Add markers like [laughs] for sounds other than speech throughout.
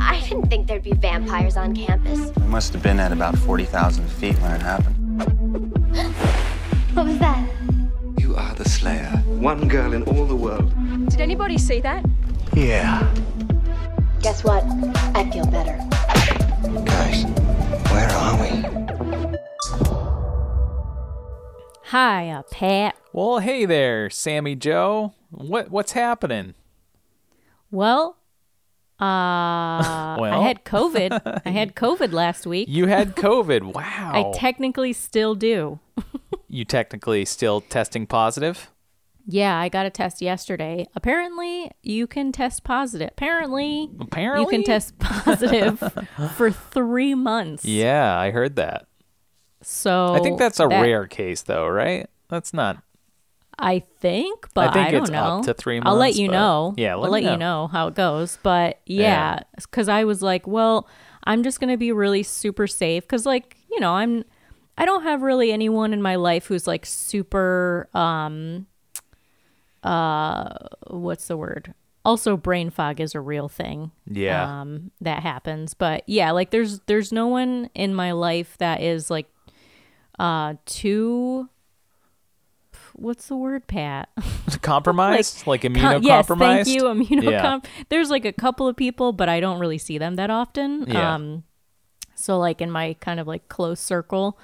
I didn't think there'd be vampires on campus. We must have been at about 40,000 feet when it happened. [gasps] What was that? You are the Slayer. One girl in all the world. Did anybody see that? Yeah. Guess what? I feel better. Guys, where are we? Hiya, uh, Pat. Well, hey there, Sami Joe. What what's happening? Well, uh, I had COVID. I had [laughs] COVID last week. You had [laughs] COVID. Wow. I technically still do. [laughs] you technically still testing positive? Yeah, I got a test yesterday. Apparently, you can test positive. Apparently, Apparently? you can test positive for three months. Yeah, I heard that. So I think that's a that- rare case though, right? That's not I think, but I, think don't it's know. to three months. I'll let you know. Yeah, let I'll let you know. know how it goes. But yeah, because I was like, well, I'm just gonna be really super safe because, like, you know, I'm. I don't have really anyone in my life who's like super. um uh What's the word? Also, brain fog is a real thing. Yeah. Um, that happens, but yeah, like there's there's no one in my life that is like uh too. What's the word, Pat? [laughs] compromised, like, Com- immunocompromised. yes, thank you. Immunocom. Yeah. There's like a couple of people, but I don't really see them that often. Yeah. Um, so like in my kind of like close circle,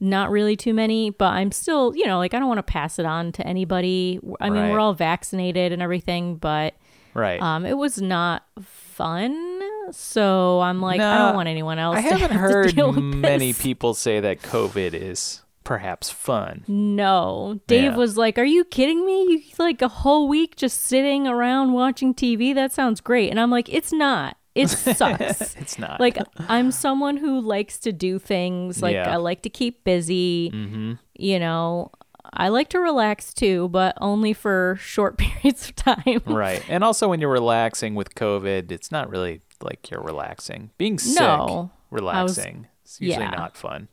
not really too many, but I'm still, you know, like I don't want to pass it on to anybody. I mean, Right. we're all vaccinated and everything, but Right. um, it was not fun. So I'm like, I don't want anyone else. I haven't have to heard many this. people say that COVID is perhaps fun. No. Dave Yeah. was like, Are you kidding me? You like a whole week just sitting around watching TV? That sounds great. And I'm like, It's not. It [laughs] sucks. [laughs] It's not. like, I'm someone who likes to do things. Like, Yeah. I like to keep busy. mm-hmm. You know, I like to relax too, but only for short [laughs] periods of time. Right. And also when you're relaxing with COVID, it's not really like you're relaxing. Being sick, No. relaxing. it's usually yeah. not fun.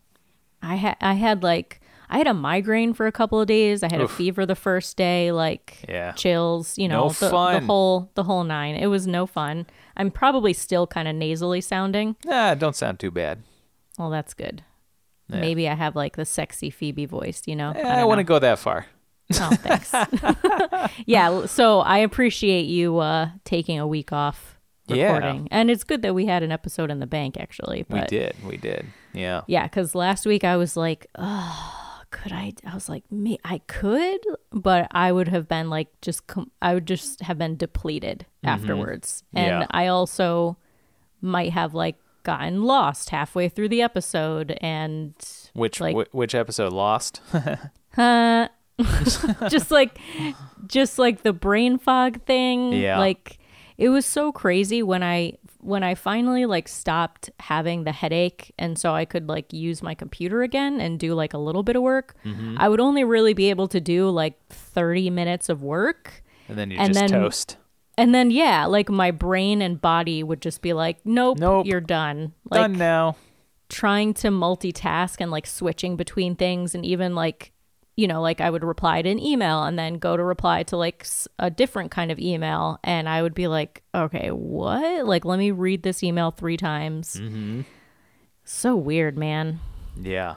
I had I had like I had a migraine for a couple of days. I had Oof. a fever the first day, like Yeah. chills, you No know, the, the fun. whole the whole nine. It was no fun. I'm probably still kind of nasally sounding. Nah, don't sound too bad. Well, that's good. Yeah. Maybe I have like the sexy Phoebe voice, you know. Eh, I I, don't want to go that far. Oh, thanks. [laughs] [laughs] yeah, so I appreciate you uh taking a week off Yeah. recording, and it's good that we had an episode in the bank actually. We did. We did. Yeah. Yeah, because last week I was like, oh, could I? I was like, me, I could, but I would have been like, just, com- I would just have been depleted afterwards. And Mm-hmm. Yeah. I also might have like gotten lost halfway through the episode and Which like, whi- which episode lost? [laughs] huh? [laughs] just like, just like the brain fog thing. Yeah. Like, it was so crazy when I when I finally like stopped having the headache and so I could like use my computer again and do like a little bit of work. Mm-hmm. I would only really be able to do like 30 minutes of work. and then you just then- toast. And then yeah, like my brain and body would just be like, "Nope, Nope. you're done." Like Done now. trying to multitask and like switching between things and even like you know like i would reply to an email and then go to reply to like a different kind of email and i would be like okay what like let me read this email three times Mm-hmm. so weird man Yeah.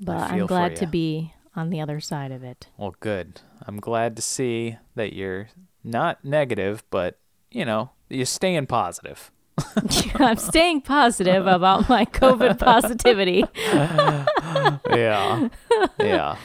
but i'm glad to be on the other side of it Well, good. I'm glad to see that you're not negative, but you know, you're staying positive. [laughs] i'm staying positive about my covid [laughs] positivity yeah. Yeah.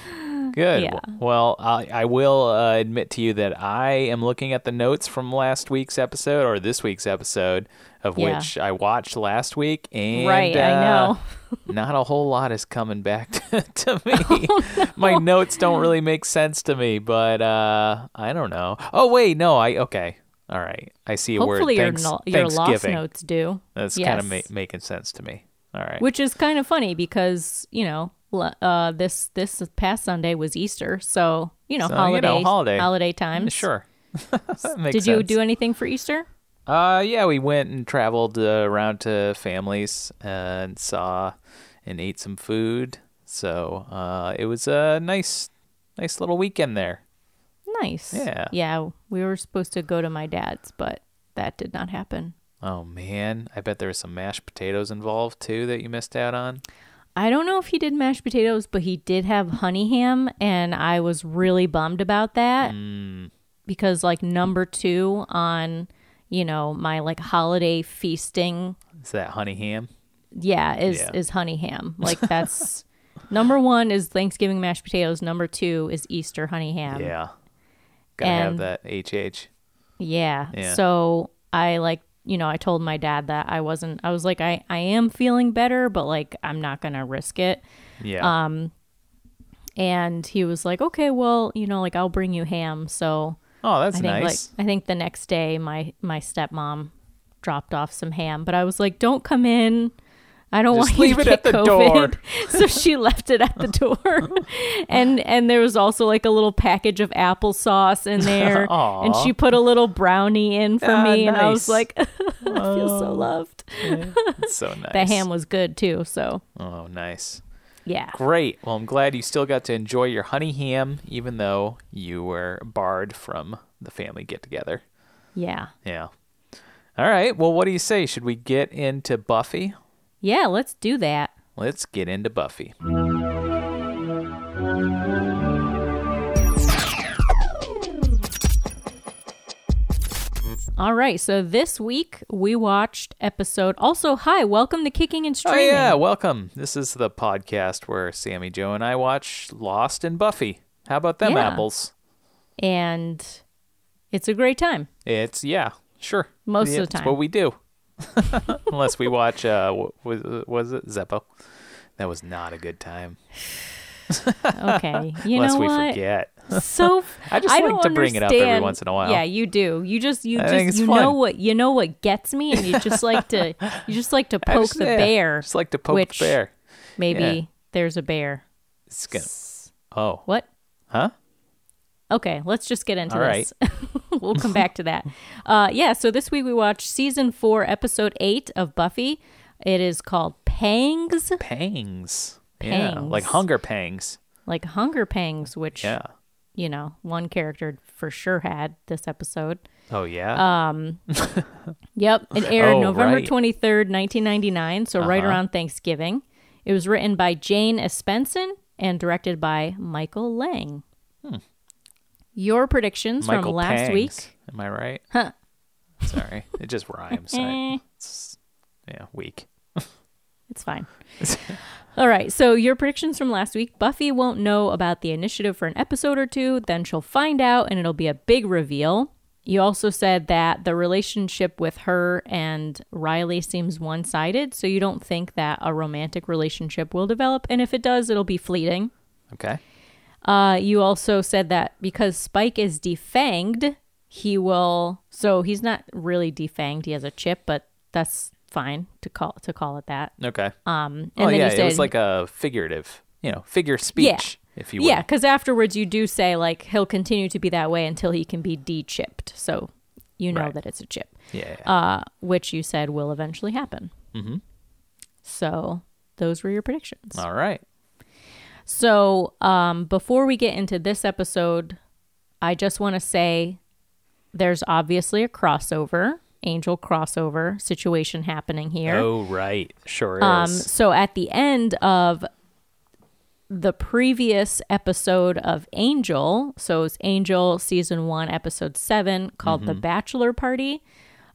Good. Yeah. Well, I, I will uh, admit to you that I am looking at the notes from last week's episode or this week's episode, of Yeah. which I watched last week, and Right, I uh, know. [laughs] not a whole lot is coming back [laughs] to, to [laughs] me. Oh, My notes don't really make sense to me, but uh, I don't know. Oh wait, no, I okay. All right, I see a hopefully word. your, Thanks, no- your lost notes do That's kind of ma- making sense to me. All right. which is kind of funny because you know uh, this this past Sunday was Easter, so you know So, you know, holiday holiday. times. Sure. [laughs] Did you do anything for Easter? Uh, yeah, we went and traveled uh, around to families and saw and ate some food. So uh, it was a nice, nice little weekend there. Nice. Yeah. Yeah, we were supposed to go to my dad's, but that did not happen. Oh man, I bet there was some mashed potatoes involved too that you missed out on. I don't know if he did mashed potatoes, but he did have honey ham, and I was really bummed about that mm. because, like, number two on, you know, my like holiday feasting, Is that honey ham? yeah, is Yeah. is honey ham. [laughs] Like that's number one is Thanksgiving mashed potatoes. Number two is Easter honey ham. yeah. Gotta have that HH. Yeah. Yeah. So I like, you know, I told my dad that I wasn't. I was like, I I am feeling better, but like I'm not gonna risk it. Yeah. Um, And he was like, okay, well, you know, like I'll bring you ham. So oh, that's I think nice. like I think the next day my my stepmom dropped off some ham, but I was like, don't come in. I don't Just want you leave to it get at the COVID. door. [laughs] so she left it at the door, [laughs] and and there was also like a little package of applesauce in there, [laughs] and she put a little brownie in for Ah, me, and I was like, I feel so loved. It's so nice. The ham was good too, so Oh, nice. yeah, Great. Well, I'm glad you still got to enjoy your honey ham, even though you were barred from the family get together. yeah, Yeah. All right. Well, what do you say? Should we get into Buffy? Yeah. Let's do that. Let's get into Buffy. All right, so this week we watched episode. Also, hi, welcome to Kicking and Streaming. Oh, yeah. Welcome. This is the podcast where Sami Joe and I watch Lost and Buffy. How about them Yeah. apples? and it's a great time. It's, yeah, sure. Most of the It's time. what we do. [laughs] Unless we watch, uh, was, was it Zeppo? That was not a good time. [sighs] Okay, you [laughs] Unless know we what? forget. So [laughs] I just don't like to bring it up every once in a while. Yeah, you do. You just you I just you fun. know what you know what gets me, and you just like to you just like to poke just- the yeah, bear. Just like to poke which- the bear. Maybe yeah. there's a bear. It's gonna, oh, What? huh? Okay, let's just get into All this. We'll come back to that. Uh, yeah, so this week we watched season four, episode eight of Buffy. It is called Pangs, Pangs. Yeah, like hunger pangs. like Hunger Pangs, which, Yeah. you know, one character for sure had this episode. Oh yeah. Um [laughs] Yep, it aired Oh, November right. 23rd, 1999, so right Uh-huh. around Thanksgiving. It was written by Jane Espenson and directed by Michael Lange. Your predictions Michael from last Pangs. week. Am I right? Huh. Sorry, it just rhymes. I- [laughs] it's, yeah, weak. It's fine. All right. So, your predictions from last week Buffy won't know about the initiative for an episode or two. Then she'll find out, and it'll be a big reveal. You also said that the relationship with her and Riley seems one sided. So, you don't think that a romantic relationship will develop. And if it does, it'll be fleeting. Okay. Uh, you also said that because Spike is defanged, he will. So, he's not really defanged. He has a chip, but that's fine to call to call it that. Okay. Um, and oh then yeah, you said it was like a figurative, you know, figure speech, if you will. Yeah, because afterwards you do say like he'll continue to be that way until he can be de-chipped. So you know Right. that it's a chip, Yeah. yeah. uh, which you said will eventually happen. Mm-hmm. So those were your predictions. All right. So um, before we get into this episode, I just want to say there's obviously a crossover, angel crossover situation happening here. Oh right, sure is. Um, so at the end of the previous episode of Angel, so it's Angel season one, episode seven, called The Bachelor Party.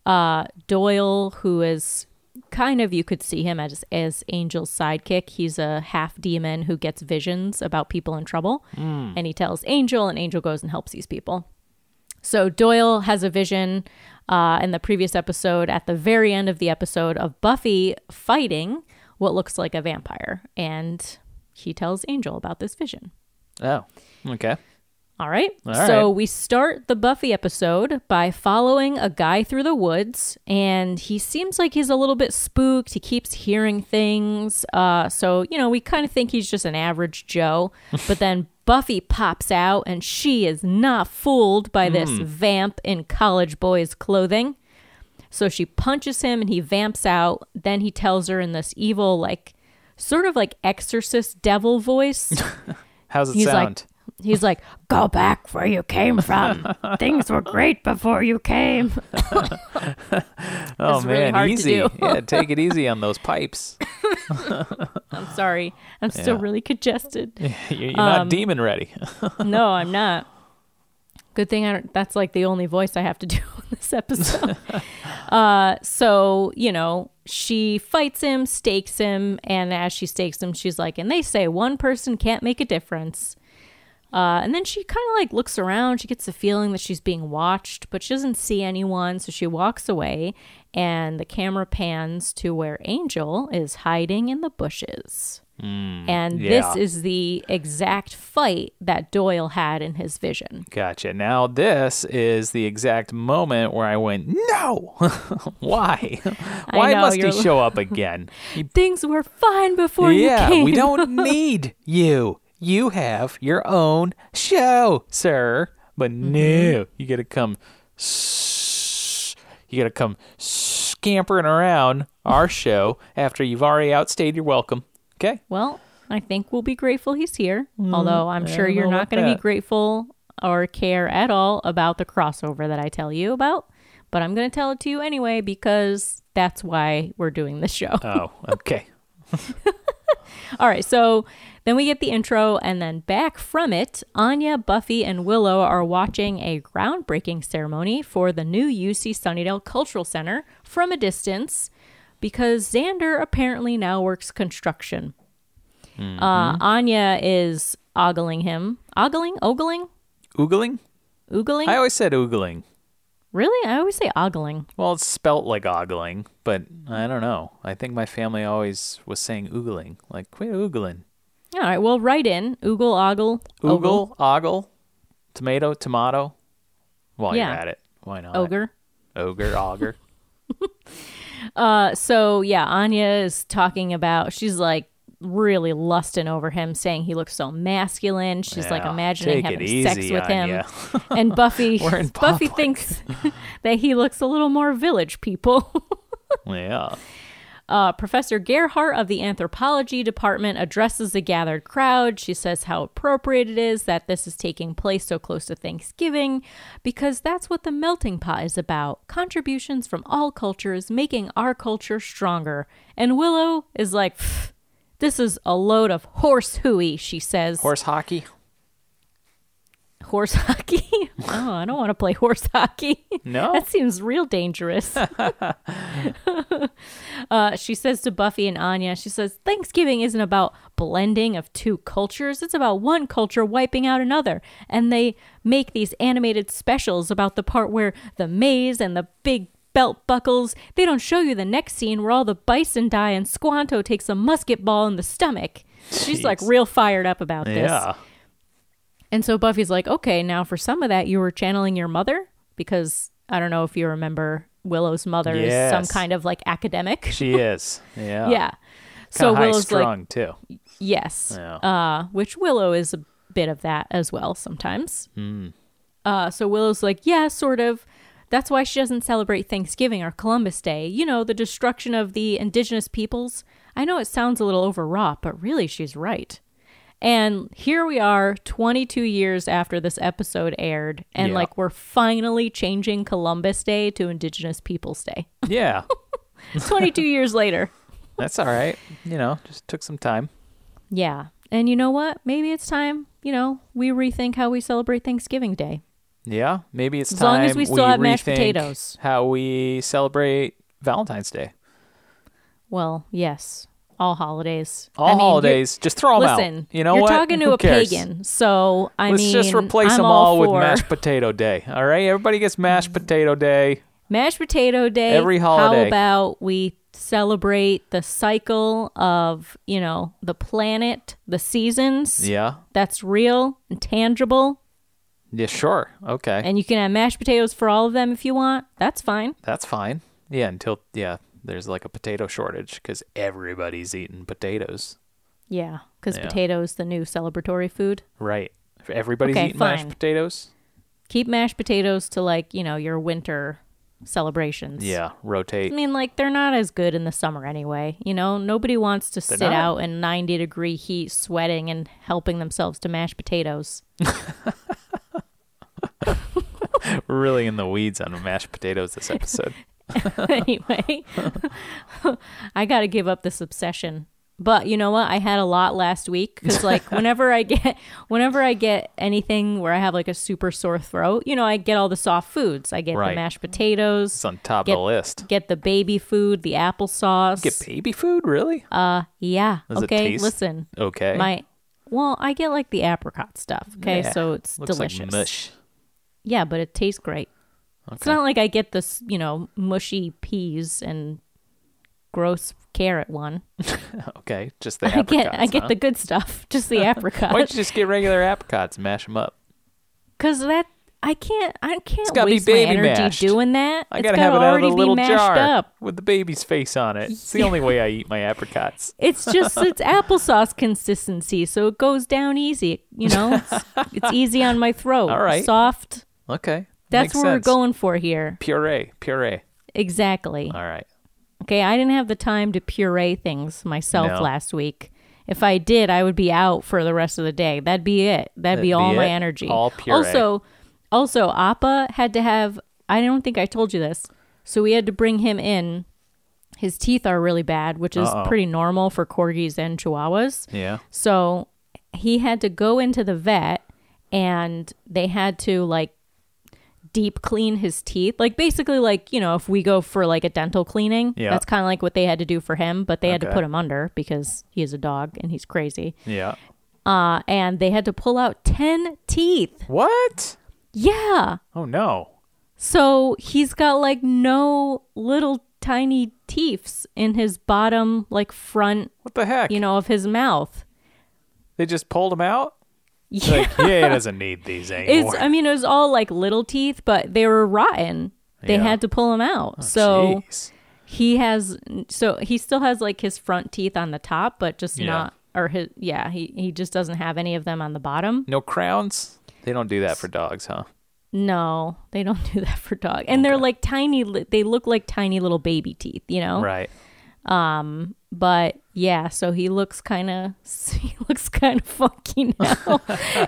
Uh, Doyle, who is kind of you could see him as as Angel's sidekick. He's a half demon who gets visions about people in trouble, and he tells Angel, and Angel goes and helps these people. So Doyle has a vision uh, in the previous episode, at the very end of the episode, of Buffy fighting what looks like a vampire, and he tells Angel about this vision. oh, okay. All right. All so right. we start the Buffy episode by following a guy through the woods, and he seems like he's a little bit spooked. He keeps hearing things. Uh, so, you know, we kind of think he's just an average Joe. [laughs] but then Buffy pops out, and she is not fooled by this Hmm. vamp in college boy's clothing. So she punches him, and he vamps out. Then he tells her in this evil, like, sort of like exorcist devil voice. [laughs] How's it He's like- sound? He's like, "Go back where you came from. [laughs] Things were great before you came." [laughs] [laughs] Oh really man, hard easy. yeah, take it easy on those pipes. I'm sorry. I'm still Yeah. really congested. You're you're not Um, demon ready. no, I'm not. Good thing I don't, that's like the only voice I have to do in this episode. uh, so, you know, she fights him, stakes him, and as she stakes him, she's like, and they say one person can't make a difference. Uh, and then she kind of like looks around. She gets the feeling that she's being watched, but she doesn't see anyone. So she walks away, and the camera pans to where Angel is hiding in the bushes. and yeah. this is the exact fight that Doyle had in his vision. Gotcha. Now this is the exact moment where I went, no. [laughs] Why? [laughs] [laughs] Why know, must he you're- show up again? He- Things were fine before yeah, you came. we don't need you. You have your own show, sir. But Mm-hmm. no, you gotta come. You gotta come scampering around our [laughs] show after you've already outstayed your welcome. Okay. Well, I think we'll be grateful he's here. Although I'm sure you're not going to be grateful or care at all about the crossover that I tell you about. But I'm going to tell it to you anyway because that's why we're doing this show. Oh, okay. [laughs] [laughs] All right, so then we get the intro, and then back from it, Anya, Buffy, and Willow are watching a groundbreaking ceremony for the new UC Sunnydale Cultural Center from a distance because Xander apparently now works construction. Uh, Anya is ogling him. Ogling? Ogling? Oogling? Oogling? I always said oogling. Really? I always say ogling. Well, it's spelt like ogling, but I don't know. I think my family always was saying oogling. Like, quit oogling. All right, well, write in. Oogle, ogle. ogle, Oogle, ogle, tomato, tomato. While Yeah. you're at it, why not? Ogre. Ogre, auger. [laughs] Uh, so yeah, Anya is talking about. She's like really lusting over him, saying he looks so masculine. She's like imagining having sex with him. [laughs] And Buffy, [laughs] [laughs] Buffy thinks that he looks a little more village people. yeah. Uh, Professor Gerhardt of the anthropology department addresses the gathered crowd. She says how appropriate it is that this is taking place so close to Thanksgiving because that's what the melting pot is about contributions from all cultures making our culture stronger. And Willow is like, "Pfft, this is a load of horse hooey, she says. Horse hockey. Horse hockey? [laughs] oh, I don't want to play horse hockey. No? that seems real dangerous. [laughs] [laughs] uh, she says to Buffy and Anya, she says, Thanksgiving isn't about blending of two cultures. It's about one culture wiping out another. And they make these animated specials about the part where the maze and the big belt buckles, they don't show you the next scene where all the bison die and Squanto takes a musket ball in the stomach. She's like real fired up about this. Yeah. And so Buffy's like, okay, now for some of that, you were channeling your mother because I don't know if you remember Willow's mother is some kind of like academic. She [laughs] is. Yeah. yeah. So Kinda high Willow's like, strung too. yes. Yeah. Uh, which Willow is a bit of that as well sometimes. Hmm. Uh, so Willow's like, yeah, sort of. That's why she doesn't celebrate Thanksgiving or Columbus Day. You know, the destruction of the indigenous peoples. I know it sounds a little overwrought, but really she's right. And here we are 22 years after this episode aired, and Yeah. like we're finally changing Columbus Day to Indigenous Peoples Day. [laughs] Yeah. 22 [laughs] years later. That's all right. You know, just took some time. Yeah. And you know what? Maybe it's time, you know, we rethink how we celebrate Thanksgiving Day. Yeah. Maybe it's As time long as we still have mashed rethink potatoes. How we celebrate Valentine's Day. Well, yes. All holidays. All I mean, holidays. Just throw them Listen, out. You know you're what? talking to Who a cares? pagan, so I Let's mean, just replace I'm them all, with mashed potato day. All right, everybody gets mashed mm. potato day. mashed potato day. Every holiday. How about we celebrate the cycle of you know the planet, the seasons? Yeah, That's real and tangible, yeah, sure, okay, and you can have mashed potatoes for all of them if you want. That's fine. that's fine. Yeah, until yeah, there's like a potato shortage because everybody's eating potatoes. Yeah, because Yeah. potatoes the new celebratory food. Right. If everybody's Okay, eating mashed potatoes. Keep mashed potatoes to like you know your winter celebrations. Yeah, rotate. I mean, like they're not as good in the summer anyway. You know, nobody wants to sit not? out in 90 degree heat, sweating and helping themselves to mashed potatoes. [laughs] We're really in the weeds on mashed potatoes this episode. [laughs] anyway, I got to give up this obsession. But you know what? I had a lot last week because, [laughs] like, whenever I get, whenever I get anything where I have like a super sore throat, you know, I get all the soft foods. I get Right. the mashed potatoes. It's on top get, of the list. Get the baby food, the applesauce. Get baby food, really? uh, yeah. Does okay, listen. okay. My, well, I get like the apricot stuff. Okay, Yeah, so it's looks delicious. like mush. Yeah, but it tastes great. It's not like I get this, you know, mushy peas and gross carrot one. [laughs] Okay, just the I get I get huh? the good stuff, [laughs] just the [laughs] apricot. Why don't you just get regular apricots and mash them up? Because that I can't I can't waste my energy mashed. doing that. I gotta have it out of already the little be mashed jar up. with the baby's face on it. It's the only way I eat my apricots. It's just it's applesauce consistency, so it goes down easy. You know, it's, it's easy on my throat. All right. soft. Okay, That's makes what sense. we're going for here. Puree, puree. Exactly. All right. Okay, I didn't have the time to puree things myself No. last week. If I did, I would be out for the rest of the day. That'd be it. That'd, be That'd all be my it? energy. All puree. Also, also Appa had to have I don't think I told you this. So we had to bring him in. His teeth are really bad, which is Uh-oh. pretty normal for corgis and chihuahuas. Yeah. So he had to go into the vet and they had to like deep clean his teeth. Like basically like, you know, if we go for like a dental cleaning, Yeah. that's kind of like what they had to do for him, but they had to put him under because he is a dog and he's crazy. Yeah. Uh and they had to pull out 10 teeth. What? Yeah. Oh no. So he's got like no little tiny teeths in his bottom like front, What the heck? you know, of his mouth. they just pulled him out. Yeah. Like, [laughs] yeah, he doesn't need these anymore. It's I mean it was all like little teeth, but they were rotten. They Yeah. had to pull them out. Oh, so jeez. he has so he still has like his front teeth on the top, but just Yeah. not or his yeah, he he just doesn't have any of them on the bottom. no crowns. They don't do that for dogs, huh? No, they don't [laughs] do that for dog. And they're like tiny they look like tiny little baby teeth, you know? Right. Um, But yeah, so he looks kind of [laughs] he looks kind of funky now.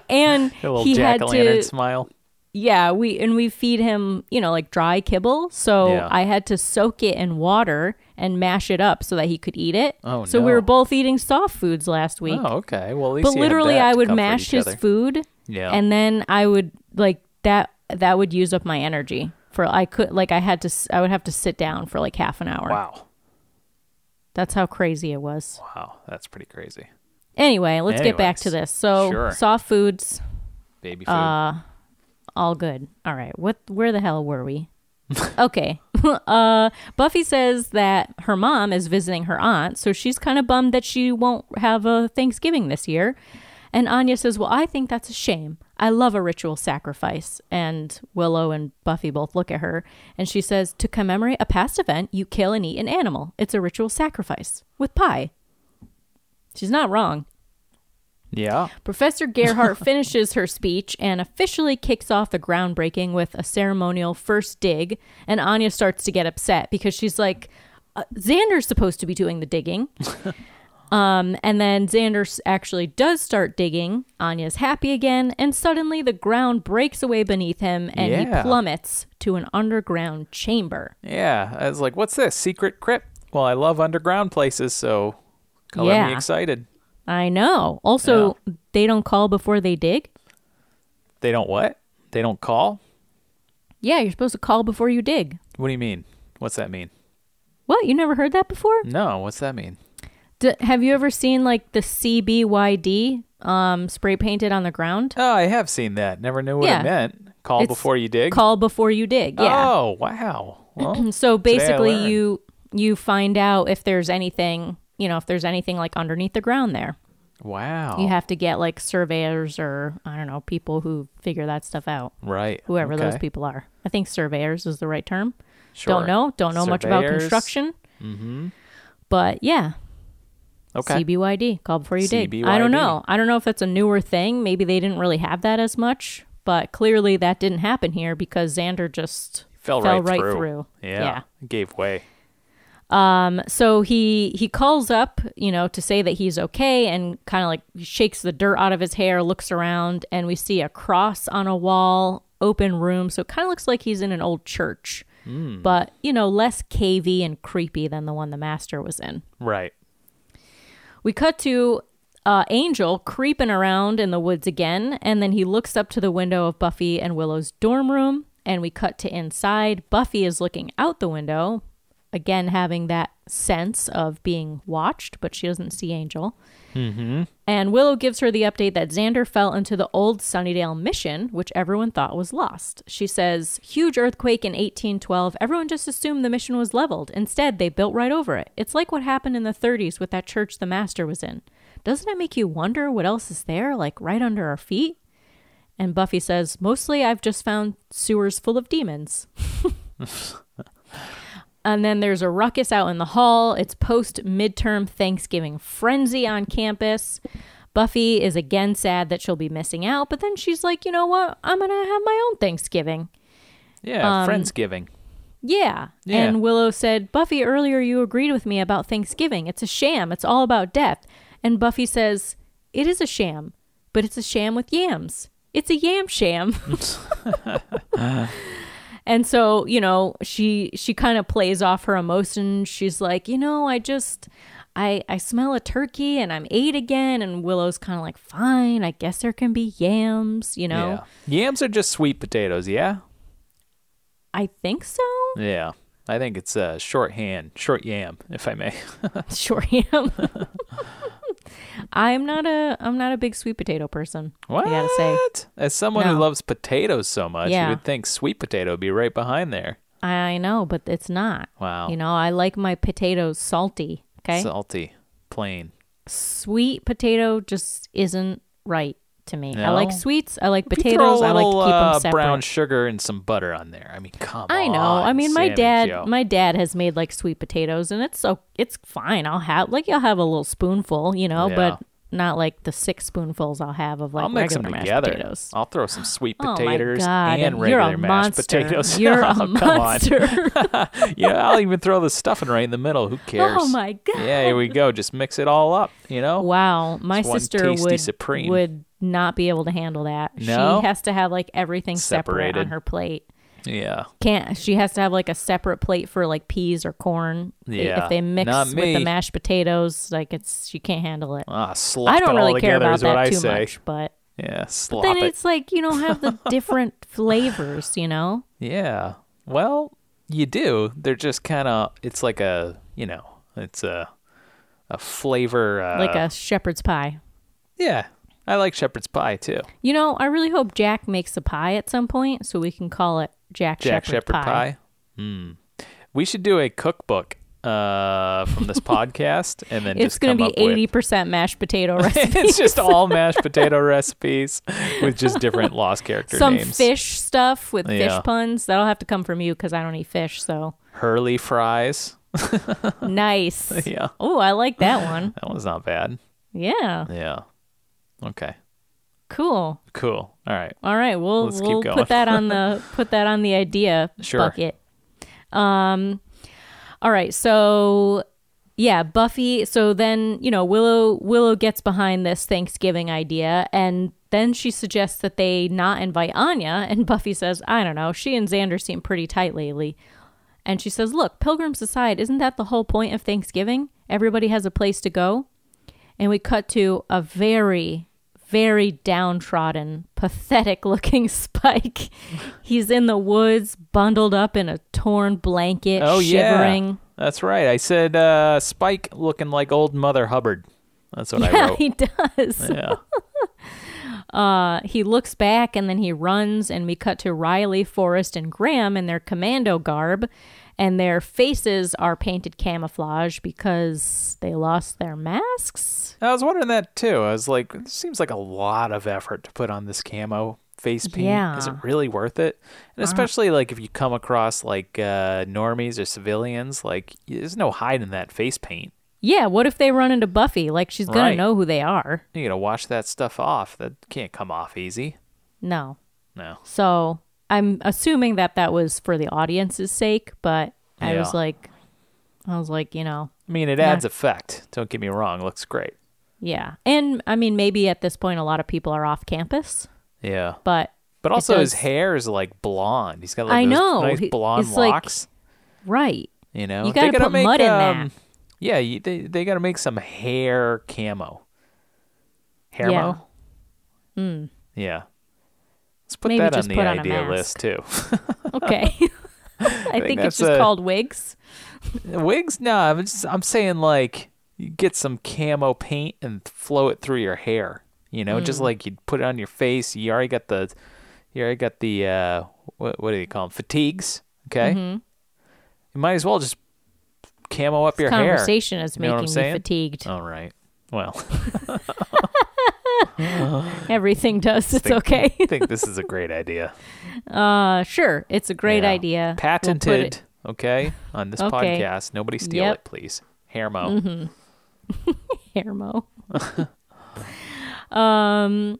and [laughs] he had to smile. Yeah, we and we feed him, you know, like dry kibble. So Yeah. I had to soak it in water and mash it up so that he could eat it. Oh, so we were both eating soft foods last week. Oh, okay. Well, at least but literally, I would mash his other. food, Yeah. and then I would like that. That would use up my energy for I could like I had to I would have to sit down for like half an hour. Wow. That's how crazy it was. Wow. That's pretty crazy. Anyway, let's get back to this. So sure. soft foods, Baby food. Uh, all good. All right. What where the hell were we? [laughs] okay. [laughs] uh Buffy says that her mom is visiting her aunt, so she's kind of bummed that she won't have a Thanksgiving this year. And Anya says, "Well, I think that's a shame. I love a ritual sacrifice." And Willow and Buffy both look at her, and she says, "To commemorate a past event, you kill and eat an animal. It's a ritual sacrifice with pie." She's not wrong. yeah. Professor Gerhardt [laughs] finishes her speech and officially kicks off the groundbreaking with a ceremonial first dig. And Anya starts to get upset because she's like, uh, Xander's supposed to be doing the digging. [laughs] um, and then Xander actually does start digging. Anya's happy again. And suddenly the ground breaks away beneath him and he plummets to an underground chamber. Yeah. I was like, what's this? Secret crypt? Well, I love underground places, so color Yeah. me excited. I know. Also, they don't call before they dig. They don't what? They don't call? Yeah, you're supposed to call before you dig. What do you mean? What's that mean? What? You never heard that before? No, what's that mean? D- have you ever seen like the CBYD um, spray painted on the ground? Oh, I have seen that. Never knew what Yeah. it meant. Call It's before you dig. Call before you dig. Yeah. Oh, wow. Well, [clears throat] so today I basically, learned. you you find out if there's anything you know if there's anything like underneath the ground there. wow. You have to get like surveyors or I don't know people who figure that stuff out. right. Whoever those okay. people are. I think surveyors is the right term. Sure. Don't know. Don't know much about Surveyors. construction. Mm-hmm. But yeah, Okay. CBYD, call before you dig. I don't know. I don't know if that's a newer thing. Maybe they didn't really have that as much, but clearly that didn't happen here because Xander just Fell, Fell right, right through. through. Yeah, Yeah. Gave way. Um, So he he calls up, you know, to say that he's okay and kind of like shakes the dirt out of his hair, looks around, and we see a cross on a wall, open room. So it kind of looks like he's in an old church. But, you know, less cavey and creepy than the one the master was in. Right. We cut to uh, Angel creeping around in the woods again, and then he looks up to the window of Buffy and Willow's dorm room, and we cut to inside. Buffy is looking out the window, again having that sense of being watched, but she doesn't see Angel. Mm-hmm. And Willow gives her the update that Xander fell into the old Sunnydale mission, which everyone thought was lost. She says, Huge earthquake in 1812. Everyone just assumed the mission was leveled. Instead, they built right over it. It's like what happened in the 30s with that church the master was in. Doesn't it make you wonder what else is there, like right under our feet? And Buffy says, Mostly I've just found sewers full of demons. [laughs] [laughs] And then there's a ruckus out in the hall. It's post midterm Thanksgiving frenzy on campus. Buffy is again sad that she'll be missing out, but then she's like, you know what? I'm going to have my own Thanksgiving. Yeah, Um, Friendsgiving. Yeah. Yeah. And Willow said, Buffy, earlier you agreed with me about Thanksgiving. It's a sham. It's all about death. And Buffy says, It is a sham, but it's a sham with yams. It's a yam sham. [laughs] [laughs] [laughs] and so, you know, she she kind of plays off her emotions. She's like, you know, I just I I smell a turkey and I'm eight again. And Willow's kind of like, fine, I guess there can be yams, you know? Yeah. Yams are just sweet potatoes, yeah? I think so. Yeah. I think it's uh, shorthand, short yam, if I may. [laughs] short am. [laughs] I'm not a I'm not a big sweet potato person. What? I gotta say. As someone who loves potatoes so much, Yeah. you would think sweet potato would be right behind there. I know, but it's not. Wow. You know, I like my potatoes salty. Okay. Salty, plain. Sweet potato just isn't right to me. I like sweets. I like If you throw potatoes. a I like to keep uh, them separate. brown sugar and some butter on there. I mean, come on. I on. know. I mean, my Sami dad, Joe. my dad has made like sweet potatoes, and it's so it's fine. I'll have like I'll have a little spoonful, you know, Yeah. but not like the six spoonfuls I'll have of like I'll mix them regular mashed together. potatoes. I'll throw some sweet Oh potatoes God, and you're regular a mashed monster. potatoes. [laughs] You're Oh, a monster. on. [laughs] yeah, I'll even throw the stuffing right in the middle. Who cares? Oh my god! Yeah, here we go. Just mix it all up. You know. Wow, my It's sister would Supreme. would not be able to handle that. No? She has to have like everything separate on her plate. Yeah. Can't she has to have like a separate plate for like peas or corn. Yeah, If they mix not with me. the mashed potatoes, like it's she can't handle it. Ah, slop I don't it really care together about is what that I too say. much, but Yeah, slop then it. it's like you know have the [laughs] different flavors, you know. Yeah. Well, you do. They're just kind of. It's like a. You know. It's a. A flavor. Uh, like a shepherd's pie. Yeah. I like shepherd's pie too. You know, I really hope Jack makes a pie at some point so we can call it Jack, Jack Shephard, Shepherd pie. Hmm. We should do a cookbook uh, from this [laughs] podcast, and then It's just going to be eighty percent mashed potato recipe. [laughs] it's just all mashed potato [laughs] recipes with just different lost character some names. fish stuff with Yeah. fish puns. That'll have to come from you because I don't eat fish. So Hurley fries. nice. Yeah. Oh, I like that one. That one's not bad. Yeah, Yeah. Okay. cool. Cool. All right. All right, we'll Let's keep we'll going. put that on the [laughs] put that on the idea Sure. bucket. Um, all right, so yeah, Buffy. So then you know Willow Willow gets behind this Thanksgiving idea, and then she suggests that they not invite Anya, and [laughs] Buffy says, "I don't know. She and Xander seem pretty tight lately." And she says, "Look, pilgrims aside, isn't that the whole point of Thanksgiving? Everybody has a place to go." And we cut to a very, very downtrodden, pathetic looking [laughs] Spike. He's in the woods, bundled up in a torn blanket, Oh shivering. yeah. That's right. I said uh, Spike looking like old Mother Hubbard. That's what I Yeah, wrote. he does. yeah. [laughs] Uh, he looks back and then he runs, and we cut to Riley, Forrest, and Graham in their commando garb, and their faces are painted camouflage because they lost their masks. I was wondering that too. I was like, it seems like a lot of effort to put on this camo face paint. Yeah. Is it really worth it? And especially like if you come across like uh, normies or civilians, like there's no hiding that face paint. Yeah, what if they run into Buffy? Like, she's gonna Right. know who they are. You gotta wash that stuff off. That can't come off easy. No. No. So I'm assuming that that was for the audience's sake, but I was like, I was like, you know, I mean, it adds effect. Don't get me wrong. It looks great. Yeah. And I mean, maybe at this point, a lot of people are off campus, Yeah. but But also, his does- hair is like blonde. He's got like I those know. nice He- blonde it's like- locks. right. you know, you They gotta gotta put make, mud in um, that. Yeah, you, they they got to make some hair camo. Hair Yeah. mo? Yeah. Let's put Maybe that on just the put on a idea mask. list too. [laughs] Okay. [laughs] I think, it's that's just a- called wigs. Wigs? No, I'm just I'm saying like you get some camo paint and flow it through your hair. You know, Mm. just like you'd put it on your face. You already got the, you already got the uh, what what do you call them? Fatigues. Okay. Mm-hmm. You might as well just camo up your hair. Conversation is You know making me saying? fatigued. All right. Well, [laughs] Everything does. It's think- okay. I [laughs] think this is a great idea. Uh, sure. It's a great Yeah. idea. We'll Patented. it- okay, on this Okay. podcast. Nobody steal Yep. it, please. Hair mo. hair [laughs] mo. um.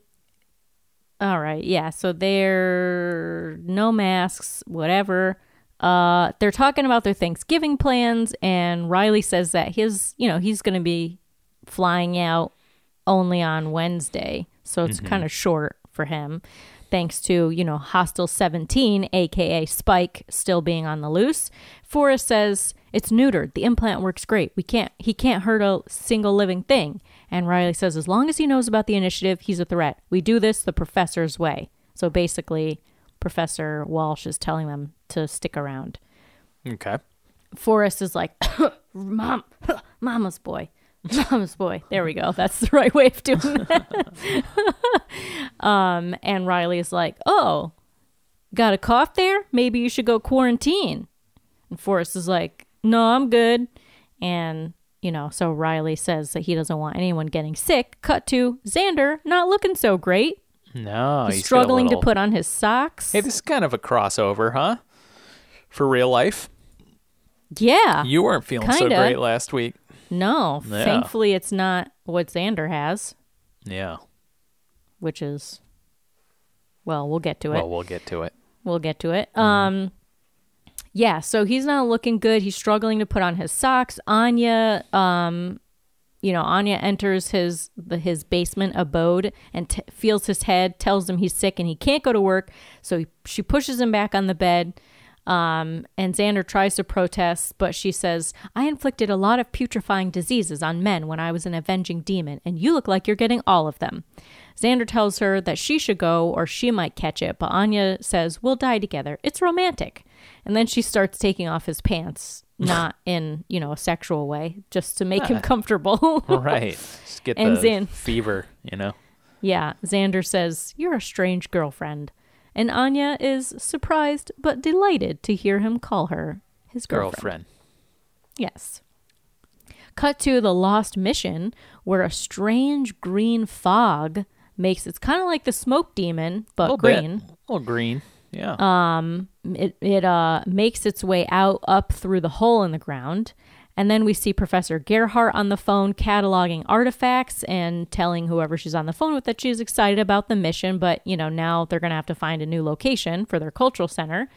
All right. Yeah. So they're no masks, whatever. Uh, they're talking about their Thanksgiving plans, and Riley says that his, you know, he's going to be flying out only on Wednesday, so it's kind of short for him, thanks to you know Hostile Seventeen, aka Spike, still being on the loose. Forrest says it's neutered. The implant works great. We can't. He can't hurt a single living thing. And Riley says as long as he knows about the initiative, he's a threat. We do this the professor's way. So basically, Professor Walsh is telling them to stick around. Okay. Forrest is like, [coughs] Mom, [coughs] Mama's boy. [coughs] Mama's boy. There we go. That's the right way of doing that. [laughs] um, and Riley is like, Oh, got a cough there? Maybe you should go quarantine. And Forrest is like, No, I'm good. And, you know, so Riley says that he doesn't want anyone getting sick. Cut to Xander not looking so great. No, He's he's struggling little- to put on his socks. Hey, this is kind of a crossover, huh? For real life. yeah. You weren't feeling so Kinda. great last week. no, Yeah. thankfully it's not what Xander has. Yeah. which is well, we'll get to it. Well, we'll get to it. we'll get to it. Um yeah, so he's not looking good. He's struggling to put on his socks. Anya um you know, Anya enters his the, his basement abode and t- feels his head, tells him he's sick and he can't go to work. So he, she pushes him back on the bed. Um, and Xander tries to protest, but she says, I inflicted a lot of putrefying diseases on men when I was an avenging demon, and you look like you're getting all of them. Xander tells her that she should go or she might catch it, but Anya says, We'll die together. It's romantic. And then she starts taking off his pants, [laughs] not in, you know, a sexual way, just to make him comfortable. [laughs] right. Just get And the Zin. fever, you know? Yeah, Xander says, You're a strange girlfriend. And Anya is surprised but delighted to hear him call her his girlfriend. Girlfriend. Yes. Cut to the lost mission where a strange green fog makes it's kind of like the smoke demon, but little green. Bit. A little green. Yeah. Um, It it uh makes its way out up through the hole in the ground. And then we see Professor Gerhardt on the phone cataloging artifacts and telling whoever she's on the phone with that she's excited about the mission, but you know, now they're going to have to find a new location for their cultural center.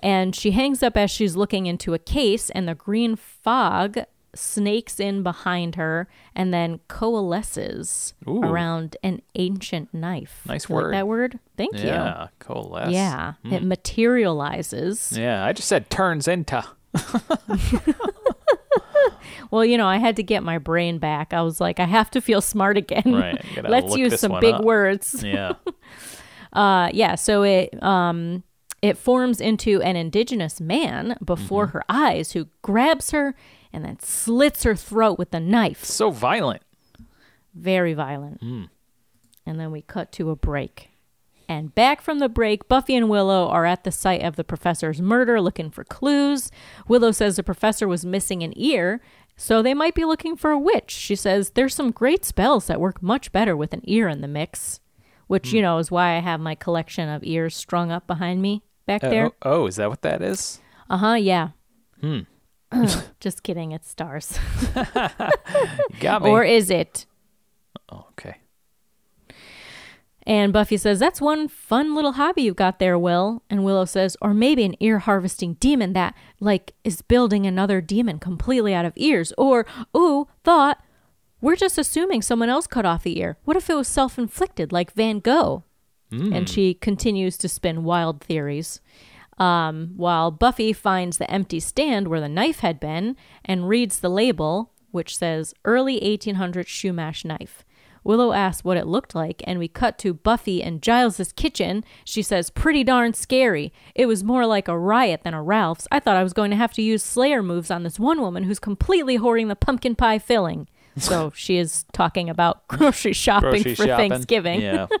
And she hangs up as she's looking into a case and the green fog snakes in behind her and then coalesces Ooh. around an ancient knife. Nice You like word. that word? Thank you. yeah. Coalesce. Yeah, it materializes. Yeah. I just said turns into. [laughs] Well, you know, I had to get my brain back. I was like, I have to feel smart again. Right, [laughs] Let's use some big up. words. Yeah. [laughs] Uh, yeah. So it um it forms into an indigenous man before Mm-hmm. her eyes, who grabs her and then slits her throat with a knife. so violent. Very violent. Hmm. And then we cut to a break. And back from the break, Buffy and Willow are at the site of the professor's murder looking for clues. Willow says the professor was missing an ear, so they might be looking for a witch. She says there's some great spells that work much better with an ear in the mix, which, Hmm. you know, is why I have my collection of ears strung up behind me back Uh, there. oh, oh, is that what that is? Uh huh, yeah. Hmm. [clears throat] Just kidding, it's stars. [laughs] Got me. or is it? oh, okay. And Buffy says, That's one fun little hobby you've got there, Will. And Willow says, Or maybe an ear harvesting demon that, like, is building another demon completely out of ears. Or, ooh, thought, we're just assuming someone else cut off the ear. What if it was self inflicted, like Van Gogh? And hmm. she continues to spin wild theories. Um, while Buffy finds the empty stand where the knife had been and reads the label, which says early 1800 Chumash knife. Willow asks what it looked like, and we cut to Buffy and Giles's kitchen. She says, "Pretty darn scary. It was more like a riot than a Ralph's. I thought I was going to have to use Slayer moves on this one woman who's completely hoarding the pumpkin pie filling." So [laughs] she is talking about grocery shopping Grocery for shopping. Thanksgiving. Yeah. [laughs]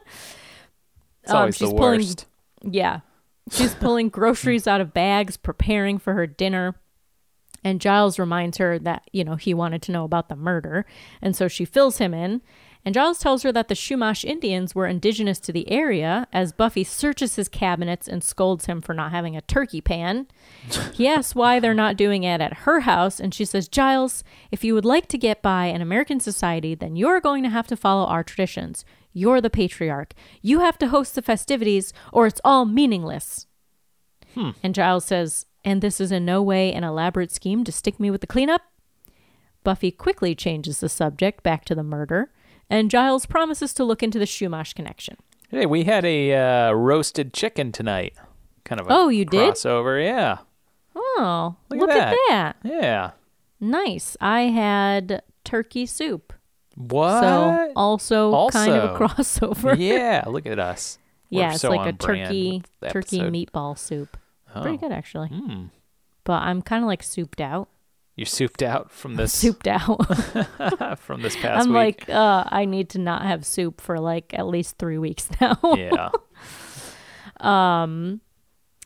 It's Um, always she's the pulling- Yeah. She's [laughs] pulling groceries out of bags, preparing for her dinner. And Giles reminds her that, you know, he wanted to know about the murder. And so she fills him in. And Giles tells her that the Chumash Indians were indigenous to the area as Buffy searches his cabinets and scolds him for not having a turkey pan. [laughs] He asks why they're not doing it at her house. And she says, Giles, if you would like to get by in American society, then you're going to have to follow our traditions. You're the patriarch. You have to host the festivities, or it's all meaningless. And Giles says, And this is in no way an elaborate scheme to stick me with the cleanup? Buffy quickly changes the subject back to the murder, and Giles promises to look into the Chumash connection. Hey, we had a uh, roasted chicken tonight. Kind of a Oh, you did? crossover. Yeah. Oh, Look look, at at that. Yeah. Nice. I had turkey soup. What? So also, kind of a [laughs] crossover. yeah, look at us. We're yeah, it's so like a turkey turkey meatball soup. Pretty Oh. good actually. Mm. But I'm kind of like souped out. You're souped out from [laughs] this Souped out. [laughs] from this past I'm week. like, uh, I need to not have soup for like at least three weeks now. yeah. Um,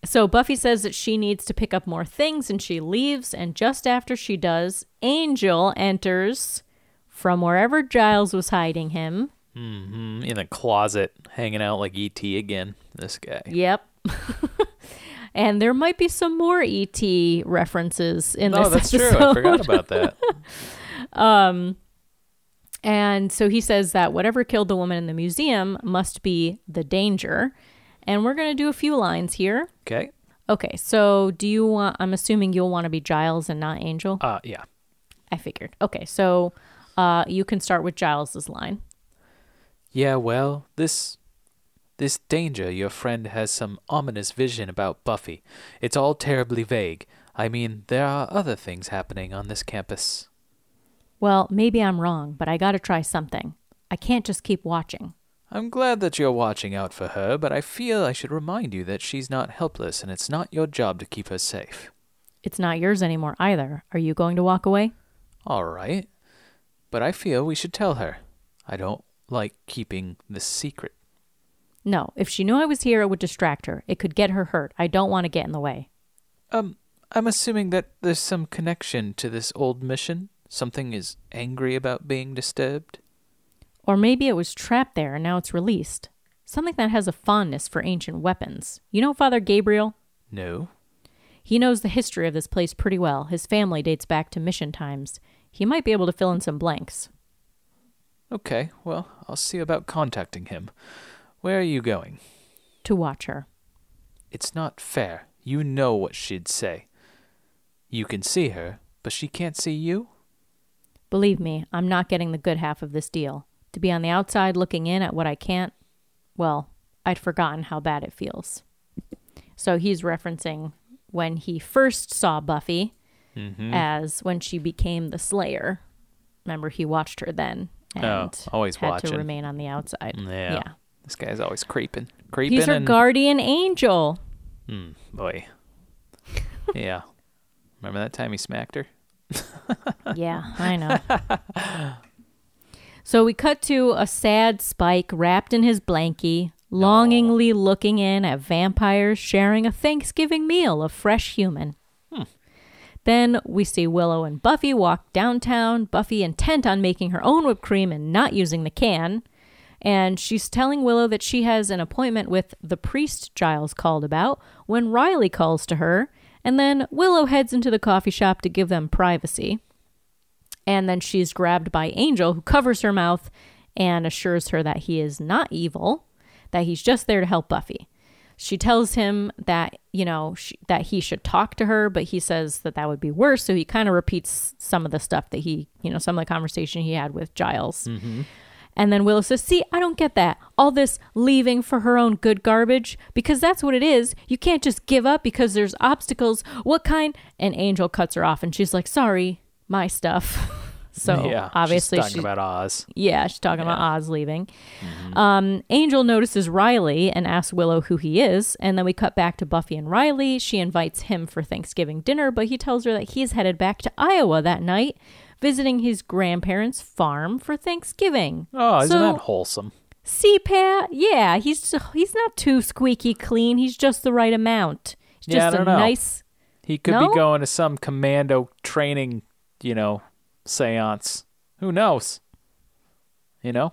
So Buffy says that she needs to pick up more things and she leaves. And just after she does, Angel enters from wherever Giles was hiding him. Mm, in the closet, hanging out like ET again. This guy. Yep. [laughs] and there might be some more ET references in Oh, this Oh, that's episode. true. I forgot about that. [laughs] Um, and so he says that whatever killed the woman in the museum must be the danger. And we're going to do a few lines here. Okay. Okay, so do you want, I'm assuming you'll want to be Giles and not Angel? Uh, yeah. I figured. Okay, so uh, you can start with Giles's line. Yeah, well, this this danger your friend has some ominous vision about Buffy. It's all terribly vague. I mean, there are other things happening on this campus. Well, maybe I'm wrong, but I got to try something. I can't just keep watching. I'm glad that you're watching out for her, but I feel I should remind you that she's not helpless and it's not your job to keep her safe. It's not yours anymore either. Are you going to walk away? All right. But I feel we should tell her. I don't like keeping this secret. No, if she knew I was here, it would distract her. It could get her hurt. I don't want to get in the way. Um, I'm assuming that there's some connection to this old mission. Something is angry about being disturbed. Or maybe it was trapped there and now it's released. Something that has a fondness for ancient weapons. You know Father Gabriel? No. He knows the history of this place pretty well. His family dates back to mission times. He might be able to fill in some blanks. Okay, well, I'll see about contacting him. Where are you going? To watch her. It's not fair. You know what she'd say. You can see her, but she can't see you? Believe me, I'm not getting the good half of this deal. To be on the outside looking in at what I can't, well, I'd forgotten how bad it feels. So he's referencing when he first saw Buffy as when she became the Slayer. Remember, he watched her then and Oh, always had watching. to remain on the outside. Yeah. yeah. This guy's always creeping. Creeping He's her and guardian angel. Hmm, boy. [laughs] yeah. Remember that time he smacked her? [laughs] Yeah, I know. [laughs] so we cut to a sad Spike wrapped in his blankie, longingly looking in at vampires sharing a Thanksgiving meal of fresh human. Then we see Willow and Buffy walk downtown, Buffy intent on making her own whipped cream and not using the can. And she's telling Willow that she has an appointment with the priest Giles called about when Riley calls to her. And then Willow heads into the coffee shop to give them privacy. And then she's grabbed by Angel, who covers her mouth and assures her that he is not evil. that he's just there to help Buffy. She tells him that, you know, sh that he should talk to her, but he says that that would be worse. So he kind of repeats some of the stuff that he, you know, some of the conversation he had with Giles. Mm-hmm. And then Willow says, See, I don't get that. All this leaving for her own good garbage, because that's what it is. You can't just give up because there's obstacles. What kind? And Angel cuts her off and she's like, Sorry, my stuff. [laughs] so yeah, obviously she's talking she's- about Oz. yeah, she's talking about Oz leaving. Um, Angel notices Riley and asks Willow who he is, and then we cut back to Buffy and Riley. She invites him for Thanksgiving dinner, but he tells her that he's headed back to Iowa that night, visiting his grandparents' farm for Thanksgiving. Oh, isn't So- that wholesome? See, Pat? Yeah, he's he's not too squeaky clean. He's just the right amount. He's Yeah, I don't a know. nice. He could No? be going to some commando training, you know, seance. Who knows? You know?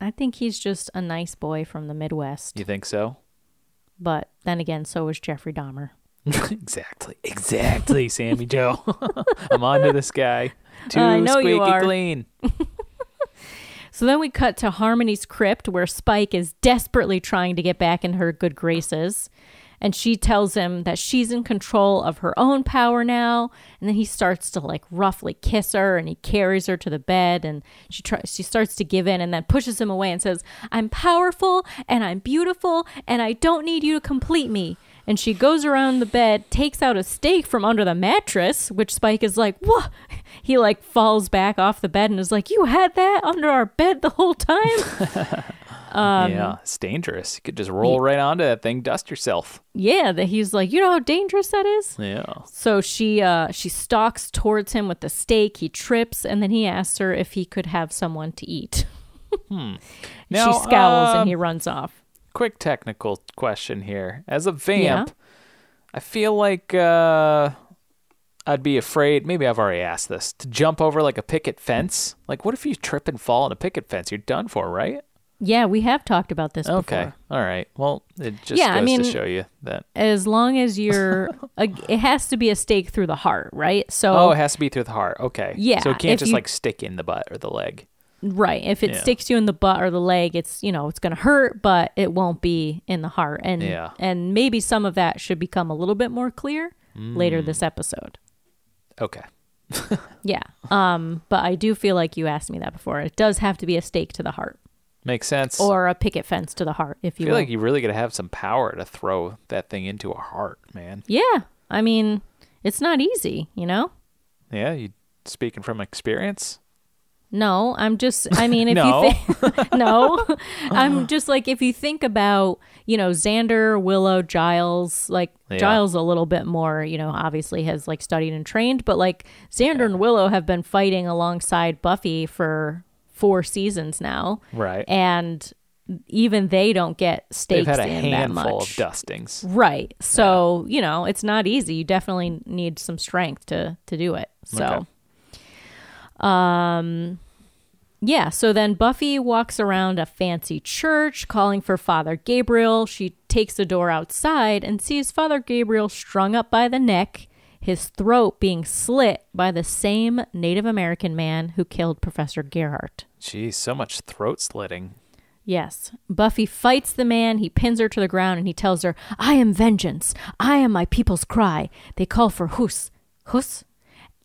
I think he's just a nice boy from the Midwest. You think so? But then again, so was Jeffrey Dahmer. [laughs] exactly. Exactly, Sami Joe. [laughs] I'm onto this guy. Too [laughs] I know squeaky you are. clean. So then we cut to Harmony's crypt where Spike is desperately trying to get back in her good graces. And she tells him that she's in control of her own power now. And then he starts to like roughly kiss her and he carries her to the bed and she tries she starts to give in and then pushes him away and says, I'm powerful and I'm beautiful and I don't need you to complete me. And she goes around the bed, takes out a steak from under the mattress, which Spike is like, What? [laughs] He like falls back off the bed and is like, You had that under our bed the whole time? [laughs] Um, yeah, it's dangerous. You could just roll right onto that thing, dust yourself. yeah, that he's like, You know how dangerous that is? Yeah. So she uh she stalks towards him with the stake. he trips, and then he asks her if he could have someone to eat. [laughs] Now, she scowls um, and he runs off. quick technical question here. As a vamp, I feel like uh, I'd be afraid. Maybe I've already asked this to jump over like a picket fence. Like, what if you trip and fall on a picket fence? You're done for, right? Yeah, we have talked about this Okay. before. All right. Well, it just Yeah, I goes mean- to show you that. As long as [laughs] you're, a, it has to be a stake through the heart, right? So Oh, it has to be through the heart. Okay. Yeah, So it can't just you- like stick in the butt or the leg. Right. If it Yeah. sticks you in the butt or the leg, it's you know it's going to hurt, but it won't be in the heart. And Yeah. and maybe some of that should become a little bit more clear Mm. later this episode. Okay. [laughs] Yeah. Um. But I do feel like you asked me that before. It does have to be a stake to the heart Makes sense. or a picket fence to the heart, if I you feel will. like you really got to have some power to throw that thing into a heart, man. yeah. I mean, it's not easy, you know. Yeah, you speaking from experience? No, I'm just. I mean, if [laughs] No. you think [laughs] no, I'm just like if you think about you know Xander, Willow, Giles. Like Yeah. Giles, a little bit more. You know, obviously has like studied and trained, but like Xander and Willow have been fighting alongside Buffy for four seasons now, Right. and even they don't get They've stakes had a in that handful much. of dustings. Right. So, you know, it's not easy. You definitely need some strength to to do it. So Okay. um yeah, so then Buffy walks around a fancy church calling for Father Gabriel. She takes the door outside and sees Father Gabriel strung up by the neck, his throat being slit by the same Native American man who killed Professor Gerhardt. Jeez, so much throat slitting. Yes. Buffy fights the man. He pins her to the ground and he tells her, I am vengeance. I am my people's cry. They call for Hus. Hus?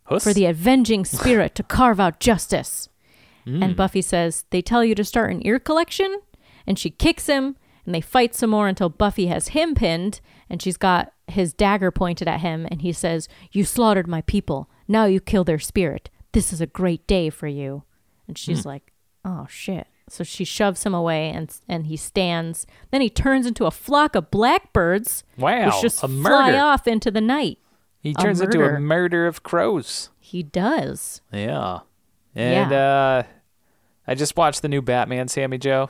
Huss? For the avenging spirit to carve out justice. Hmm. And Buffy says, They tell you to start an ear collection? And she kicks him and they fight some more until Buffy has him pinned and she's got his dagger pointed at him and he says, You slaughtered my people. Now you kill their spirit. This is a great day for you. And she's Hmm. like, Oh shit. So she shoves him away and and he stands. Then he turns into a flock of blackbirds Wow, which just a fly off into the night. he turns into a murder. murder of crows. He does. Yeah. And uh I just watched the new Batman, Sami Joe.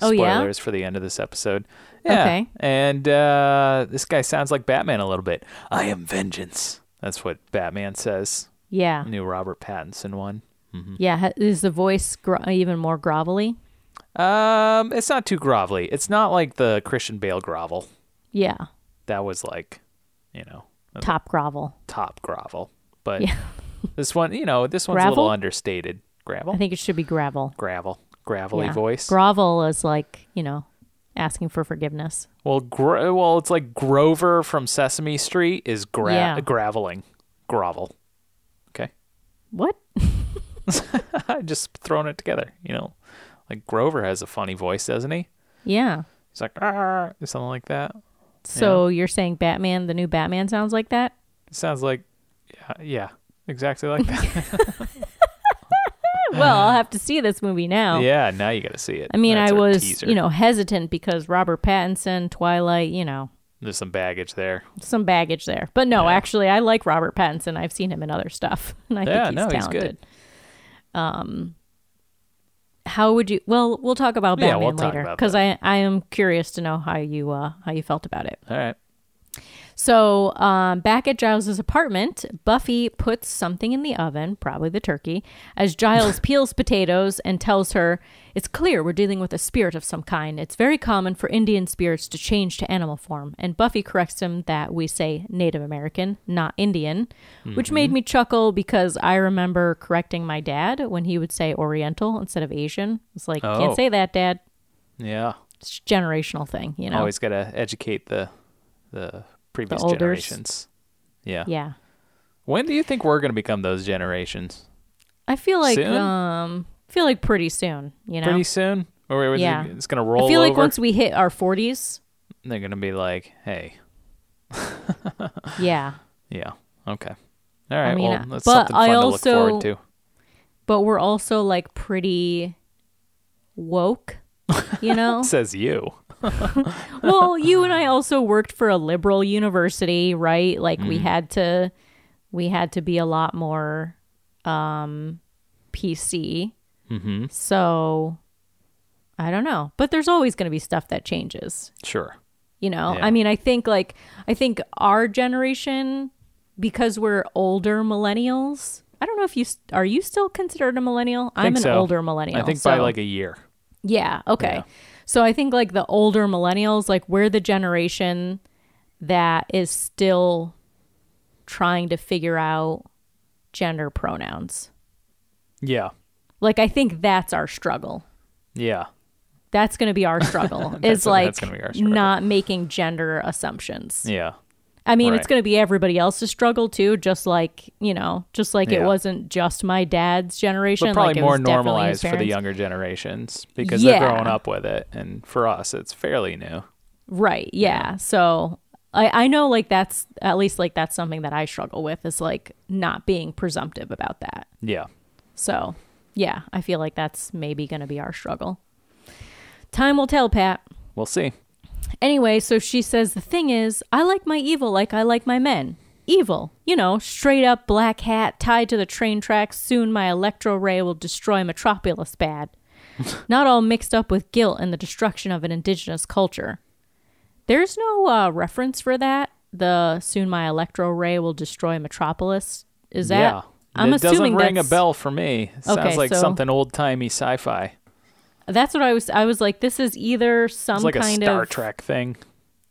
Oh, yeah? Spoilers for the end of this episode. Yeah. Okay. And uh this guy sounds like Batman a little bit. I am vengeance. That's what Batman says. Yeah. New Robert Pattinson one. Yeah. Is the voice gro- even more grovelly? Um, it's not too grovelly. It's not like the Christian Bale grovel. Yeah. That was like, you know, Top grovel. top grovel. But Yeah. [laughs] this one, you know, this one's a little understated. Gravel, I think it should be gravel. gravel, gravelly Yeah. voice. Grovel is like, you know, asking for forgiveness. Well, gro- well, it's like Grover from Sesame Street is gra- Yeah. graveling, grovel. Okay, What? [laughs] [laughs] I just throwing it together. You know, like Grover has a funny voice, doesn't he? Yeah. He's like ah, something like that. So you're saying Batman, the new Batman sounds like that? It sounds like yeah, yeah, exactly like that. [laughs] well, I'll have to see this movie now. yeah, now you got to see it. I mean, That's I was, teaser. you know, hesitant because Robert Pattinson, Twilight, you know, there's some baggage there. some baggage there. But no, Yeah. actually, I like Robert Pattinson. I've seen him in other stuff, [laughs] and I Yeah, think he's no, he's good. Um, how would you? Well, we'll talk about Yeah, Batman we'll talk later about because. I I am curious to know how you uh how you felt about it. All right. So, um, back at Giles's apartment, Buffy puts something in the oven, probably the turkey, as Giles [laughs] peels potatoes and tells her, It's clear we're dealing with a spirit of some kind. It's very common for Indian spirits to change to animal form. And Buffy corrects him that we say Native American, not Indian, which made me chuckle because I remember correcting my dad when he would say Oriental instead of Asian. It's like, Oh. can't say that, Dad. Yeah. It's a generational thing, you know? Always got to educate the the previous olders. generations. Yeah. yeah. When do you think we're going to become those generations? I feel like Soon? um feel like pretty soon, you know. Pretty soon? Or Yeah. it's going to roll I feel like over? once we hit our 40s, They're going to be like, hey, [laughs] yeah. yeah, okay. All right, mean, well, that's but something fun I to also- look forward to. But we're also like pretty woke, you [laughs] know? Says you. [laughs] well, you and I also worked for a liberal university, right? Like we Mm. had to we had to be a lot more um PC. Mm-hmm. So I don't know. But there's always going to be stuff that changes. Sure. You know, Yeah. I mean, I think like I think our generation, because we're older millennials. I don't know if you are you still considered a millennial. I'm an so. older millennial. I think by like a year. yeah. Okay. Yeah. So I think like the older millennials, like we're the generation that is still trying to figure out gender pronouns. Yeah. Like I think that's our struggle. Yeah. That's going to be our struggle. [laughs] Is like that's gonna be our struggle. not making gender assumptions. Yeah. I mean, it's going to be everybody else's struggle too, just like, you know, just like it wasn't just my dad's generation. But probably like it more normalized for the younger generations because Yeah. they're growing up with it. And for us, it's fairly new. Right. Yeah. So I, I know like that's at least like that's something that I struggle with is like not being presumptive about that. Yeah. So yeah, I feel like that's maybe going to be our struggle. Time will tell, Pat. We'll see. Anyway, so she says the thing is, I like my evil like I like my men. Evil, you know, straight up black hat tied to the train tracks. Soon my electro ray will destroy Metropolis bad. [laughs] Not all mixed up with guilt and the destruction of an indigenous culture. There's no uh, reference for that. The soon my electro ray will destroy Metropolis. Is that? yeah. I'm it assuming doesn't ring a bell for me. It sounds Okay, like so- something old timey sci fi. That's what I was. I was like, this is either some like a kind Star of Star Trek thing.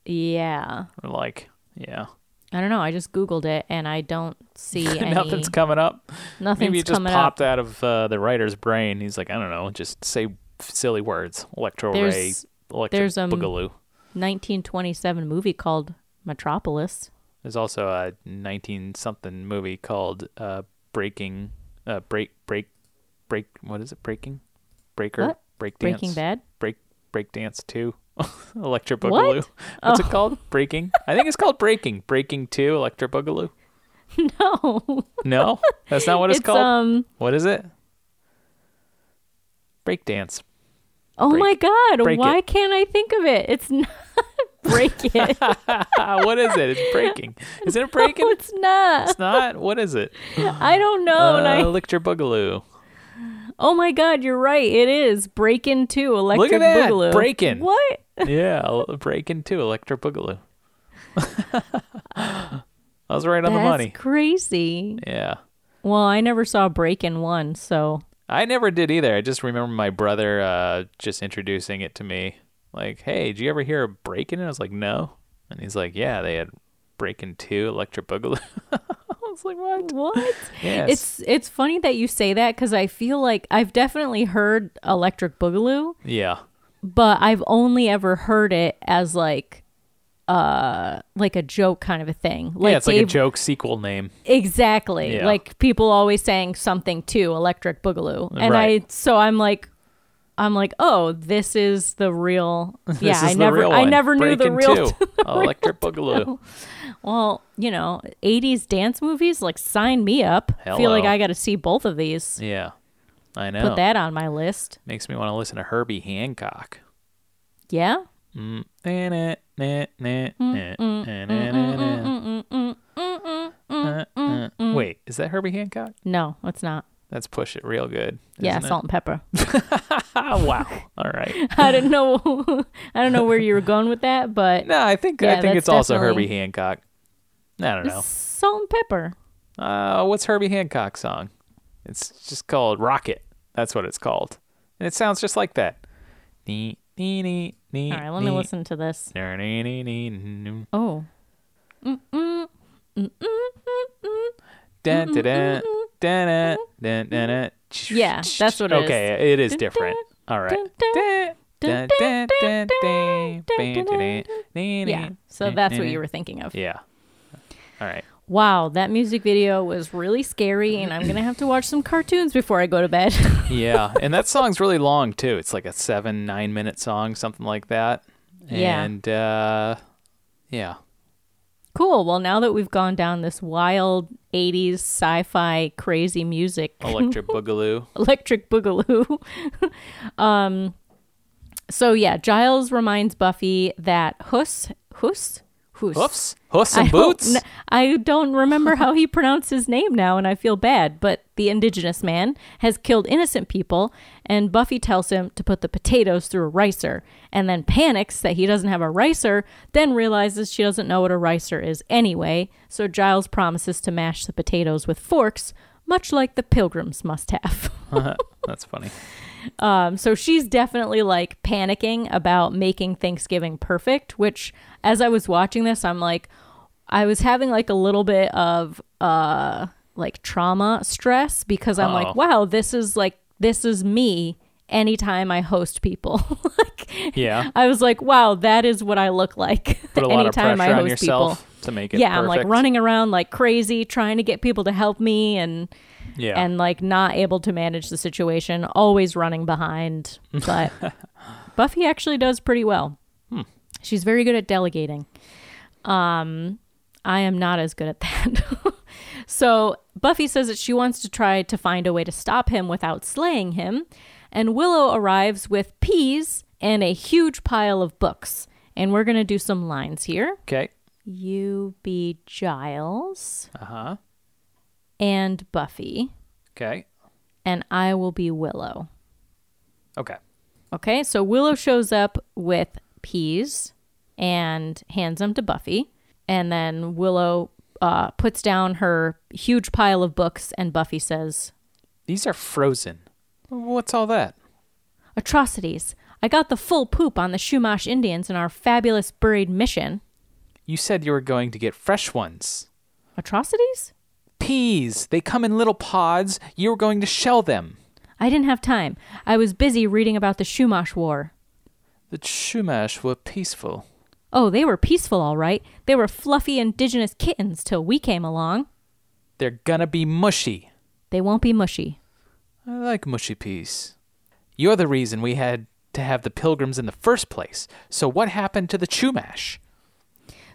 yeah. Or like, yeah. I don't know. I just googled it and I don't see [laughs] any. Nothing's coming up. Nothing's coming up. Maybe it just popped up. out of uh, the writer's brain. He's like, I don't know, just say silly words. Electro ray, There's- electric there's, um, boogaloo. 1927 movie called Metropolis. There's also a 19 something movie called uh, Breaking, uh, Break, Break, Break, what is it? Breaking? Breaker? What? Break Breaking Bad. Break, Break Dance 2. [laughs] Electric What? [laughs] What's Oh. it called? Breaking? I think it's called Breaking. Breaking 2, Electric Boogaloo. [laughs] No, No? That's not what it's, it's called? um. what is it? Break Dance. Oh Break- my God! Why it. can't I think of it? It's not break it. what is it? It's breaking. Is it a breaking? no, it's not. It's not. What is it? I don't know. uh, I, Electric Boogaloo. Oh my God, you're right. It is Breaking Two Electric Look at that, Boogaloo. Breakin'. What? Yeah, Breaking Two, Electric Boogaloo. [laughs] I was right on That's the money. That's crazy. Yeah. Well, I never saw Breaking One, so I never did either. I just remember my brother uh, just introducing it to me. Like, hey, did you ever hear of Breaking? And I was like, no. And he's like, yeah, they had Breaking 2, Electric Boogaloo. [laughs] Was like, what? what? Yes. It's it's funny that you say that because I feel like I've definitely heard Electric Boogaloo, Yeah. but I've only ever heard it as like uh like a joke kind of a thing. Like yeah, it's like a joke sequel name. Exactly. Yeah. Like people always saying something to Electric Boogaloo. And Right. I so I'm like I'm like, "Oh, this is the real [laughs] Yeah, This I the never I never knew the real Two, [laughs] oh, Electric Boogaloo. Well, you know, 80s dance movies like sign me up. Feel like I got to see both of these. Yeah, I know. Put that on my list. Makes me want to listen to Herbie Hancock. Yeah? Mm. Wait, is that Herbie Hancock? No, it's not. That's Push It Real Good. Yeah, isn't it? Salt-N-Pepa. [laughs] Wow. All right. [laughs] I don't know [laughs] I don't know where you were going with that, but No, I think Yeah, I think it's also Herbie Hancock. I don't know. Salt-N-Pepa. Uh, what's Herbie Hancock's song? It's just called Rockit. That's what it's called, and it sounds just like that. Nee, nee, nee, nee, All right, let me listen to this. nee, nee, nee, nee, nee. Oh. Dun, dun, dun, dun. Yeah, that's what it is. Okay, it is different. All right. Yeah, so that's what you were thinking of. Yeah. All right. Wow, that music video was really scary, and I'm gonna have to watch some cartoons before I go to bed. yeah, and that song's really long too. It's like a seven, nine minute song, something like that. And yeah. uh yeah, cool. Well, now that we've gone down this wild 80s sci-fi crazy music [laughs] Electric Boogaloo. electric boogaloo. [laughs] um so yeah, Giles reminds Buffy that Hus Hus Hoofs, hoofs I and don't boots. I don't remember how he pronounced his name now, and I feel bad. But the indigenous man has killed innocent people, and Buffy tells him to put the potatoes through a ricer, and then panics that he doesn't have a ricer, then realizes she doesn't know what a ricer is anyway. So Giles promises to mash the potatoes with forks, much like the pilgrims must have. [laughs] [laughs] That's funny. Um, so she's definitely like panicking about making Thanksgiving perfect, which as I was watching this, I'm like, I was having like a little bit of uh like trauma stress because I'm Uh-oh. like, wow, this is like this is me anytime I host people. [laughs] like Yeah. I was like, wow, that is what I look like Put a lot of anytime pressure I on host yourself people. to make it. Yeah, I'm like running around like crazy trying to get people to help me and Yeah. and like not able to manage the situation, always running behind. [laughs] But Buffy actually does pretty well. Hmm. She's very good at delegating. Um, I am not as good at that. [laughs] so Buffy says that she wants to try to find a way to stop him without slaying him, and Willow arrives with peas and a huge pile of books. And we're gonna do some lines here. okay. You be Giles Uh huh. And Buffy. Okay. and I will be Willow. Okay. Okay, so Willow shows up with peas and hands them to Buffy. And then Willow uh, puts down her huge pile of books, and Buffy says, These are frozen. What's all that? Atrocities. I got the full poop on the Chumash Indians in our fabulous buried mission. You said you were going to get fresh ones. Atrocities? Peas. They come in little pods. You were going to shell them. I didn't have time. I was busy reading about the Chumash War. The Chumash were peaceful. Oh, they were peaceful, all right. They were fluffy indigenous kittens till we came along. They're gonna be mushy. They won't be mushy. I like mushy peas. You're the reason we had to have the pilgrims in the first place. So what happened to the Chumash?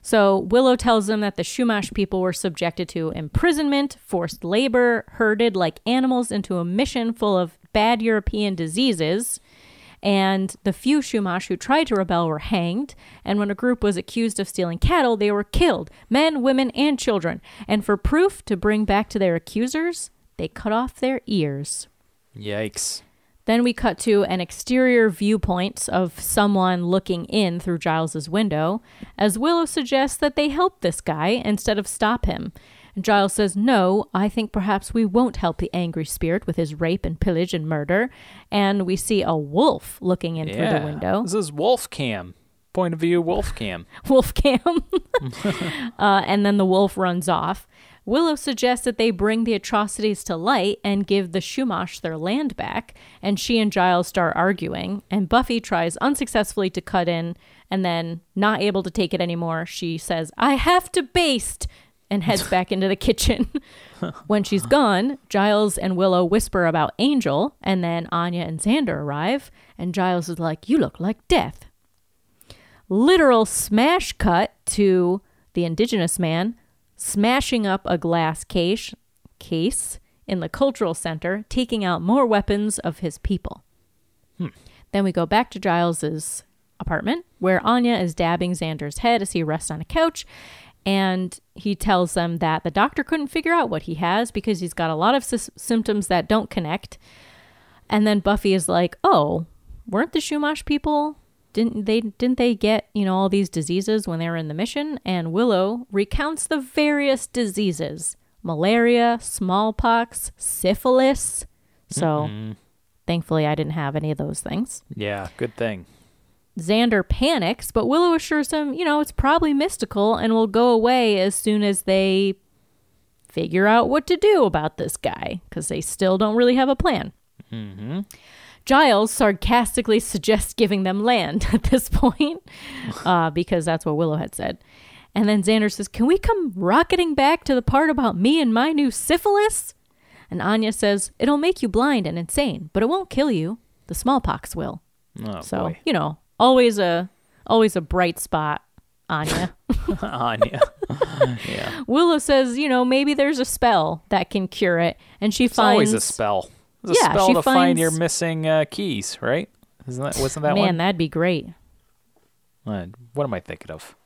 So Willow tells them that the Chumash people were subjected to imprisonment, forced labor, herded like animals into a mission full of bad European diseases. And the few Chumash who tried to rebel were hanged. And when a group was accused of stealing cattle, they were killed men, women, and children. And for proof to bring back to their accusers, they cut off their ears. Yikes. Then we cut to an exterior viewpoint of someone looking in through Giles's window, as Willow suggests that they help this guy instead of stop him. And Giles says, No, I think perhaps we won't help the angry spirit with his rape and pillage and murder. And we see a wolf looking in through the window. This is wolf cam. Point of view wolf cam. [laughs] wolf cam. [laughs] uh, and then the wolf runs off. Willow suggests that they bring the atrocities to light and give the Chumash their land back, and she and Giles start arguing, and Buffy tries unsuccessfully to cut in, and then, not able to take it anymore, she says, I have to baste, and heads [laughs] back into the kitchen. [laughs] when she's gone, Giles and Willow whisper about Angel, and then Anya and Xander arrive, and Giles is like, You look like death. Literal smash cut to the indigenous man smashing up a glass case, case in the cultural center, taking out more weapons of his people. Hmm. Then we go back to Giles's apartment where Anya is dabbing Xander's head as he rests on a couch. And he tells them that the doctor couldn't figure out what he has because he's got a lot of sys- symptoms that don't connect. And then Buffy is like, "Oh, weren't the Chumash people didn't they didn't they get, you know, all these diseases when they were in the mission?" And Willow recounts the various diseases. Malaria, smallpox, syphilis. So, mm-hmm. thankfully I didn't have any of those things. Yeah, good thing. Xander panics, but Willow assures him, you know, it's probably mystical and will go away as soon as they figure out what to do about this guy, because they still don't really have a plan. Mm-hmm. Giles sarcastically suggests giving them land [laughs] at this point, uh, because that's what Willow had said. And then Xander says, Can we come rocketing back to the part about me and my new syphilis? And Anya says, It'll make you blind and insane, but it won't kill you. The smallpox will. Oh So, boy, you know, always a always a bright spot, Anya. [laughs] [laughs] Anya. yeah, Willow says, you know, maybe there's a spell that can cure it, and she it's finds always a spell. A Yeah, spell she to find your missing uh, keys, right? Isn't that wasn't that Man, one? Man, that'd be great. Uh, what am I thinking of?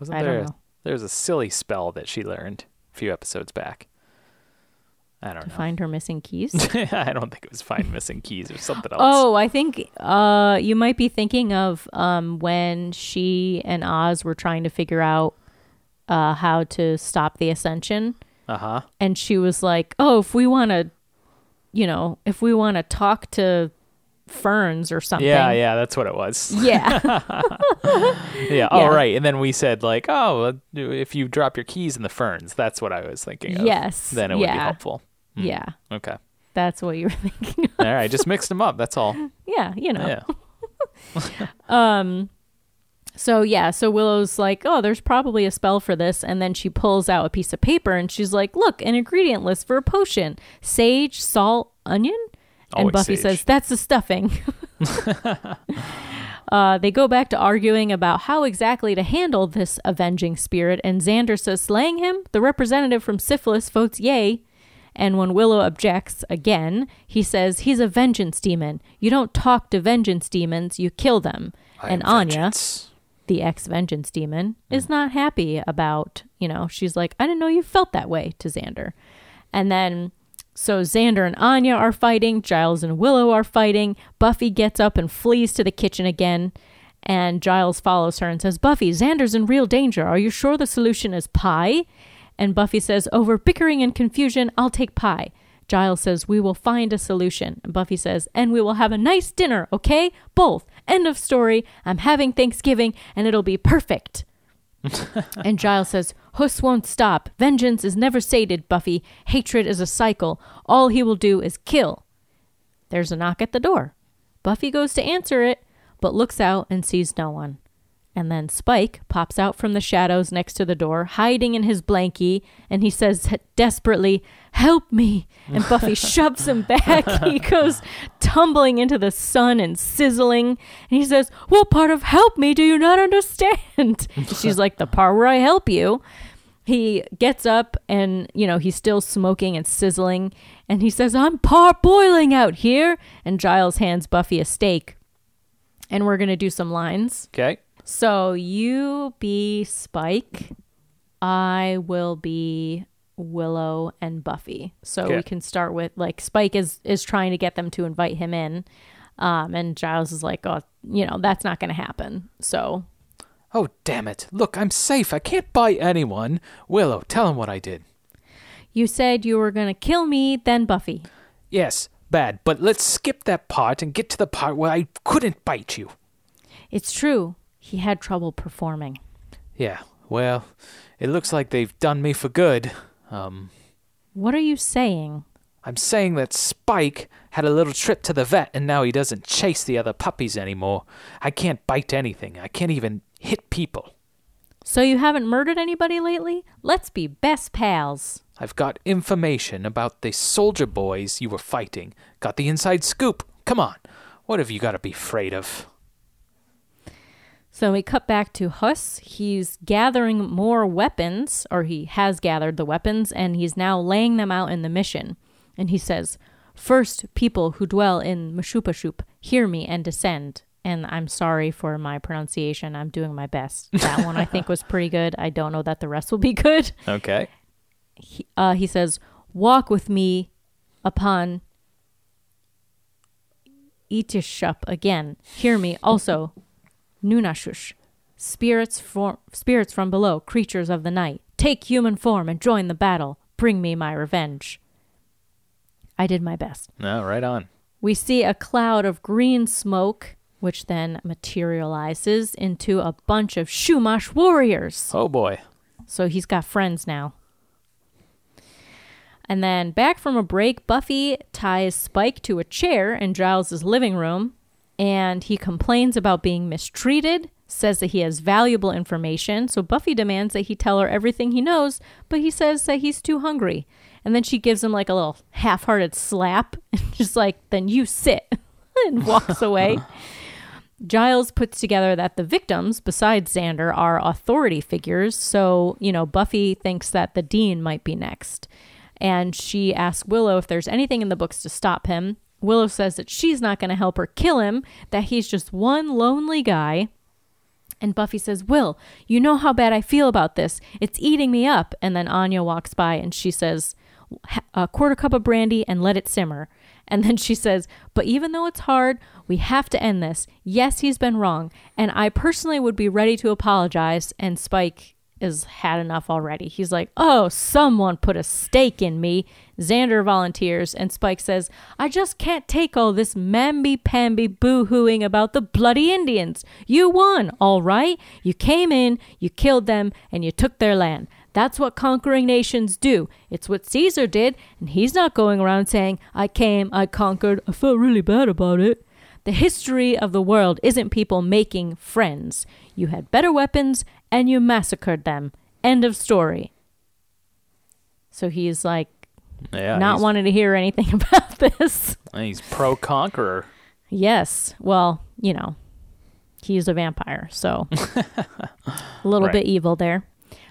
Wasn't I don't know. There was a silly spell that she learned a few episodes back. I don't To know. find her missing keys. [laughs] I don't think it was find missing keys or something else. oh, I think uh you might be thinking of um when she and Oz were trying to figure out uh how to stop the ascension. Uh huh. and she was like, "Oh, if we want to, you know, if we want to talk to ferns or something." Yeah, yeah, that's what it was. Yeah. [laughs] Yeah. Oh, Yeah. right. And then we said like, oh, if you drop your keys in the ferns, that's what I was thinking of. Yes, Then it would be yeah. helpful. Hmm. yeah. Okay. That's what you were [laughs] thinking. Of. All right. Just mixed them up. That's all. Yeah, you know. Yeah. [laughs] Um, So yeah, so Willow's like, "Oh, there's probably a spell for this." And then she pulls out a piece of paper and she's like, "Look, an ingredient list for a potion. Sage, salt, onion?" And Always Buffy sage. says, "That's the stuffing." [laughs] Uh, they go back to arguing about how exactly to handle this avenging spirit, and Xander says, slaying him? The representative from Syphilis votes yay. And when Willow objects again, he says, he's a vengeance demon. You don't talk to vengeance demons, you kill them. and Anya, Vengeance. The ex vengeance demon, is mm. not happy about, you know, she's like, I didn't know you felt that way to Xander. And then, so Xander and Anya are fighting, Giles and Willow are fighting. Buffy gets up and flees to the kitchen again. And Giles follows her and says, Buffy, Xander's in real danger. Are you sure the solution is pie? And Buffy says, Over bickering and confusion, I'll take pie. Giles says, We will find a solution. And Buffy says, And we will have a nice dinner, okay? Both. End of story. I'm having Thanksgiving and it'll be perfect. [laughs] and Giles says, Huss won't stop. Vengeance is never sated, Buffy. Hatred is a cycle. All he will do is kill. There's a knock at the door. Buffy goes to answer it, but looks out and sees no one. And then Spike pops out from the shadows next to the door, hiding in his blankie, and he says desperately, Help me! And [laughs] Buffy shoves him back. [laughs] He goes tumbling into the sun and sizzling. And he says, What part of help me do you not understand? [laughs] She's like, The part where I help you. He gets up and, you know, he's still smoking and sizzling. And he says, I'm parboiling out here. And Giles hands Buffy a steak. And we're going to do some lines. Okay. So you be Spike. I will be Willow and Buffy. So Okay. we can start with like Spike is is trying to get them to invite him in. Um, and Giles is like, oh, you know, that's not going to happen. So Oh, damn it. Look, I'm safe. I can't bite anyone. Willow, tell him what I did. you said you were going to kill me, then Buffy. Yes, bad, but let's skip that part and get to the part where I couldn't bite you. It's true. He had trouble performing. Yeah, well, it looks like they've done me for good. Um, What are you saying? I'm saying that Spike had a little trip to the vet and now he doesn't chase the other puppies anymore. I can't bite anything. I can't even hit people. So you haven't murdered anybody lately? Let's be best pals. I've got information about the soldier boys you were fighting. Got the inside scoop. Come on. What have you got to be afraid of? So we cut back to Huss. He's gathering more weapons, or he has gathered the weapons, and he's now laying them out in the mission. And he says, First, people who dwell in Mashupashup, hear me and descend. And I'm sorry for my pronunciation. I'm doing my best. That one I think was [laughs] pretty good. I don't know that the rest will be good. Okay. He, uh, he says, Walk with me upon Itishup again. Hear me also, Nunashush. Spirits, for, spirits from below, creatures of the night. Take human form and join the battle. Bring me my revenge. I did my best. No, right on. We see a cloud of green smoke, which then materializes into a bunch of Chumash warriors. Oh boy. So he's got friends now. And then back from a break, Buffy ties Spike to a chair in Giles' living room and he complains about being mistreated, says that he has valuable information. So Buffy demands that he tell her everything he knows, but he says that he's too hungry. And then she gives him like a little half hearted slap, [laughs] and just like, then you sit, [laughs] and walks away. [laughs] Giles puts together that the victims, besides Xander, are authority figures. So, you know, Buffy thinks that the dean might be next. And she asks Willow if there's anything in the books to stop him. Willow says that she's not going to help her kill him, that he's just one lonely guy. And Buffy says, Will, you know how bad I feel about this. It's eating me up. And then Anya walks by and she says, a quarter cup of brandy and let it simmer. And then she says, But even though it's hard, we have to end this. Yes, he's been wrong. And I personally would be ready to apologize. And Spike has had enough already. He's like, Oh, someone put a stake in me. Xander volunteers. And Spike says, I just can't take all this mamby pamby boo hooing about the bloody Indians. You won, all right? You came in, you killed them, and you took their land. That's what conquering nations do. It's what Caesar did, and he's not going around saying, I came, I conquered, I felt really bad about it. The history of the world isn't people making friends. You had better weapons, and you massacred them. End of story. So he's like, Yeah. not wanting to hear anything [laughs] about this. He's pro conqueror. Yes. Well, you know, he's a vampire, so [laughs] a little Right. bit evil there.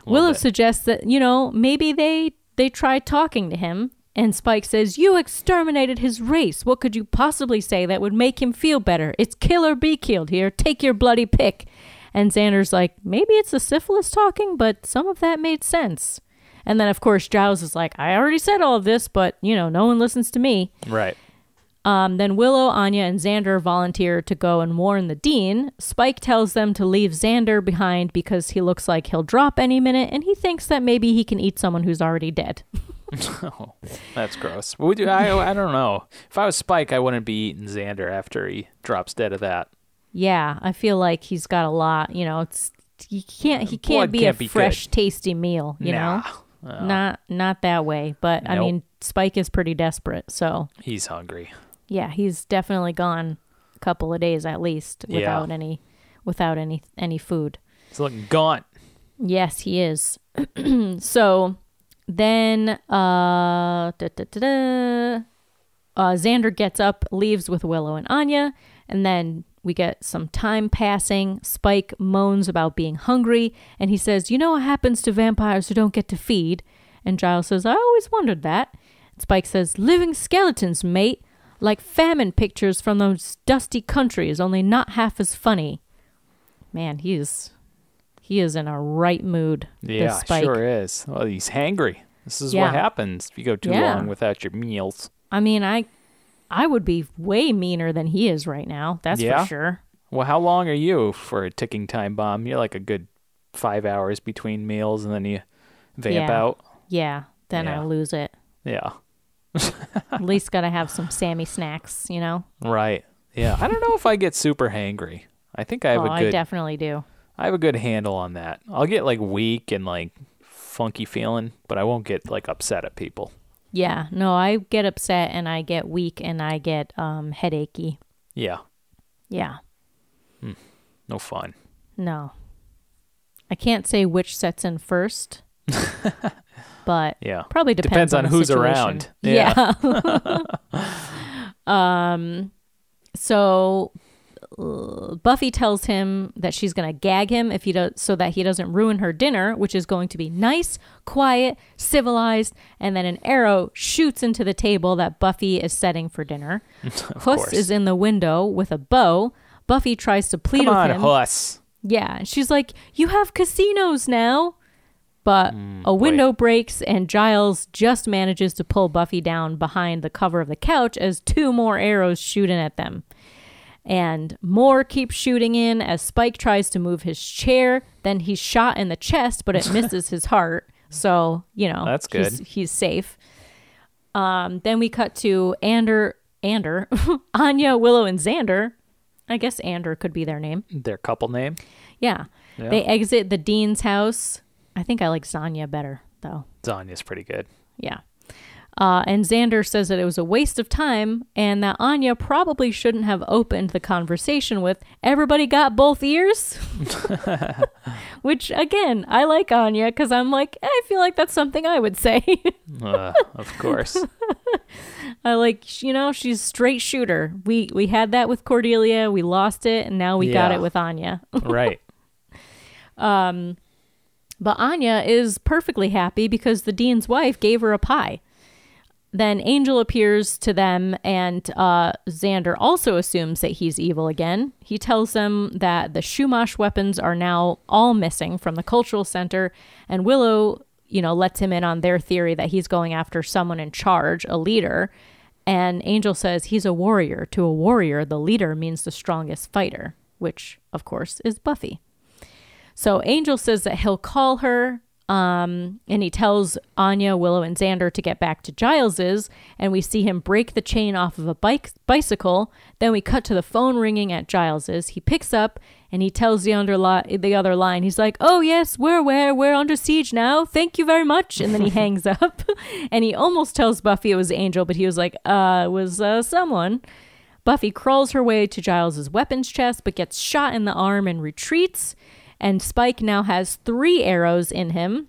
Willow bit. suggests that, you know, maybe they they tried talking to him and Spike says, "You exterminated his race. What could you possibly say that would make him feel better? It's kill or be killed here. Take your bloody pick." And Xander's like, "Maybe it's the syphilis talking, but some of that made sense." And then of course Giles is like, "I already said all of this, but, you know, no one listens to me." Right. Um, then Willow, Anya, and Xander volunteer to go and warn the dean. Spike tells them to leave Xander behind because he looks like he'll drop any minute, and he thinks that maybe he can eat someone who's already dead. Oh, [laughs] [laughs] that's gross. Would you, I, I don't know. If I was Spike, I wouldn't be eating Xander after he drops dead of that. Yeah, I feel like he's got a lot. You know, it's he can't he can't Blood be can't a be fresh, tasty meal. You Nah. know, not not that way. But I Nope. mean, Spike is pretty desperate, so He's hungry. yeah, he's definitely gone a couple of days at least Yeah. without any without any any food. He's looking gaunt. Yes, he is. [clears throat] so then uh, da, da, da, uh Xander gets up, leaves with Willow and Anya, and then we get some time passing. Spike moans about being hungry, and he says, You know what happens to vampires who don't get to feed? And Giles says, I always wondered that. And Spike says, Living skeletons, mate. Like famine pictures from those dusty countries, only not half as funny. Man, he is he is in a right mood. this Yeah, Spike. sure is. Well, he's hangry. This is Yeah. what happens if you go too Yeah. long without your meals. I mean, I I would be way meaner than he is right now. That's Yeah? for sure. Well, how long are you for a ticking time bomb? You're like a good five hours between meals, and then you vamp Yeah. out. Yeah, then Yeah. I lose it. Yeah, At [laughs] least gotta have some Sami snacks, you know. right. Yeah, I don't know if I get super hangry. I think I have oh, a I good. definitely do. I have a good handle on that. I'll get like weak and like funky feeling, but I won't get like upset at people. Yeah, no, I get upset and I get weak and I get um headachy. Yeah, Yeah. no fun. No. I can't say which sets in first. [laughs] but Yeah. probably depends, Depends on the who's situation. around. Yeah. [laughs] um so Buffy tells him that she's going to gag him if he does so that he doesn't ruin her dinner, which is going to be nice, quiet, civilized, and then an arrow shoots into the table that Buffy is setting for dinner. [laughs] Huss is in the window with a bow. Buffy tries to plead Come with on, him. Huss. Yeah, she's like, "You have casinos now." But Mm, a window breaks and Giles just manages to pull Buffy down behind the cover of the couch as two more arrows shoot in at them. And more keep shooting in as Spike tries to move his chair. Then he's shot in the chest, but it [laughs] misses his heart. So, you know, That's He's, good. he's safe. Um, then we cut to Ander, Ander, [laughs] Anya, Willow, and Xander. I guess Ander could be their name. Their couple name. Yeah. Yeah. They exit the dean's house. I think I like Zanya better, though. Zanya's pretty good. Yeah. Uh, and Xander says that it was a waste of time and that Anya probably shouldn't have opened the conversation with, everybody got both ears? [laughs] Which, again, I like Anya because I'm like, I feel like that's something I would say. [laughs] Uh, of course. [laughs] I like, you know, she's straight shooter. We we had that with Cordelia, we lost it, and now we got it with Anya. right. But Anya is perfectly happy because the dean's wife gave her a pie. Then Angel appears to them, and uh, Xander also assumes that he's evil again. He tells them that the Chumash weapons are now all missing from the cultural center, and Willow, you know, lets him in on their theory that he's going after someone in charge, a leader. And Angel says he's a warrior. To a warrior, the leader means the strongest fighter, which, of course, is Buffy. So Angel says that he'll call her, um, and he tells Anya, Willow, and Xander to get back to Giles's, and we see him break the chain off of a bike bicycle. Then we cut to the phone ringing at Giles's. He picks up and he tells the the other line. He's like, "Oh yes, we're where we're under siege now. Thank you very much." And then he [laughs] hangs up, [laughs] and he almost tells Buffy it was Angel, but he was like, "Uh, it was uh, someone." Buffy crawls her way to Giles's weapons chest, but gets shot in the arm and retreats. And Spike now has three arrows in him,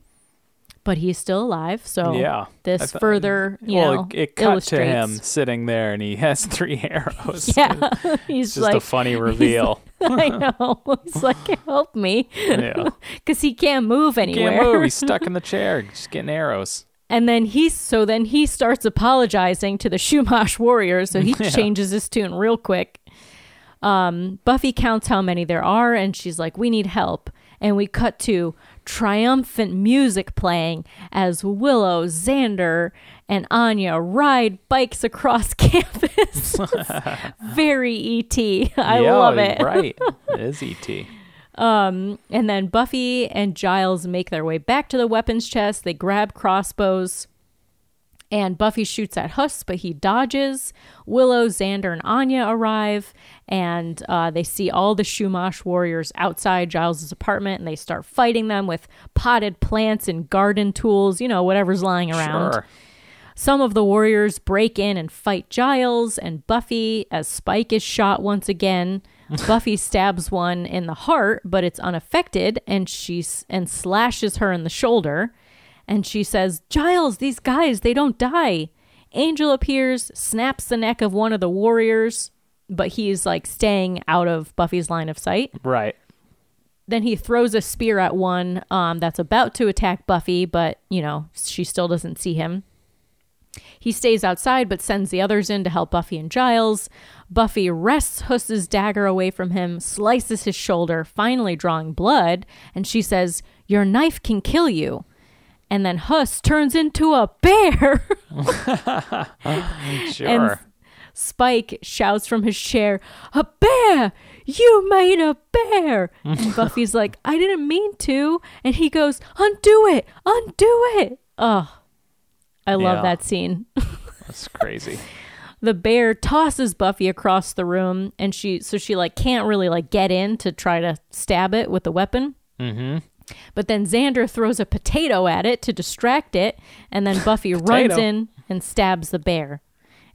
but he's still alive. So Yeah. this thought- further, you well, know, it, it cut to him illustrates- sitting there, and he has [laughs] three arrows. Yeah, [laughs] [laughs] he's It's just like, a funny reveal. I know. He's like, help me, yeah. because he can't move anywhere. Can't move. He's stuck in the chair, just getting arrows. And then he's so then he starts apologizing to the Chumash warriors, so he changes his tune real quick. Um, Buffy counts how many there are, and she's like, "We need help." And we cut to triumphant music playing as Willow, Xander, and Anya ride bikes across [laughs] campus. [laughs] Very ET. I yeah, love it. Right. [laughs] It is E.T. And then Buffy and Giles make their way back to the weapons chest. They grab crossbows. And Buffy shoots at Hus, but he dodges. Willow, Xander, and Anya arrive, and uh, they see all the Chumash warriors outside Giles's apartment, and they start fighting them with potted plants and garden tools, you know, whatever's lying around. Sure. Some of the warriors break in and fight Giles and Buffy as Spike is shot once again. [laughs] Buffy stabs one in the heart, but it's unaffected, and she and slashes her in the shoulder. And she says, "Giles, these guys, they don't die." Angel appears, snaps the neck of one of the warriors, but he's like staying out of Buffy's line of sight. Right. Then he throws a spear at one um, that's about to attack Buffy, but you know she still doesn't see him. He stays outside but sends the others in to help Buffy and Giles. Buffy wrests Hus's dagger away from him, slices his shoulder, finally drawing blood, and she says, Your knife can kill you. And then Hus turns into a bear. [laughs] [laughs] Sure. And Spike shouts from his chair, A bear! You made a bear! And [laughs] Buffy's like, I didn't mean to. And he goes, Undo it! Undo it! Oh, I love Yeah. that scene. [laughs] That's crazy. the bear tosses Buffy across the room and she so she like can't really like get in to try to stab it with the weapon. Mm-hmm. But then Xander throws a potato at it to distract it, and then Buffy [laughs] runs in and stabs the bear.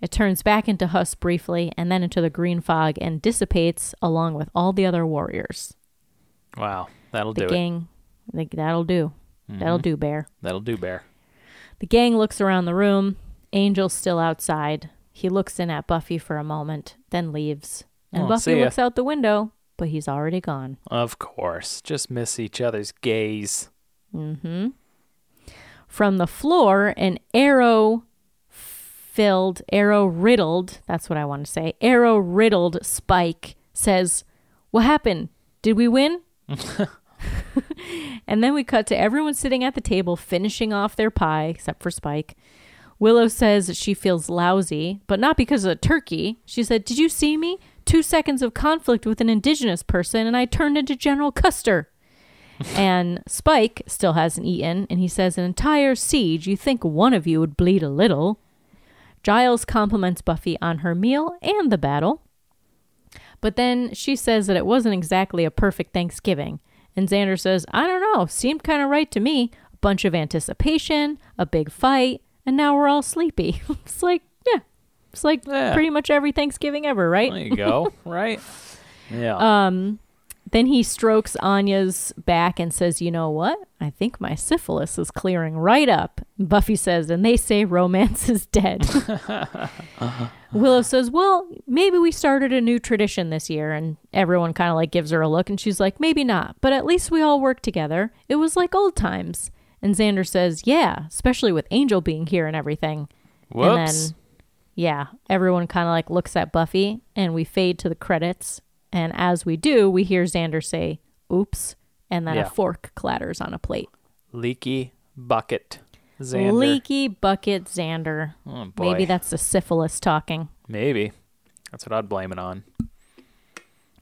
It turns back into Hus briefly and then into the green fog and dissipates along with all the other warriors. Wow, that'll The do it. gang, like, that'll do. That'll do, bear. That'll do, Bear. The gang looks around the room. Angel's still outside. He looks in at Buffy for a moment, then leaves. And Oh, Buffy looks out the window, but he's already gone. Of course, just miss each other's gaze. Mm hmm. From the floor, an arrow filled, arrow riddled, that's what I want to say, arrow riddled Spike says, What happened? Did we win? [laughs] and then we cut to everyone sitting at the table finishing off their pie, except for Spike. Willow says she feels lousy, but not because of the turkey. She said, Did you see me? Two seconds of conflict with an indigenous person, and I turned into General Custer. [laughs] and Spike still hasn't eaten, and he says, An entire siege, you think one of you would bleed a little. Giles compliments Buffy on her meal and the battle. But then she says that it wasn't exactly a perfect Thanksgiving. And Xander says, I don't know, seemed kind of right to me. A bunch of anticipation, a big fight, and now we're all sleepy. [laughs] it's like, yeah, it's like Yeah. pretty much every Thanksgiving ever, right? There you go. [laughs] right? Yeah. Um, Then he strokes Anya's back and says, You know what? I think my syphilis is clearing right up. Buffy says, And they say romance is dead. [laughs] [laughs] Willow says, Well, maybe we started a new tradition this year. And everyone kind of like gives her a look. And she's like, Maybe not. But at least we all work together. It was like old times. And Xander says, Yeah, especially with Angel being here and everything. And Whoops. then, yeah, everyone kind of like looks at Buffy and we fade to the credits. And as we do, we hear Xander say, oops. And then Yeah. a fork clatters on a plate. Leaky bucket. Xander. Leaky bucket Xander. Oh, boy. Maybe that's the syphilis talking. Maybe. That's what I'd blame it on.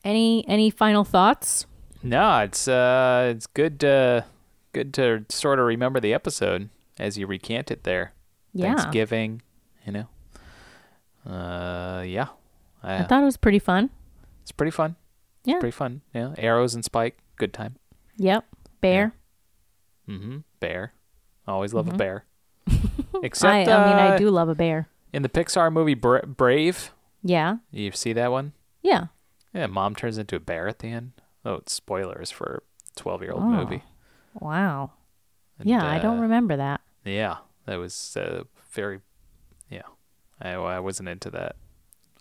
Any any final thoughts? No, it's uh, it's good to good to sort of remember the episode as you recant it there. Yeah. Thanksgiving, you know. Uh, yeah. I thought it was pretty fun. It's pretty fun. Yeah. Pretty fun. Yeah. Arrows and Spike, good time. Yep. Bear. Mm-hmm. Bear. Always love Mm-hmm. a bear. [laughs] Except I, I mean, I uh, do love a bear. in the Pixar movie Bra- Brave. Yeah. You see that one? Yeah. Yeah, mom turns into a bear at the end. Oh, it's spoilers for a 12 year old Oh. movie. Wow. And, yeah, I don't uh, remember that. Yeah, that was uh, very. Yeah, I, I wasn't into that.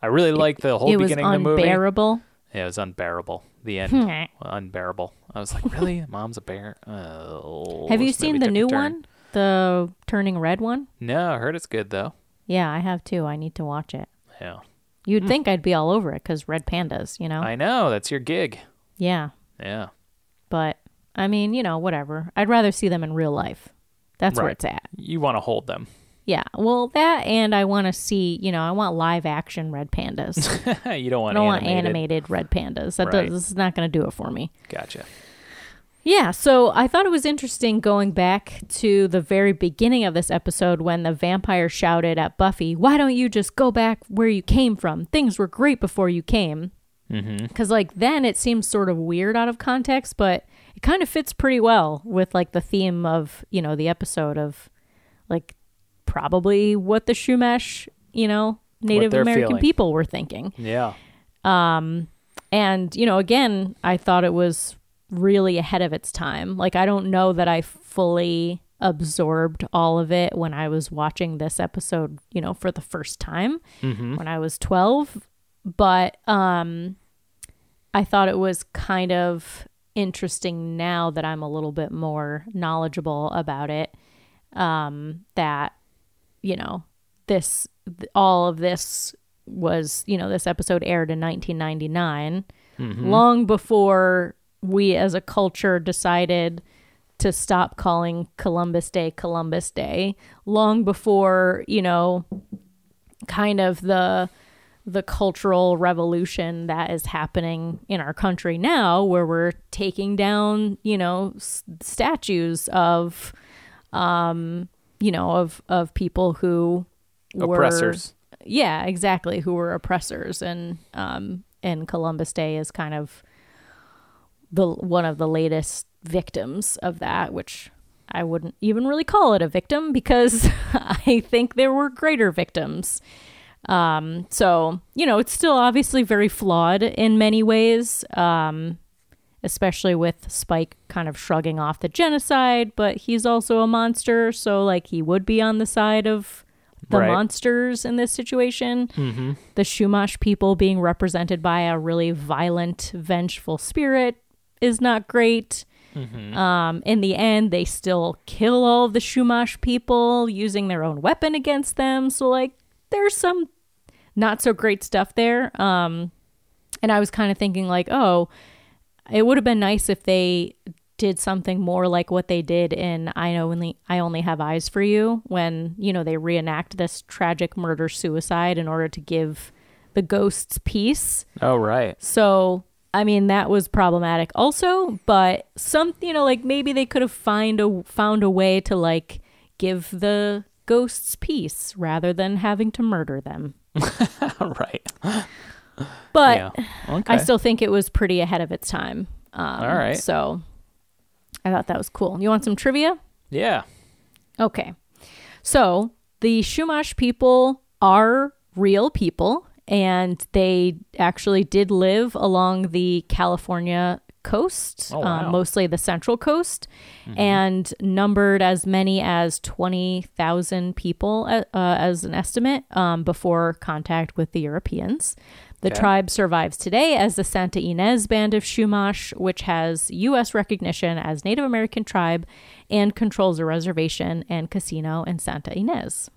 I really liked the whole it was beginning of the movie. unbearable. Yeah, it was unbearable. The end, Hmm. unbearable. I was like, really, [laughs] mom's a bear? Oh, Have you seen the new one? The turning red one? No, I heard it's good though. Yeah, I have too. I need to watch it. Yeah, You'd think I'd be all over it because red pandas, you know? I know that's your gig. yeah. Yeah, But I mean, you know, whatever. I'd rather see them in real life. That's where it's at. you want to hold them. Yeah. Well, that and I want to see, you know, I want live action red pandas. [laughs] you don't want I don't animated. want animated red pandas. That Right. does, this is not going to do it for me. Gotcha. Yeah, so I thought it was interesting going back to the very beginning of this episode when the vampire shouted at Buffy, Why don't you just go back where you came from? Things were great before you came. Mm-hmm. Because, like, then it seems sort of weird out of context, but it kind of fits pretty well with, like, the theme of, you know, the episode of, like, probably what the Chumash, you know, Native American feeling. people were thinking. Yeah. Um, And, you know, again, I thought it was really ahead of its time. Like, I don't know that I fully absorbed all of it when I was watching this episode, you know, for the first time when I was 12. But um, I thought it was kind of interesting now that I'm a little bit more knowledgeable about it. Um, that, you know, this, all of this was, you know, this episode aired in 1999, long before we as a culture decided to stop calling Columbus Day Columbus Day, long before, you know, kind of the the cultural revolution that is happening in our country now where we're taking down you know s- statues of um you know of of people who were Oppressors. yeah exactly who were oppressors and um and Columbus Day is kind of the one of the latest victims of that, which I wouldn't even really call it a victim because [laughs] I think there were greater victims. Um, so you know, it's still obviously very flawed in many ways. Um, especially with Spike kind of shrugging off the genocide, but he's also a monster, so like he would be on the side of the Right. monsters in this situation. The Chumash people being represented by a really violent, vengeful spirit is not great. Um, in the end, they still kill all of the Chumash people using their own weapon against them. So, like, there's some not so great stuff there. Um, and I was kind of thinking, like, oh, it would have been nice if they did something more like what they did in I know only I only have eyes for you when you know they reenact this tragic murder suicide in order to give the ghosts peace. Oh, right. So I mean that was problematic also, but some you know like maybe they could have find a found a way to like give the ghosts peace rather than having to murder them. [laughs] right. But yeah. Okay. I still think it was pretty ahead of its time. Um, All right. So I thought that was cool. You want some trivia? yeah. Okay. So the Chumash people are real people, and they actually did live along the California coast, Oh, wow. um, mostly the central coast, and numbered as many as 20,000 people uh, uh, as an estimate um, before contact with the Europeans. The Okay. tribe survives today as the Santa Ynez Band of Chumash, which has U.S. recognition as Native American tribe and controls a reservation and casino in Santa Ynez.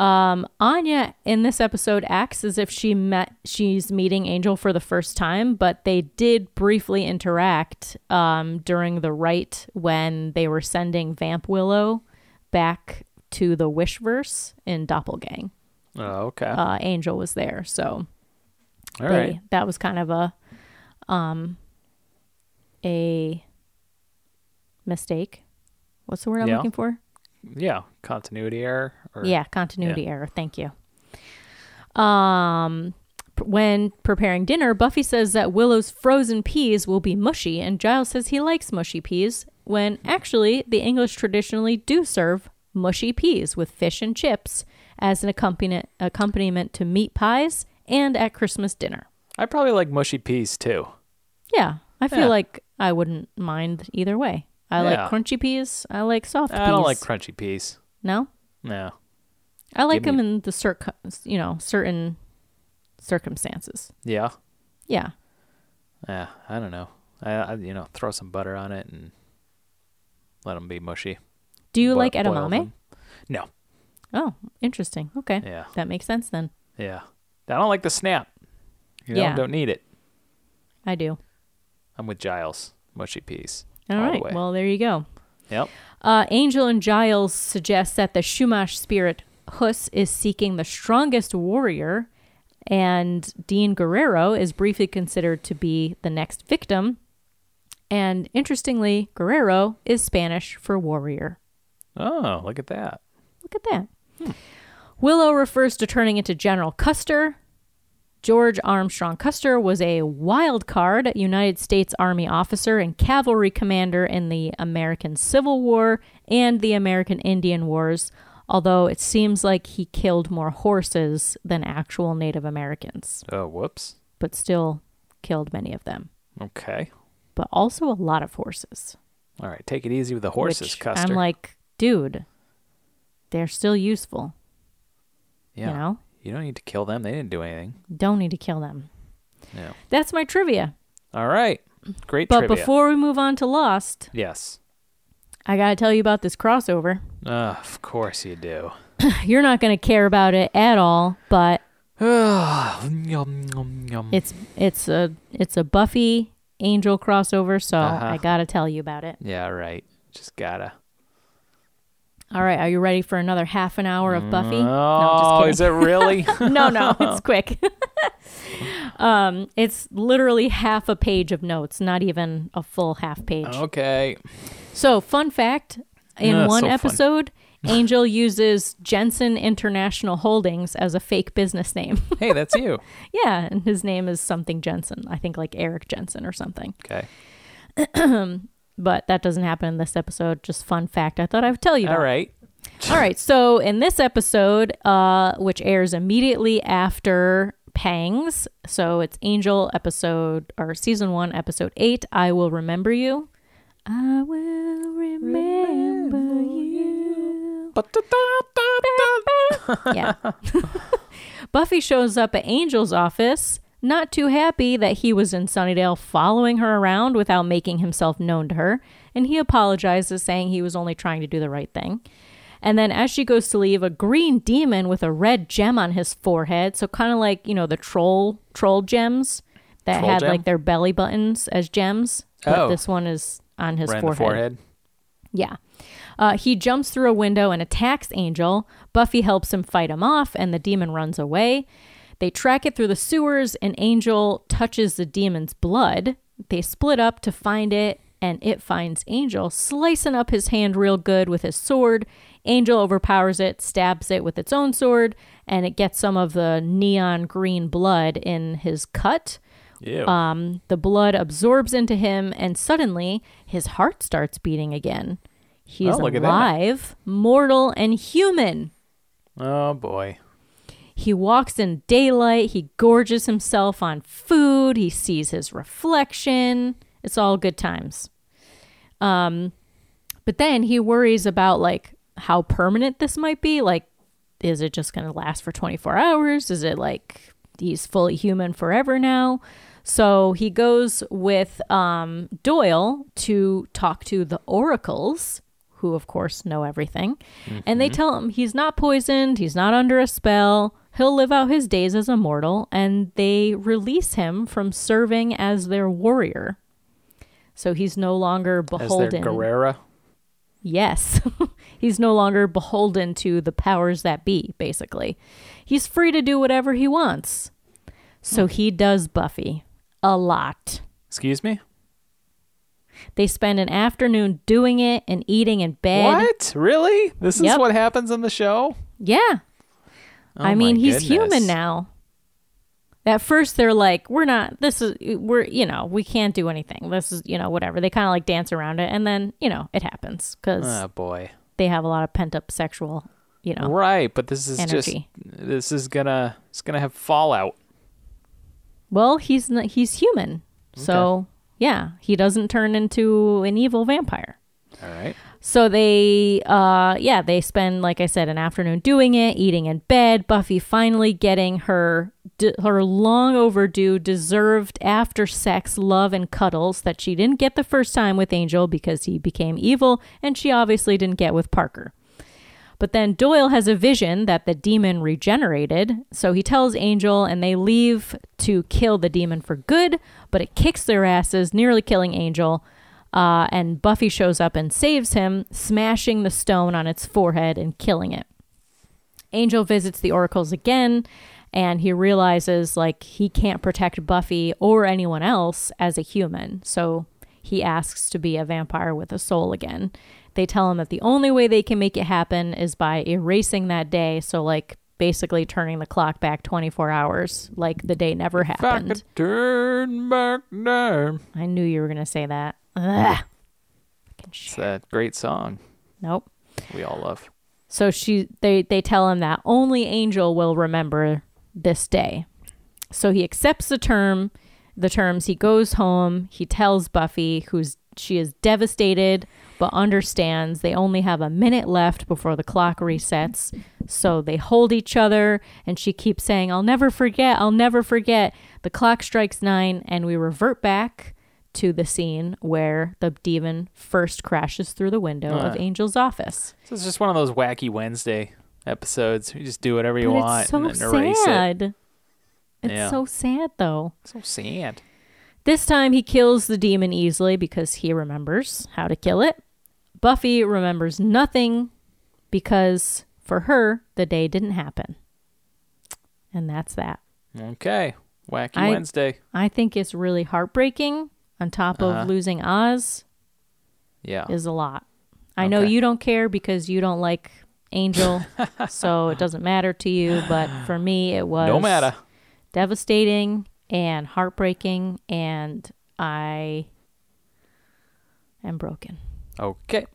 Um, Anya in this episode acts as if she met she's meeting Angel for the first time, but they did briefly interact um, during the rite when they were sending Vamp Willow back to the Wishverse in Doppelgang. Oh, okay. Uh, Angel was there, so All they- right. that was kind of a um a mistake. What's the word I'm Yeah. looking for? Yeah. Continuity error. Or, yeah, continuity error. Thank you. Um, when preparing dinner, Buffy says that Willow's frozen peas will be mushy, and Giles says he likes mushy peas. When actually, the English traditionally do serve mushy peas with fish and chips as an accompaniment accompaniment to meat pies and at Christmas dinner. I probably like mushy peas too. Yeah, I feel Yeah. like I wouldn't mind either way. I Yeah. like crunchy peas. I like soft peas. I don't like crunchy peas. No, No. I like them in the cir- you know certain circumstances. Yeah. Yeah. Yeah. I don't know. I, I you know throw some butter on it and let them be mushy. Do you Bo- like boil edamame? them. No. Oh, interesting. Okay. Yeah. That makes sense then. Yeah. I don't like the snap. You know, Yeah. don't need it. I do. I'm with Giles. Mushy peas. All all the Well, there you go. Yep. Uh, Angel and Giles suggest that the Chumash spirit Hus is seeking the strongest warrior, and Dean Guerrero is briefly considered to be the next victim. And interestingly, Guerrero is Spanish for warrior. Oh, look at that. Look at that. Willow refers to turning into General Custer. George Armstrong Custer was a wild card United States Army officer and cavalry commander in the American Civil War and the American Indian Wars, although it seems like he killed more horses than actual Native Americans, Oh, whoops. but still killed many of them. Okay. But also a lot of horses. All right. Take it easy with the horses, which Custer. I'm like, dude, they're still useful. yeah. You know? You don't need to kill them. They didn't do anything. Don't need to kill them. No. That's my trivia. All right. Great But trivia. before we move on to Lost, yes. I got to tell you about this crossover. Uh, of course you do. [coughs] You're not going to care about it at all, but [sighs] Yum, yum, yum. it's it's a it's a Buffy Angel crossover, so Uh-huh. I got to tell you about it. yeah, right. Just gotta. All right, are you ready for another half an hour of Buffy? Oh, no, is it really? [laughs] no, no, [laughs] it's quick. [laughs] um, it's literally half a page of notes, not even a full half page. okay. So, fun fact in one so episode, Angel uses Jensen International Holdings as a fake business name. Hey, that's you. yeah, and his name is something Jensen. I think like Eric Jensen or something. Okay. [clears throat] But that doesn't happen in this episode. Just fun fact I thought I would tell you. All about. right. [laughs] All right. So in this episode, uh, which airs immediately after Pangs, so it's Angel episode or season one, episode eight. I will remember you. I will remember you. [laughs] yeah. [laughs] Buffy shows up at Angel's office, not too happy that he was in Sunnydale following her around without making himself known to her, and he apologizes, saying he was only trying to do the right thing. And then as she goes to leave, a green demon with a red gem on his forehead, so kind of like, you know, the troll troll gems that Troll had gem? like their belly buttons as gems. But Oh. this one is on his Right forehead. forehead. Yeah. Uh, he jumps through a window and attacks Angel. Buffy helps him fight him off, and the demon runs away. They track it through the sewers, and Angel touches the demon's blood. They split up to find it, and it finds Angel, slicing up his hand real good with his sword. Angel overpowers it, stabs it with its own sword, and it gets some of the neon green blood in his cut. Ew. Um, the blood absorbs into him, and suddenly his heart starts beating again. He's Oh, look at that. alive, mortal, and human. oh boy. He walks in daylight. He gorges himself on food. He sees his reflection. It's all good times. Um, but then he worries about like how permanent this might be. Like, is it just going to last for 24 hours? Is it like he's fully human forever now? So he goes with um, Doyle to talk to the oracles, who of course know everything. And they mm-hmm. tell him he's not poisoned, he's not under a spell, he'll live out his days as a mortal, and they release him from serving as their warrior. So he's no longer As their beholden. Guerrera. Yes. [laughs] He's no longer beholden to the powers that be, basically. He's free to do whatever he wants. So hmm. he does Buffy a lot. Excuse me? They spend an afternoon doing it and eating in bed. What? Really? This is what happens on the show? Yeah. Oh I mean, he's goodness. human now. At first, they're like, we're not, this is, we're, you know, we can't do anything. This is, you know, whatever. They kind of like dance around it. And then, you know, it happens because Oh ah, boy. they have a lot of pent up sexual, you know. Right, but this is Energy. just this is gonna it's gonna have fallout. Well, he's not, he's human. So, yeah, he doesn't turn into an evil vampire. All right. So they uh yeah, they spend like I said an afternoon doing it, eating in bed, Buffy finally getting her d- her long overdue deserved after sex love and cuddles that she didn't get the first time with Angel because he became evil and she obviously didn't get with Parker. But then Doyle has a vision that the demon regenerated, so he tells Angel and they leave to kill the demon for good, but it kicks their asses, nearly killing Angel. Uh, and Buffy shows up and saves him, smashing the stone on its forehead and killing it. Angel visits the oracles again, and he realizes like he can't protect Buffy or anyone else as a human. So he asks to be a vampire with a soul again. They tell him that the only way they can make it happen is by erasing that day. So like basically turning the clock back 24 hours, like the day never If I happened. could turn back time. I knew you were gonna say that. Ugh. It's that great song Nope. we all love. So she they they tell him that only Angel will remember this day. So he accepts the term, the terms. He goes home. He tells Buffy, who's she is devastated but understands they only have a minute left before the clock resets. So they hold each other, and she keeps saying, "I'll never forget. I'll never forget." The clock strikes nine, and we revert back to the scene where the demon first crashes through the window of. Angel's office. So it's just one of those wacky Wednesday episodes. You just do whatever you But want it's so and then erase it. sad. It's Yeah. so sad though. So sad. This time he kills the demon easily because he remembers how to kill it. Buffy remembers nothing because for her the day didn't happen. And that's that. Okay. Wacky I- Wednesday. I think it's really heartbreaking on top of Uh-huh. losing Oz Yeah. is a lot. I know you don't care because you don't like Angel, [laughs] so it doesn't matter to you. But for me, it was No matter. devastating and heartbreaking, and I am broken. Okay.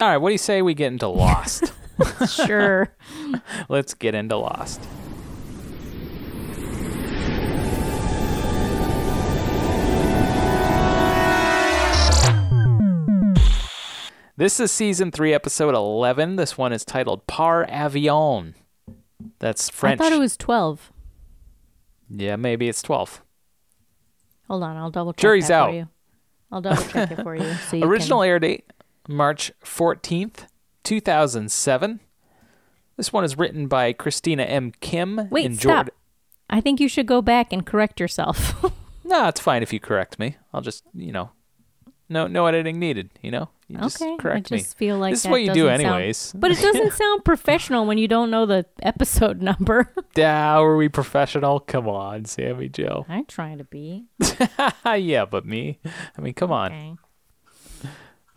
All right. What do you say we get into Lost? [laughs] [laughs] Sure. Let's get into Lost. This is season three, episode 11. This one is titled Par Avion. That's French. I thought it was 12. Yeah, maybe it's 12. Hold on, I'll double check Jury's that out. for you. I'll double check it for you. [laughs] So you Original can- air date March 14th, 2007. This one is written by Christina M. Kim Wait, and stop. Jordan. I think you should go back and correct yourself. [laughs] No, it's fine if you correct me. I'll just, you know, no no editing needed, you know? You just okay. correct I just me. feel like This is that what you do doesn't sound- anyways. [laughs] but it doesn't sound professional when you don't know the episode [laughs] number. How are we professional? Come on, Sami Joe. I'm trying to be. yeah, but me. I mean, come on.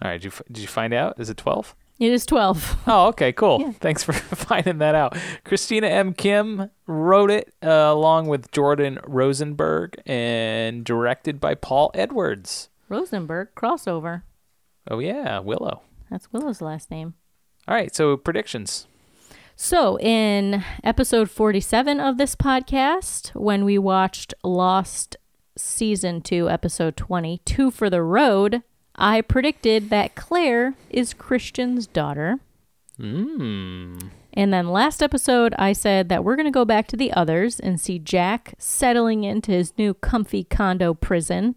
All right, did you, f- did you find out? Is it 12? It is 12. [laughs] Oh, okay, cool. Thanks for [laughs] finding that out. Christina M. Kim wrote it uh, along with Jordan Rosenberg and directed by Paul Edwards. Rosenberg crossover. Oh, yeah, Willow. That's Willow's last name. All right, so predictions. So, in episode 47 of this podcast, when we watched Lost season 2, episode 20, Two for the Road, I predicted that Claire is Christian's daughter. Mmm. And then last episode, I said that we're going to go back to the others and see Jack settling into his new comfy condo prison,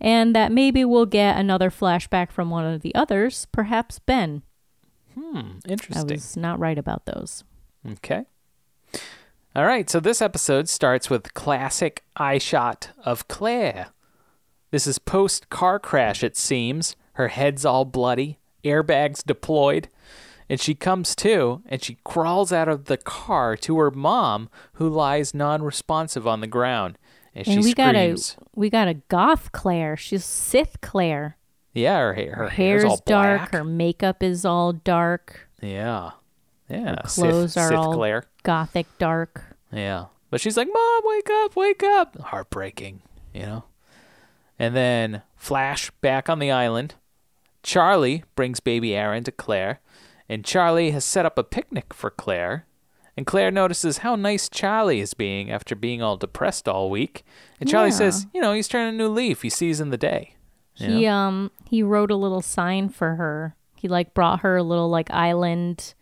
and that maybe we'll get another flashback from one of the others, perhaps Ben. Hmm, interesting. I was not right about those. Okay. All right, so this episode starts with classic eye shot of Claire. This is post car crash, it seems. Her head's all bloody, airbags deployed, and she comes to and she crawls out of the car to her mom, who lies non responsive on the ground. And, And she we got a we got a goth Claire. She's Sith Claire. Yeah, her, hair, her, Her hair's, hair's all dark. black. Her makeup is all dark. Yeah. Yeah. Clothes Sith, are Sith all Claire. gothic dark. Yeah. But she's like, Mom, wake up, wake up. Heartbreaking, you know? And then Flash back on the island. Charlie brings baby Aaron to Claire. And Charlie has set up a picnic for Claire. And Claire notices how nice Charlie is being after being all depressed all week. And Charlie Yeah. says, you know, he's turning a new leaf. He sees in the day. you He know? um he wrote a little sign for her. He like brought her a little like island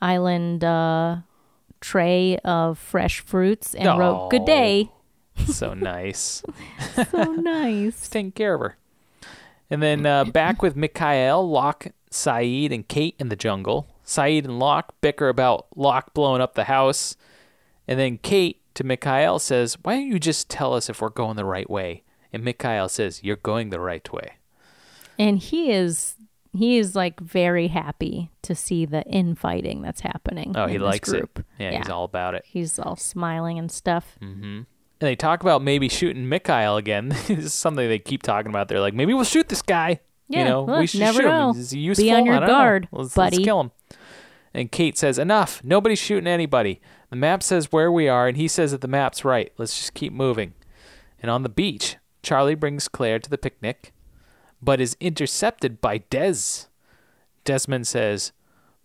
island uh tray of fresh fruits and wrote good day. So nice. [laughs] So nice. [laughs] taking care of her. And then uh, back with Mikhail, Locke, Sayid, and Kate in the jungle. Sayid and Locke bicker about Locke blowing up the house. And then Kate to Mikhail says, Why don't you just tell us if we're going the right way? And Mikhail says, You're going the right way. And he is he is like very happy to see the infighting that's happening. Oh, he likes group. it. Yeah, he's all about it. He's all smiling and stuff. And they talk about maybe shooting Mikhail again. [laughs] this is something they keep talking about. They're like, maybe we'll shoot this guy. Yeah, you know, look, we should never shoot know. him. Is he Be useful? on your I don't know. guard, Let's, buddy. let's kill him. And Kate says, enough. Nobody's shooting anybody. The map says where we are, and he says that the map's right. Let's just keep moving. And on the beach, Charlie brings Claire to the picnic, but is intercepted by Des. Desmond says,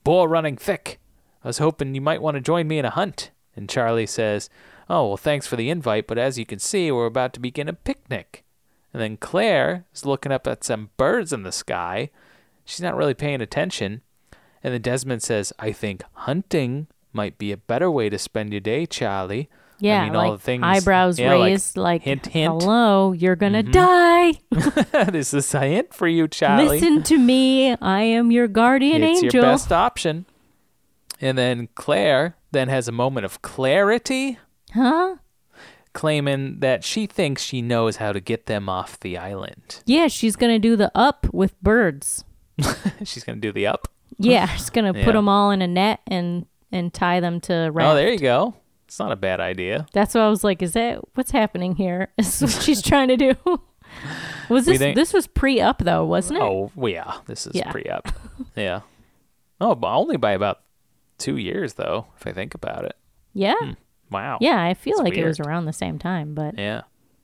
Bull running thick. I was hoping you might want to join me in a hunt. And Charlie says, Oh, well, thanks for the invite, but as you can see, we're about to begin a picnic. And then Claire is looking up at some birds in the sky. She's not really paying attention. And then Desmond says, I think hunting might be a better way to spend your day, Charlie. Yeah, I mean, like all the things. eyebrows yeah, like, raised, like, hint, hint. Mm-hmm. hello, you're gonna die. [laughs] [laughs] this is a hint for you, Charlie. Listen to me. I am your guardian it's angel. your best option. And then Claire then has a moment of clarity, Huh? claiming that she thinks she knows how to get them off the island. Yeah, she's gonna do the up with birds. [laughs] She's going to do the up. Yeah, she's gonna [laughs] Yeah. put them all in a net and and tie them to raft. Oh, there you go. It's not a bad idea. That's what I was like. Is that what's happening here? [laughs] Is what she's trying to do? Was this think- this was pre up though, wasn't it? Oh, yeah. This is Yeah. pre up. yeah. Oh, but only by about two years though, if I think about it. Yeah. Hmm. Wow. Yeah, I feel It's like it was around the same time, but Yeah.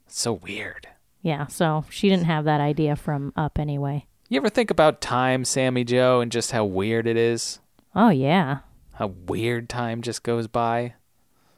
So weird. yeah, so she didn't have that idea from up anyway. You ever think about time, Sami Joe, and just how weird it is? Oh yeah. How weird time just goes by?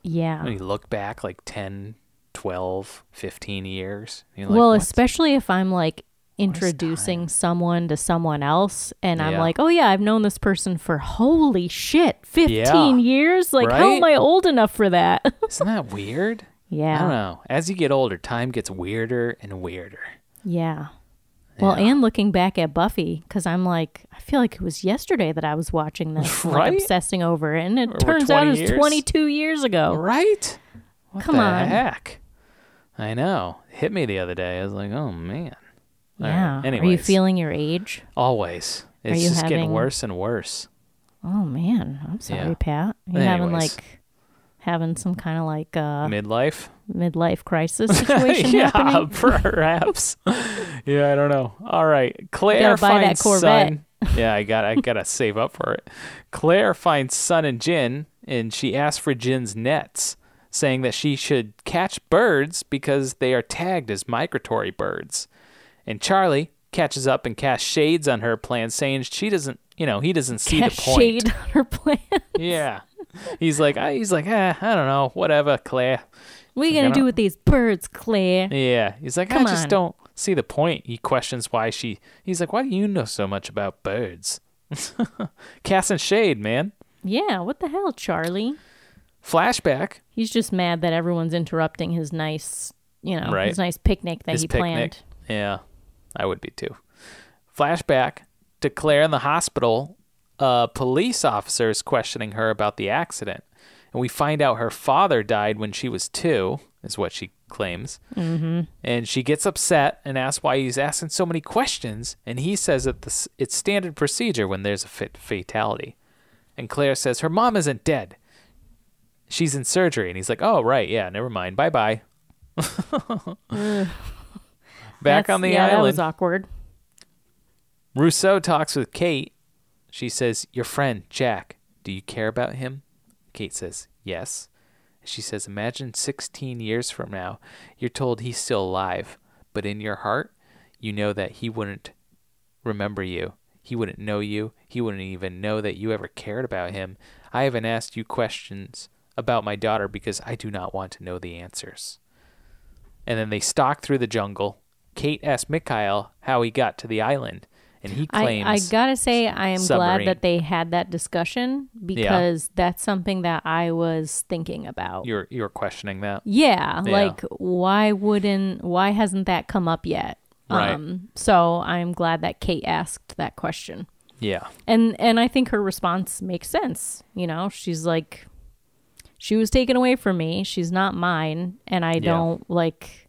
Yeah. When you look back like 10, 12, 15 years. Like, well, "What's- especially if I'm like introducing someone to someone else and I'm Yeah. like, "Oh yeah, I've known this person for holy shit, 15 Yeah. years? Like how am I old enough for that?" [laughs] Isn't that weird? Yeah. I don't yeah. know. As you get older, time gets weirder and weirder. Yeah. Well, and looking back at Buffy cuz I'm like, I feel like it was yesterday that I was watching this, [laughs] Right? like obsessing over it, and it turns out 20 it was years? 22 years ago. Right? What Come the on. heck? I know. Hit me the other day. I was like, oh man. Yeah. Are you feeling your age? Always. It's you just getting having- worse and worse. Oh man, I'm sorry, Yeah. Pat. You having like having some kind of like uh Midlife? midlife crisis [laughs] situation yeah, [laughs] happening? perhaps. [laughs] yeah, I don't know. All right. Claire gotta buy that finds son. Yeah, I got I gotta save up for it. Claire finds Sun and Jin and she asks for Jin's nets, saying that she should catch birds because they are tagged as migratory birds. And Charlie catches up and casts shades on her plan, saying she doesn't you know, he doesn't see Cast the point. shade on her plan. [laughs] Yeah. He's like, I, he's like, eh, I don't know, whatever, Claire. what are you gonna gonna- do with these birds, Claire? Yeah, he's like, Come I just on. don't see the point. He questions why she. He's like, why do you know so much about birds? [laughs] Casting shade, man. Yeah, what the hell, Charlie? Flashback. He's just mad that everyone's interrupting his nice, you know, Right. his nice picnic that His he picnic. planned. Yeah, I would be too. Flashback to Claire in the hospital. A police officer is questioning her about the accident, and we find out her father died when she was two, is what she claims. Mm-hmm. And she gets upset and asks why he's asking so many questions, and he says that this, it's standard procedure when there's a fit fatality. And Claire says her mom isn't dead. She's in surgery, and he's like, "Oh right, yeah, never mind. Bye bye." [laughs] Back That's- on the yeah, island. that was awkward. Rousseau talks with Kate. She says, Your friend, Jack, do you care about him? Kate says, Yes. She says, Imagine 16 years from now, you're told he's still alive, but in your heart, you know that he wouldn't remember you. He wouldn't know you. He wouldn't even know that you ever cared about him. I haven't asked you questions about my daughter because I do not want to know the answers. And then they stalk through the jungle. Kate asked Mikhail how he got to the island, and he I, claims I gotta say, I am submarine. glad that they had that discussion because that's something that I was thinking about. you're you're questioning that. Yeah, Yeah. like why wouldn't why hasn't that come up yet? Right. Um so I'm glad that Kate asked that question. Yeah, And and I think her response makes sense. You know, she's like she was taken away from me. She's not mine and I don't like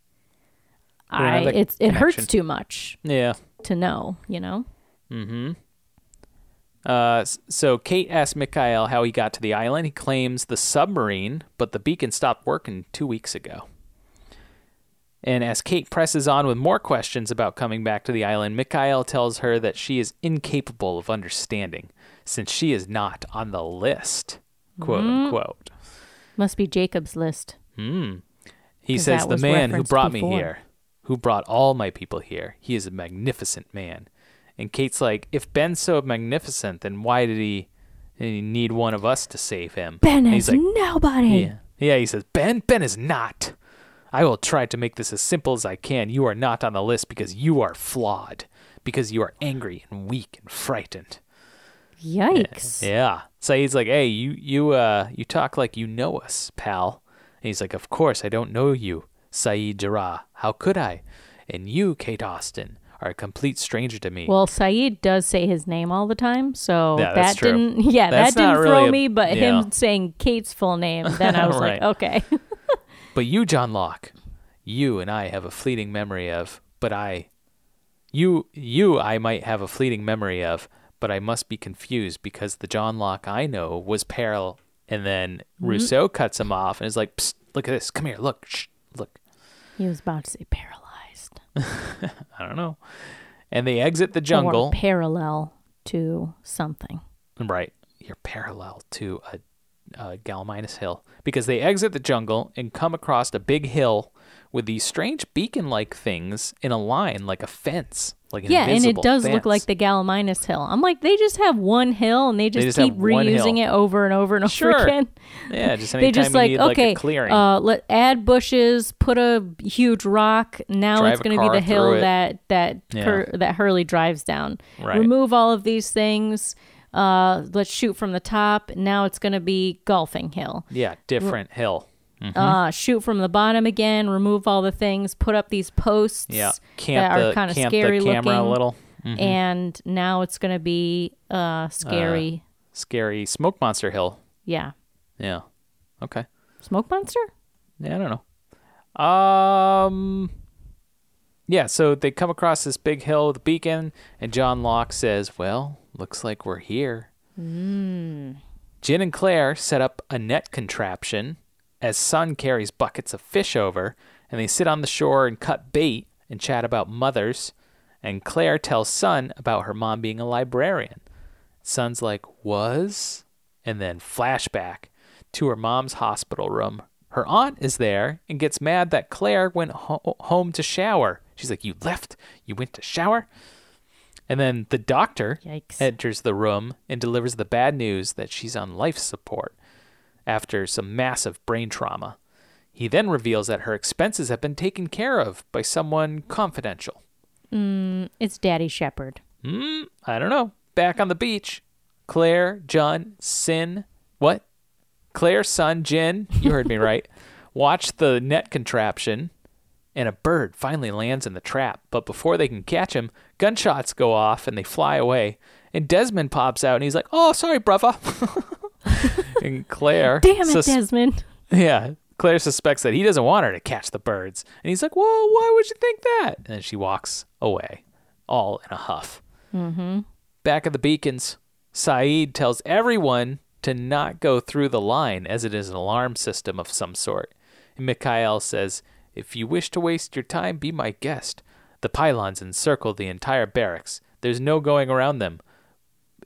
I it's it hurts too much yeah. to know, you know? Mhm. Uh, so Kate asks Mikhail how he got to the island. He claims the submarine, but the beacon stopped working two weeks ago. And as Kate presses on with more questions about coming back to the island, Mikhail tells her that she is incapable of understanding since she is not on the list, quote unquote. Must be Jacob's list. Hmm. He says, The man who brought me here, who brought all my people here, he is a magnificent man. And Kate's like, If Ben's so magnificent, then why did he, he need one of us to save him? Ben And is like, nobody. yeah. yeah, he says, Ben, Ben is not. I will try to make this as simple as I can. You are not on the list because you are flawed, because you are angry and weak and frightened. Yikes. Yeah. So he's like, hey, you you uh you talk like you know us, pal. And he's like, of course I don't know you, Sayid Jarrah. How could I? And you, Kate Austin, are a complete stranger to me. Well, Sayid does say his name all the time, so Yeah, that true. didn't. Yeah, That's that didn't really throw a- me. But yeah. him saying Kate's full name, then I [laughs] was Right. like, okay. [laughs] but you, John Locke, you and I have a fleeting memory of, but I you you I might have a fleeting memory of, but I must be confused because the John Locke I know was Peril and then Mm-hmm. Rousseau cuts him off and is like, Psst, look at this, come here, look, shh, look. He was about to say paralyzed. [laughs] I don't know. And they exit the Or jungle. parallel to something. Right. you're parallel to a, a Gallimimus hill because they exit the jungle and come across a big hill with these strange beacon-like things in a line, like a fence, like an Yeah, and it does look like the Gallimimus Hill. I'm like, they just have one hill and they just, just keep reusing it over and over and over Sure. again. [laughs] Yeah, just they just like, like okay, clearing. uh, let add bushes, put a huge rock. Now Drive it's going to be the hill it. that that Yeah. Hur- that Hurley drives down. Right. Remove all of these things. Uh, let's shoot from the top. Now it's going to be golfing hill. yeah, different hill. Mm-hmm. Uh, shoot from the bottom again. Remove all the things. Put up these posts. Yeah, that camp are the kind of scary the camera looking. a little. Mm-hmm. And now it's going to be uh scary. Scary smoke monster hill. yeah, Yeah. Okay. smoke monster. Yeah, I don't know. Um. Yeah, so they come across this big hill with a beacon, and John Locke says, "Well, looks like we're here." Mmm. Jin and Claire set up a net contraption as Sun carries buckets of fish over, and they sit on the shore and cut bait and chat about mothers. And Claire tells Sun about her mom being a librarian. Sun's like, was? And then flashback to her mom's hospital room. Her aunt is there and gets mad that Claire went ho- home to shower. She's like, You left? You went to shower? And then the doctor Yikes. enters the room and delivers the bad news that she's on life support after some massive brain trauma. He then reveals that her expenses have been taken care of by someone confidential. Mm, It's Daddy Shephard. Hmm, I don't know. Back on the beach, Claire, John, Sin, what? Claire, Sun, Jin, you heard me right. [laughs] Watch the net contraption, and a bird finally lands in the trap. But before they can catch him, gunshots go off and they fly away. And Desmond pops out and he's like, "Oh, sorry, brother." [laughs] [laughs] and Claire, Damn it, sus- Desmond. yeah. Claire suspects that he doesn't want her to catch the birds. And he's like, Well, why would you think that? And then she walks away, all in a huff. Mm-hmm. Back at the beacons, Sayid tells everyone to not go through the line as it is an alarm system of some sort. And Mikhail says, If you wish to waste your time, be my guest. The pylons encircle the entire barracks. There's no going around them.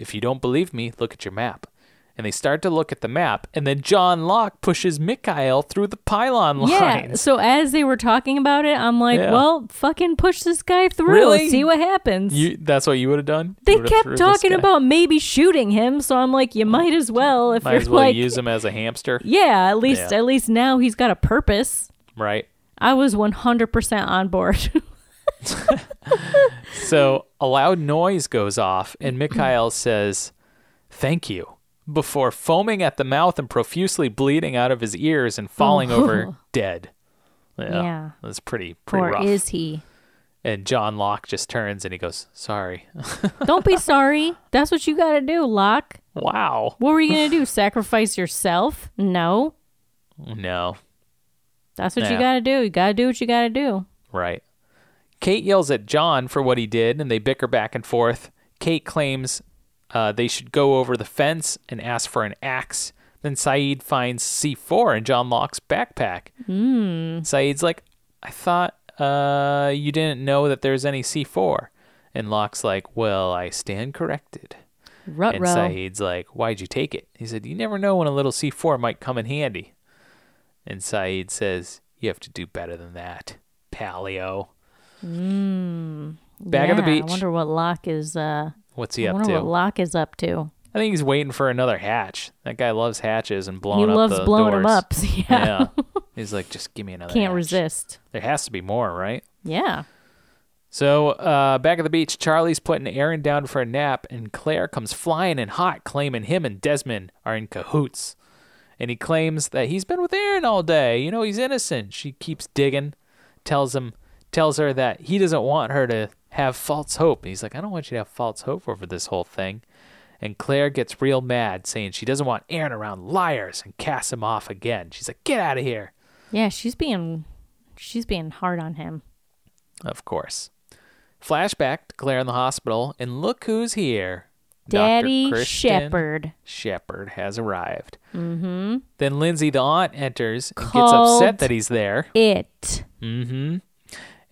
If you don't believe me, look at your map. And they start to look at the map, and then John Locke pushes Mikhail through the pylon line. Yeah. So as they were talking about it, I'm like, Yeah. well, fucking push this guy through. Really? See what happens. You, that's what you would have done? They kept talking about maybe shooting him, so I'm like, you might as well if Might as well like, use him as a hamster, yeah, at least Yeah. at least now he's got a purpose. right? I was 100% on board. [laughs] [laughs] So a loud noise goes off, and Mikhail says, Thank you, before foaming at the mouth and profusely bleeding out of his ears and falling oh. over [laughs] dead. Yeah. Yeah. That's pretty, pretty or rough. is he? and John Locke just turns and he goes, Sorry. [laughs] Don't be sorry. That's what you got to do, Locke. wow. What were you going to do? Sacrifice yourself? No. No. That's what Yeah. you got to do. You got to do what you got to do. Right. Kate yells at John for what he did, and they bicker back and forth. Kate claims uh, they should go over the fence and ask for an axe. Then Sayid finds C4 in John Locke's backpack. Mm. Sayid's like, I thought uh, you didn't know that there's any C4. And Locke's like, Well, I stand corrected. Rut and. Sayid's like, Why'd you take it? He said, You never know when a little C4 might come in handy. And Sayid says, You have to do better than that, Paleo. Back at the Yeah, beach. I wonder what Locke is. Uh, What's he I up wonder to? what Locke is up to. I think he's waiting for another hatch. That guy loves hatches and blowing he up loves the blowing them up. [laughs] Yeah. Yeah. He's like, just give me another. Can't hatch." resist. There has to be more, right? Yeah. So uh, back at the beach, Charlie's putting Aaron down for a nap, and Claire comes flying in hot, claiming him and Desmond are in cahoots. And he claims that he's been with Aaron all day. You know, he's innocent. She keeps digging, tells him, tells her that he doesn't want her to have false hope. And he's like, I don't want you to have false hope over this whole thing. And Claire gets real mad, saying she doesn't want Aaron around liars, and casts him off again. She's like, Get out of here. Yeah, she's being she's being hard on him. Of course. Flashback to Claire in the hospital, and look who's here. Daddy Shephard. Shephard has arrived. Mm-hmm. Then Lindsay, the aunt, enters and gets upset that he's there. It. Mm-hmm.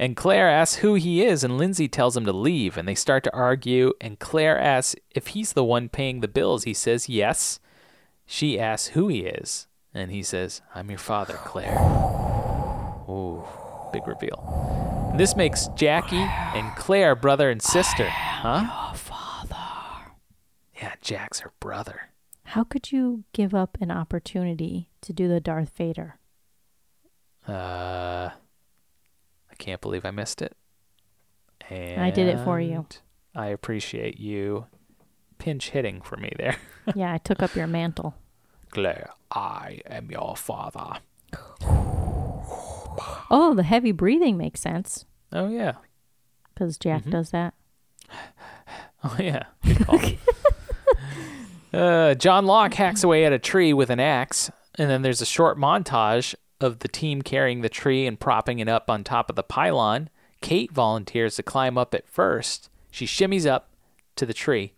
And Claire asks who he is, and Lindsay tells him to leave, and they start to argue. And Claire asks if he's the one paying the bills. He says yes. She asks who he is, and he says, I'm your father, Claire. Ooh, big reveal. This makes Jackie and Claire brother and sister. Huh? Your father. Yeah, Jack's her brother. How could you give up an opportunity to do the Darth Vader? Uh, can't believe I missed it. And I did it for you. I appreciate you pinch hitting for me there. [laughs] yeah, I took up your mantle. Claire, I am your father. Oh, the heavy breathing makes sense Oh yeah. because Jack does that. [laughs] Oh yeah. Good call. [laughs] uh, John Locke hacks away at a tree with an axe, and then there's a short montage of the team carrying the tree and propping it up on top of the pylon. Kate volunteers to climb up at first. She shimmies up to the tree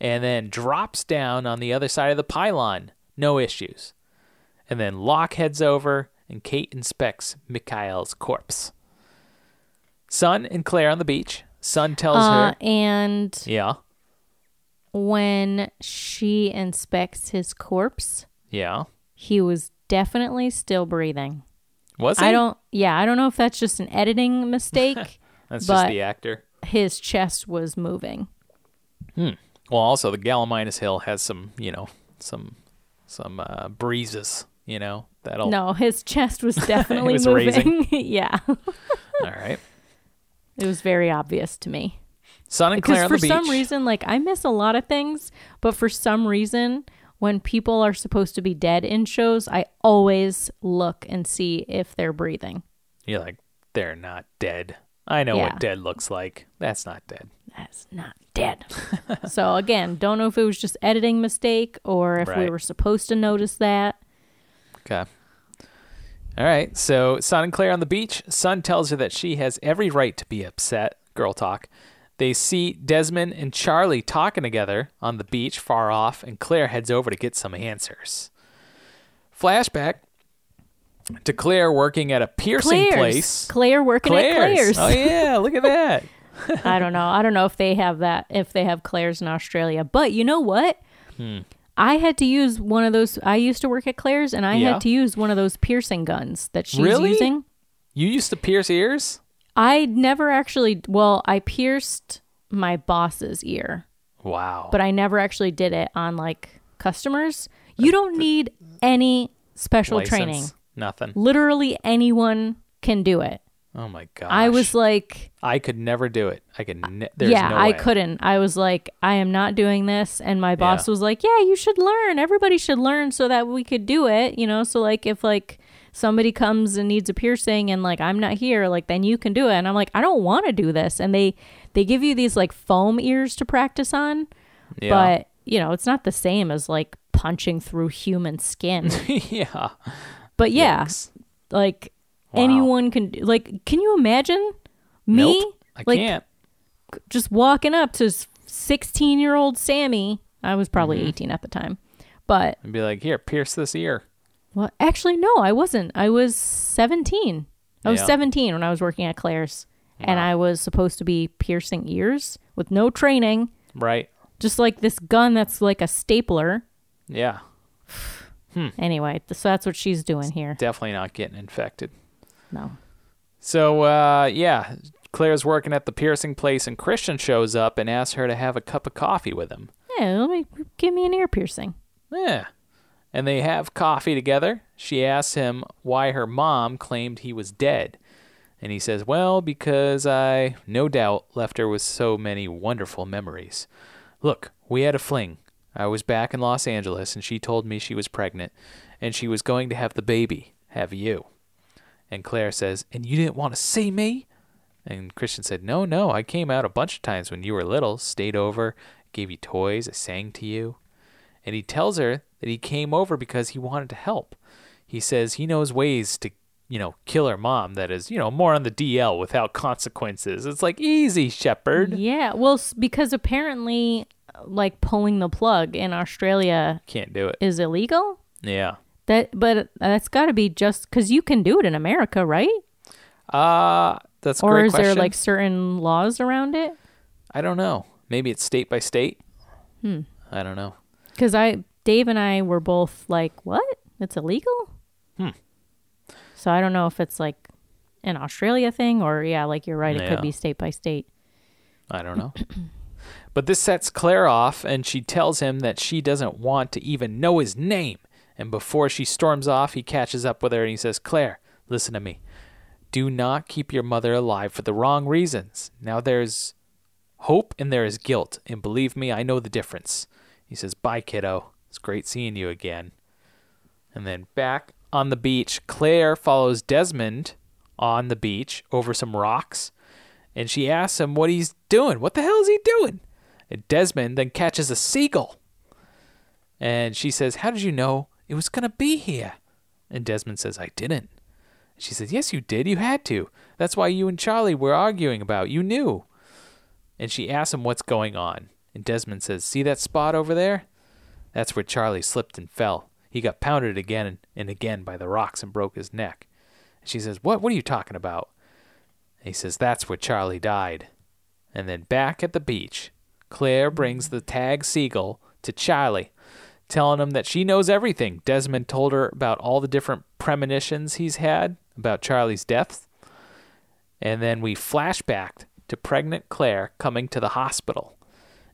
and then drops down on the other side of the pylon. No issues. And then Locke heads over and Kate inspects Mikhail's corpse. Sun and Claire on the beach. Sun tells Uh, her, and "Yeah, when she inspects his corpse, yeah." he was definitely still breathing. Was he? I don't, yeah, I don't know if that's just an editing mistake. [laughs] That's just the actor. His chest was moving. Hmm. Well, also the Gallimimus Hill has some, you know, some some uh, breezes. You know, that'll. No, his chest was [laughs] definitely was moving. [laughs] yeah. All right. It was very obvious to me. Sun and Claire Because on for the beach. some reason, like I miss a lot of things, but for some reason, when people are supposed to be dead in shows, I always look and see if they're breathing. You're like, they're not dead. I know Yeah. what dead looks like. That's not dead. That's not dead. [laughs] so again, don't know if it was just editing mistake or if we were supposed to notice that. Okay. All right. So, Sun and Claire on the beach. Sun tells her that she has every right to be upset. Girl talk. They see Desmond and Charlie talking together on the beach far off, and Claire heads over to get some answers. Flashback to Claire working at a piercing Claire's. place. Claire working at Claire's. Oh yeah, look at that. [laughs] [laughs] I don't know. I don't know if they have that if they have Claire's in Australia. But you know what? Hmm. I had to use one of those. I used to work at Claire's, and I Yeah. had to use one of those piercing guns that she's Really? using. You used to pierce ears? I never actually. Well, I pierced my boss's ear, Wow. but I never actually did it on like customers. You don't need any special License, training. Nothing. Literally anyone can do it. Oh my god. I was like, I could never do it. I could. Ne- there's yeah, no I couldn't. I was like, I am not doing this. And my boss Yeah. was like, Yeah, you should learn. Everybody should learn so that we could do it. You know, so like if like somebody comes and needs a piercing and like I'm not here, like then you can do it. And I'm like, I don't want to do this. And they they give you these like foam ears to practice on, Yeah. but you know, it's not the same as like punching through human skin. [laughs] yeah. But yeah, Yikes. like Wow. anyone can like can you imagine me Nope. I like can't. just walking up to 16 year old Sami. I was probably Mm-hmm. 18 at the time. But, And be like, here, pierce this ear. Well, actually, no, I wasn't. I was 17. I was Yeah. 17 when I was working at Claire's. And I was supposed to be piercing ears with no training, Right. just like this gun that's like a stapler. Yeah. [sighs] Anyway, th- so that's what she's doing here. Definitely not getting infected. No. So, uh, yeah, Claire's working at the piercing place, and Christian shows up and asks her to have a cup of coffee with him. Yeah, let me give me an ear piercing. Yeah. And they have coffee together. She asks him why her mom claimed he was dead. And he says, Well, because I, no doubt, left her with so many wonderful memories. Look, we had a fling. I was back in Los Angeles, and she told me she was pregnant, and she was going to have the baby, have you. And Claire says, And you didn't want to see me? And Christian said, No, no, I came out a bunch of times when you were little, stayed over, gave you toys, I sang to you. And he tells her that he came over because he wanted to help. He says he knows ways to, you know, kill her mom that is, you know, more on the DL without consequences. It's like, easy, Shephard. Yeah, well, because apparently, like pulling the plug in Australia Can't do it. is illegal. Yeah. That, but that's got to be just because you can do it in America, right? Uh, that's a or great is there like certain laws around it? I don't know. Maybe it's state by state. Hmm. I don't know. Because I, Dave and I were both like, "What? It's illegal." Hmm. So I don't know if it's like an Australia thing or yeah, like you're right, it Yeah. could be state by state. I don't know. [clears throat] but this sets Claire off, and she tells him that she doesn't want to even know his name. And before she storms off, he catches up with her and he says, Claire, listen to me. Do not keep your mother alive for the wrong reasons. Now there's hope and there is guilt. And believe me, I know the difference. He says, Bye, kiddo. It's great seeing you again. And then back on the beach, Claire follows Desmond on the beach over some rocks and she asks him what he's doing. What the hell is he doing? And Desmond then catches a seagull. And she says, How did you know it was going to be here? And Desmond says, I didn't. She says, Yes, you did. You had to. That's why you and Charlie were arguing about. You knew. And she asks him what's going on. And Desmond says, See that spot over there? That's where Charlie slipped and fell. He got pounded again and again by the rocks and broke his neck. And she says, What? What are you talking about? He says, That's where Charlie died. And then back at the beach, Claire brings the tag seagull to Charlie, telling him that she knows everything. Desmond told her about all the different premonitions he's had about Charlie's death. And then we flash back to pregnant Claire coming to the hospital.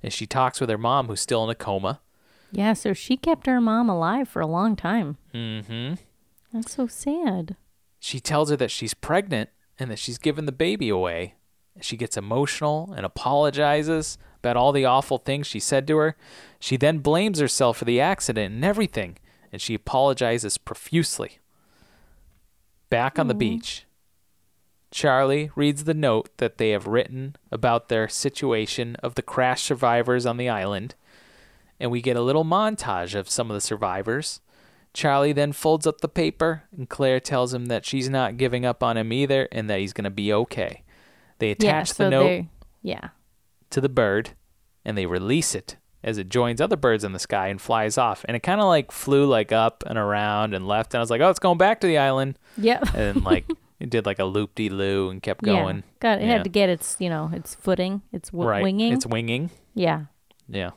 And she talks with her mom, who's still in a coma. Yeah, so she kept her mom alive for a long time. Mm-hmm. That's so sad. She tells her that she's pregnant and that she's given the baby away. She gets emotional and apologizes about all the awful things she said to her. She then blames herself for the accident and everything, and she apologizes profusely. Back on the beach, Charlie reads the note that they have written about their situation of the crash survivors on the island, and we get a little montage of some of the survivors. Charlie then folds up the paper, and Claire tells him that she's not giving up on him either and that he's going to be okay. They attach yeah, the note yeah. to the bird and they release it as it joins other birds in the sky and flies off. And it kind of like flew like up and around and left. And I was like, oh, it's going back to the island. Yep. And like [laughs] it did like a loop de loo and kept going. Yeah. Got it Yeah. had to get its, you know, its footing, its w- right. winging. It's winging. yeah. Yeah.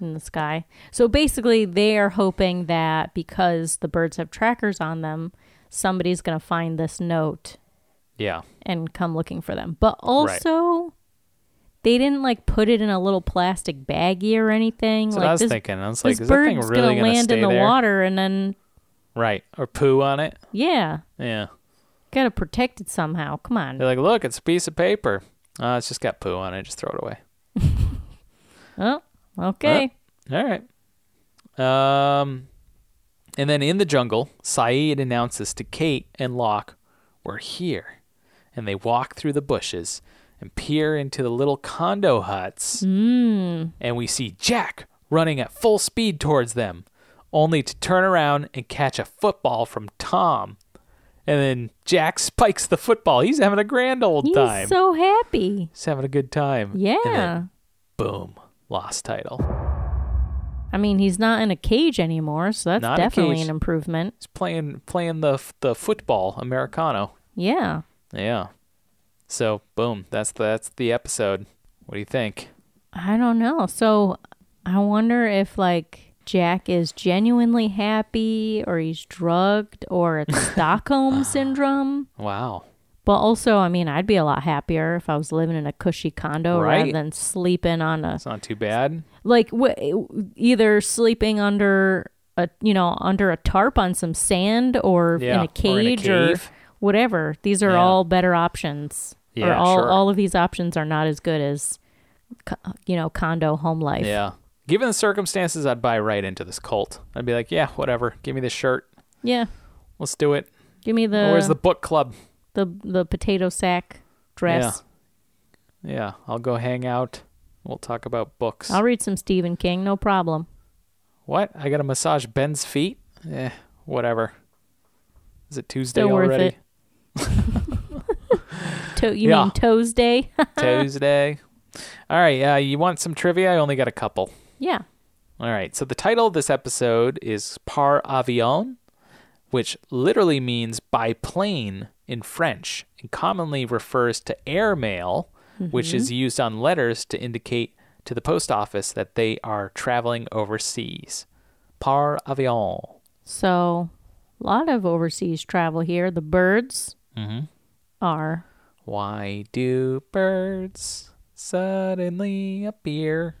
in the sky. So basically, they are hoping that because the birds have trackers on them, somebody's going to find this note Yeah. and come looking for them. But also, they didn't like put it in a little plastic baggie or anything. That's like I was this, thinking. I was like, this bird's really gonna going to land in the there? water and then Right. Or poo on it. yeah, Yeah. Gotta protect it somehow. Come on. They're like, look, it's a piece of paper. Uh, it's just got poo on it. Just throw it away. [laughs] Oh, okay. All right. Um, and then in the jungle, Sayid announces to Kate and Locke, "We're here," and they walk through the bushes and peer into the little condo huts. Mm. And we see Jack running at full speed towards them, only to turn around and catch a football from Tom. And then Jack spikes the football. He's having a grand old He's time. so happy. He's having a good time. Yeah. Then, boom, lost title. I mean, he's not in a cage anymore, so that's Not a definitely cage. an improvement. He's playing playing the the football Americano. Yeah. Yeah. So boom, that's the, that's the episode. What do you think? I don't know. So I wonder if like Jack is genuinely happy or he's drugged or [laughs] it's Stockholm syndrome. Wow. But also, I mean, I'd be a lot happier if I was living in a cushy condo rather than sleeping on a It's not too bad. like w- either sleeping under a you know under a tarp on some sand or Yeah, in a or in a cage or, whatever. These are Yeah. all better options. or Yeah, all sure. all of these options are not as good as you know condo home life. Yeah. Given the circumstances, I'd buy right into this cult. I'd be like, yeah, whatever. Give me the shirt. Yeah. Let's do it. Give me the where's the book club? the the potato sack dress. Yeah, Yeah. I'll go hang out. We'll talk about books. I'll read some Stephen King, no problem. what? I got to massage Ben's feet? Eh, whatever. Is it Tuesday Still worth already? it. [laughs] To- you Yeah. mean Toes Day? Tuesday. [laughs] All right. Uh, you want some trivia? I only got a couple. Yeah. All right. So the title of this episode is Par Avion, which literally means by plane in French and commonly refers to airmail, which is mm-hmm. used on letters to indicate to the post office that they are traveling overseas. Par avion. So, a lot of overseas travel here. The birds mm-hmm. are. Why do birds suddenly appear?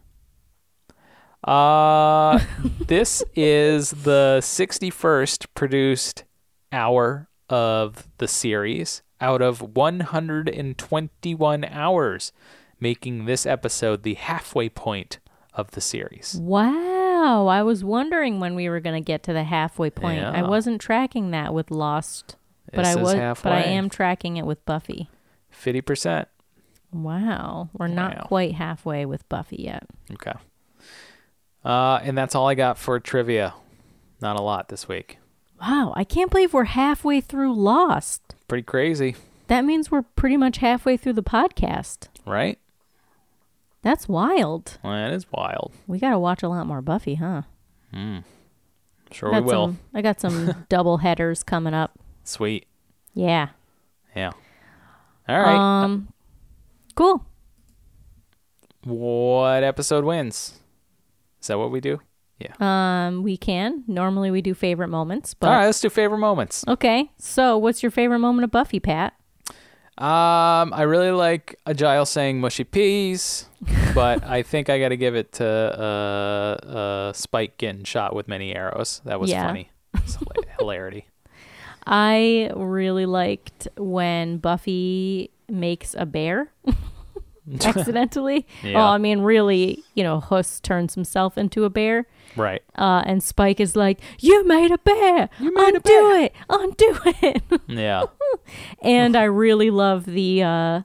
Uh, this is the 61st produced hour of the series out of 121 hours, making this episode the halfway point of the series. Wow. I was wondering when we were going to get to the halfway point. I wasn't tracking that with Lost, but This I was but I am tracking it with Buffy. 50%. Wow. We're not Wow. quite halfway with Buffy yet. Okay. Uh, and that's all I got for trivia. Not a lot this week. Wow, I can't believe we're halfway through Lost. Pretty crazy, That means we're pretty much halfway through the podcast. right? That's wild. Well, that is wild. We got to watch a lot more Buffy, huh? Sure we will. Some, I got some [laughs] double headers coming up. Sweet. Yeah. Yeah. All right. Um cool. what episode wins? Is that what we do? Yeah. Um we can. Normally we do favorite moments, but All right, let's do favorite moments. Okay. So, what's your favorite moment of Buffy, Pat? Um, I really like Giles saying mushy peas, [laughs] but I think I got to give it to uh, uh, Spike getting shot with many arrows. That was Yeah. funny. It's [laughs] hilarity. I really liked when Buffy makes a bear [laughs] [laughs] accidentally. Yeah. Oh, I mean, really, you know, Hus turns himself into a bear, Right. uh, and Spike is like, "You made a bear! You made a undo bear." it! Undo it!" [laughs] Yeah. and I really love the uh,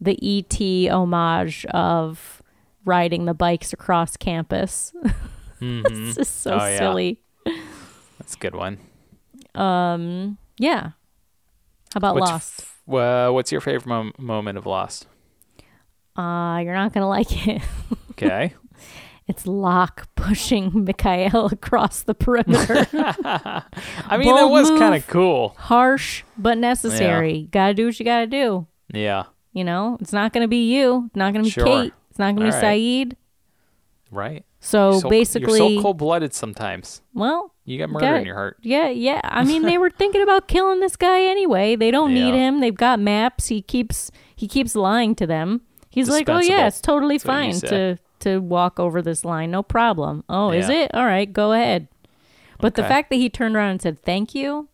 the ET homage of riding the bikes across campus. [laughs] it's just so Oh, yeah. silly. That's a good one. Um. Yeah. How about What's Lost? f- uh, what's your favorite mom- moment of Lost? Uh, you're not gonna like it. Okay. [laughs] It's Locke pushing [laughs] Mikhail across the perimeter. [laughs] I mean, that was move. kind of cool. Harsh but necessary. Gotta do what you gotta do. Yeah. You know, it's not gonna be you. It's not gonna be Sure. Kate. It's not gonna be right. Sayid. Right. So, so- basically, you're so cold blooded sometimes. well, You got murder got- in your heart. Yeah, yeah. I mean, they were thinking about killing this guy anyway. They don't need him. They've got maps. He keeps he keeps lying to them. He's like, "Oh yeah, it's totally That's what fine to to walk over this line, no problem." Oh, is Yeah. it? All right, go ahead. But the Okay. fact that he turned around and said thank you,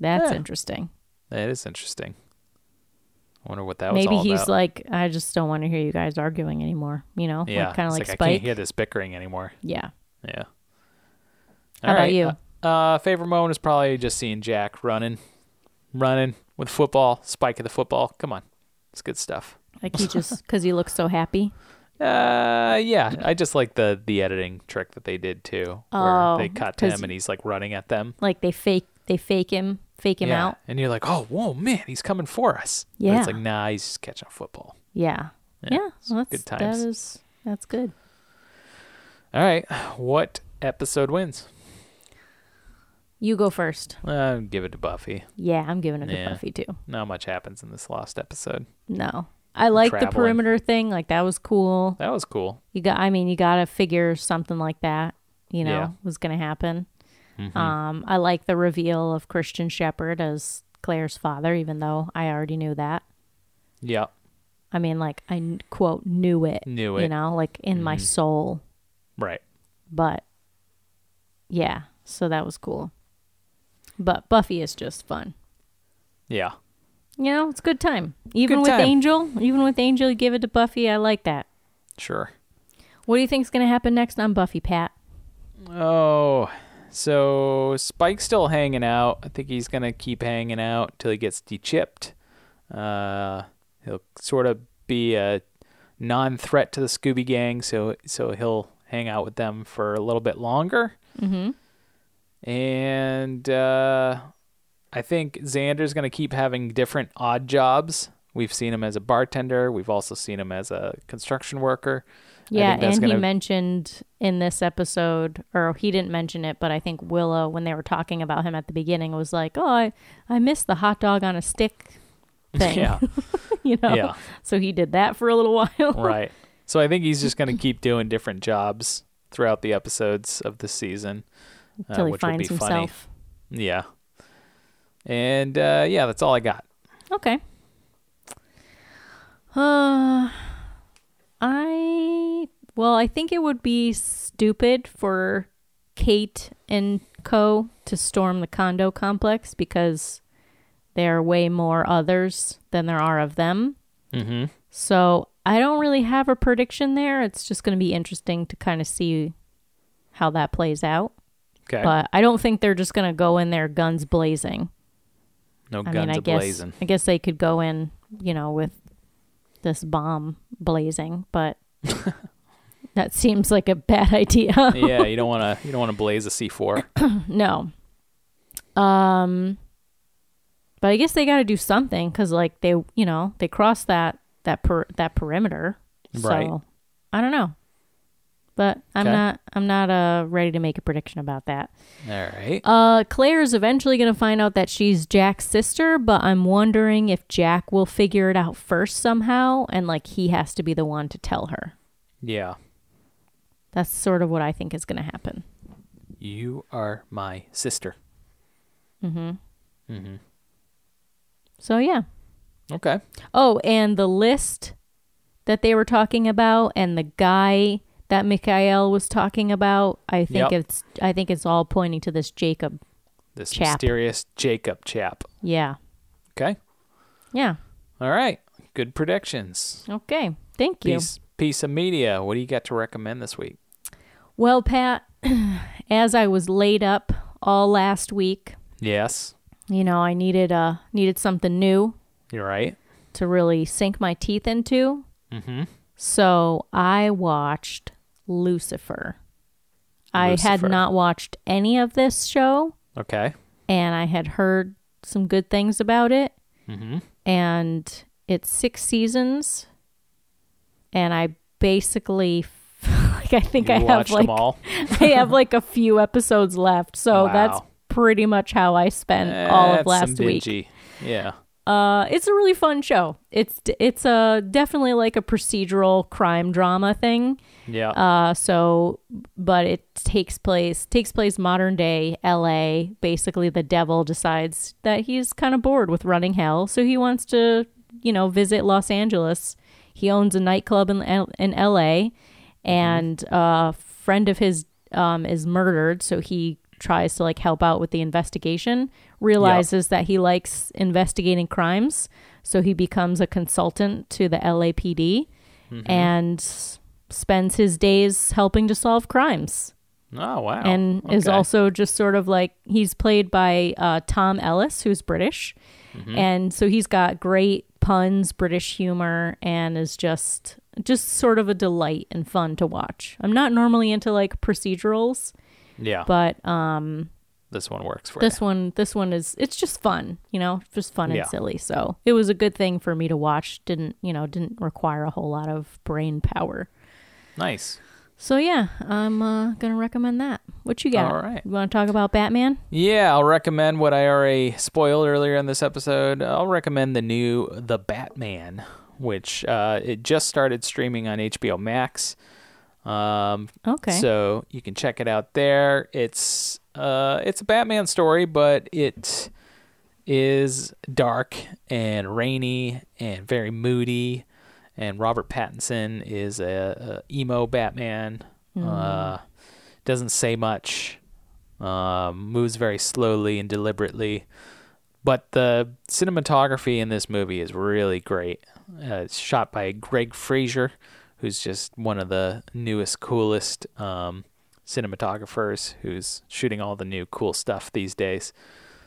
that's Yeah. interesting. That is interesting. I wonder what that was Maybe all he's about. like, I just don't want to hear you guys arguing anymore. You know, yeah, kind of it's like I can't hear this bickering anymore. Yeah. Yeah. How about you? Uh, uh, favorite moment is probably just seeing Jack running, running with football, spike of the football. Come on, it's good stuff. Like he just [laughs] because he looks so happy. Uh, yeah, I just like the the editing trick that they did too, where Oh, they cut to 'cause- him and he's like running at them. Like they fake they fake him fake him yeah, out. and you're like, oh, whoa, man, he's coming for us. But Yeah. it's like, nah, he's just catching a football. Yeah. Yeah, it's well, that's good that times. is that's good. All right, what episode wins? You go first. Uh, give it to Buffy. Yeah, I'm giving it to Yeah. Buffy too. Not much happens in this lost episode. No. I like the Traveling. perimeter thing. Like that was cool. That was cool. You got I mean, you got to figure something like that, you know, Yeah. Mm-hmm. was going to happen. Um I like the reveal of Christian Shephard as Claire's father even though I already knew that. Yeah. I mean, like I kn- quote knew it. Knew You it. Mm-hmm. know, like in my soul. Right. But yeah, so that was cool. But Buffy is just fun. Yeah. You know, it's a good time. Even Good with time. Angel, even with Angel, you give it to Buffy. I like that. Sure. What do you think's going to happen next on Buffy, Pat? Oh, so Spike's still hanging out. I think he's gonna keep hanging out till he gets dechipped. Uh, he'll sort of be a non-threat to the Scooby Gang, so so he'll hang out with them for a little bit longer. Mm-hmm. And uh, I think Xander's gonna keep having different odd jobs We've seen him as a bartender. We've also seen him as a construction worker. Yeah, and he gonna- mentioned in this episode, or he didn't mention it, but I think Willow, when they were talking about him at the beginning, was like, "Oh, I, I miss the hot dog on a stick [laughs] thing." Yeah, [laughs] you know. yeah, So he did that for a little [laughs] while. right. So I think he's just going to keep doing different jobs throughout the episodes of the season, uh, Until he which will be finds funny. himself. Yeah. And uh, yeah, that's all I got. Okay. Uh, I well, I think it would be stupid for Kate and Co to storm the condo complex because there are way more others than there are of them. Mm-hmm. So I don't really have a prediction there. It's just going to be interesting to kind of see how that plays out. Okay. But I don't think they're just going to go in there guns blazing. No I guns mean, I guess blazing. I guess they could go in, you know, with this bomb blazing, but [laughs] that seems like a bad [laughs] idea. yeah, you don't want to. You don't want to blaze a C four. [coughs] no. Um but I guess they got to do something cuz like they, you know, they crossed that that per, that perimeter. Right. So I don't know. But I'm Okay. not I'm not uh ready to make a prediction about that. All right. Uh, Claire's eventually going to find out that she's Jack's sister, but I'm wondering if Jack will figure it out first somehow and like he has to be the one to tell her. Yeah. That's sort of what I think is going to happen. You are my sister. Mhm. Mhm. So, yeah. Okay. Oh, and the list that they were talking about and the guy that Mikhail was talking about, I think Yep. it's I think it's all pointing to this Jacob. This Chap. mysterious Jacob chap. Yeah. Okay. Yeah. All right. Good predictions. Okay. Thank you. Piece piece of media. What do you got to recommend this week? Well, Pat, [clears throat] as I was laid up all last week, Yes. you know, I needed uh needed something new You're right. to really sink my teeth into. Mm-hmm. So I watched Lucifer. I had Lucifer. not watched any of this show, Okay. and I had heard some good things about it. Mm-hmm. And it's six seasons, and I basically, [laughs] like, I think You I have watched like them all. [laughs] I have like a few episodes left, so that's Wow. pretty much how I spent all of That's last some week. bingey. Yeah. Uh, it's a really fun show. It's it's a definitely like a procedural crime drama thing. Yeah. Uh, so but it takes place takes place modern day L.A. Basically, the devil decides that he's kind of bored with running hell, so he wants to you know visit Los Angeles. He owns a nightclub in in L.A. and a friend of his um, is murdered, so he tries to like help out with the investigation. Realizes that he likes investigating crimes, so he becomes a consultant to the LAPD and spends his days helping to solve crimes. oh wow. And is also just sort of like he's played by uh, Tom Ellis, who's British, Mm-hmm. and so he's got great puns, British humor, and is just just sort of a delight and fun to watch. I'm not normally into like procedurals, yeah. but um, this one works for this you. one this one is it's just fun you know just fun and Yeah. silly so it was a good thing for me to watch didn't you know didn't require a whole lot of brain power Nice. so yeah i'm uh, gonna recommend that what you got All right. you want to talk about batman Yeah, I'll recommend what I already spoiled earlier in this episode. I'll recommend the new The Batman, which uh, it just started streaming on HBO Max. Um, okay So you can check it out there. It's uh, it's a Batman story, but it is dark and rainy and very moody. And Robert Pattinson is a, a emo Batman. Uh, doesn't say much. Um, moves very slowly and deliberately. But the cinematography in this movie is really great. Uh, it's shot by Greig Fraser, who's just one of the newest, coolest um, cinematographers who's shooting all the new cool stuff these days.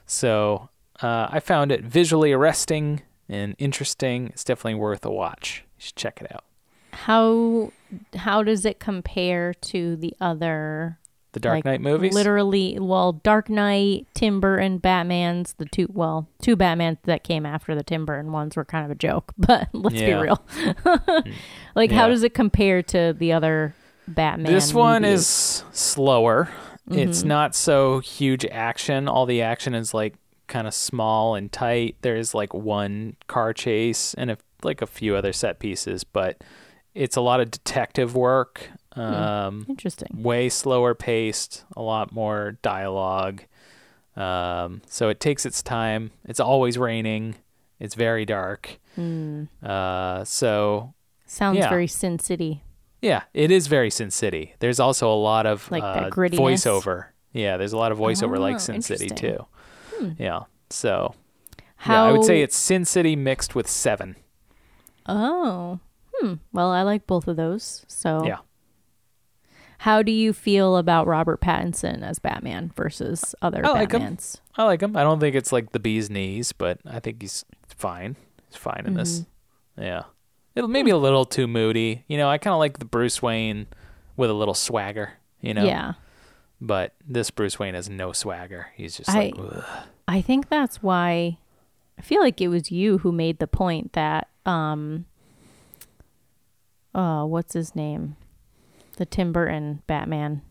So uh, I found it visually arresting and interesting. It's definitely worth a watch. You should check it out. how how does it compare to the other The Dark Like, Knight movies? Literally, well, Dark Knight, Tim Burton, Batman's the two. Well, two Batmans that came after the Tim Burton ones were kind of a joke, [laughs] but let's Yeah. be real. Hmm. [laughs] like, how does it compare to the other Batman? This one movies? is slower. It's mm-hmm. not so huge action. All the action is like kind of small and tight. There's like one car chase and a, like a few other set pieces, but it's a lot of detective work. Um, interesting. way slower paced, a lot more dialogue. Um, so it takes its time. It's always raining. It's very dark. Uh, so Sounds yeah. very Sin City. yeah, it is very Sin City. There's also a lot of Like uh, voiceover. Yeah, there's a lot of voiceover Oh, like Sin City too. Yeah, so How yeah, I would say it's Sin City mixed with Seven. Oh, hmm. Well, I like both of those. So, Yeah. How do you feel about Robert Pattinson as Batman versus other I like him. Batmans? I like him. I don't think it's like the bee's knees, but I think he's fine. He's fine in this. Mm-hmm. Yeah. It maybe a little too moody. You know, I kind of like the Bruce Wayne with a little swagger, you know? Yeah. But this Bruce Wayne has no swagger. He's just I- like, Ugh. I think that's why I feel like it was you who made the point that um oh, what's his name? The Tim Burton Batman.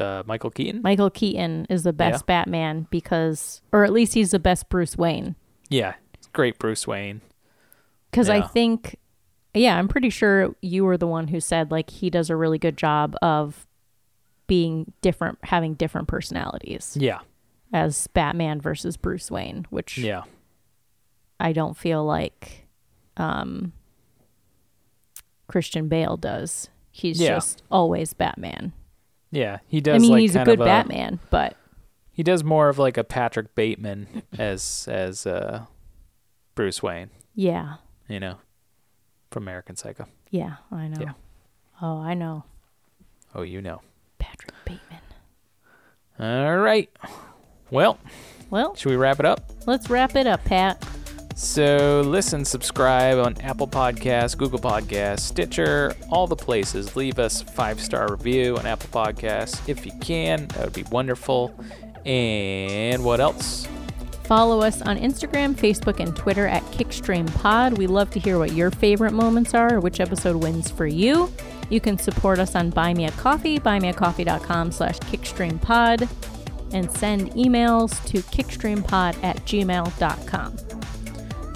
uh, Michael Keaton? Michael Keaton is the best Batman because or at least he's the best Bruce Wayne. yeah. Great Bruce Wayne. Because I think, yeah, I'm pretty sure you were the one who said like he does a really good job of being different, having different personalities Yeah. as Batman versus Bruce Wayne, which Yeah. I don't feel like um, Christian Bale does. He's Yeah. just always Batman. Yeah. He does I mean, like he's a good of Batman, but He does more of like a Patrick Bateman as as uh, Bruce Wayne, yeah, you know, from American Psycho. yeah, I know. Yeah. Oh, I know. Oh, you know. Patrick Bateman. All right. Well, Well, should we wrap it up? let's wrap it up, Pat. So listen, subscribe on Apple Podcasts, Google Podcasts, Stitcher, all the places. Leave us five star review on Apple Podcasts if you can. That would be wonderful. And what else? Follow us on Instagram, Facebook, and Twitter at Kickstream Pod. We love to hear what your favorite moments are or which episode wins for you. You can support us on Buy Me a Coffee, buymeacoffee.com slash kickstreampod, and send emails to kickstreampod at gmail.com.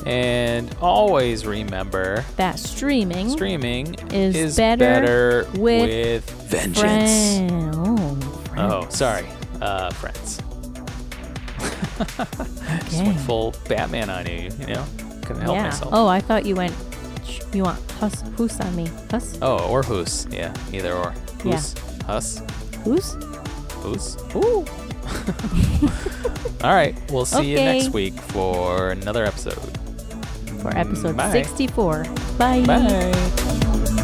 And always remember That streaming streaming Is is, better better, with with, vengeance. friend- Oh, Oh, sorry. Uh, friends. [laughs] Just went full Batman on you, you know? Couldn't help yeah. myself. Oh, I thought you went, you want hus, who's on me? Hus? Oh, or Hoos. Yeah, either or. Yeah. Hoos. Hus. Who's? Ooh. [laughs] [laughs] All right. We'll see you next week for another episode. For episode mm, Bye. 64. Bye. Bye.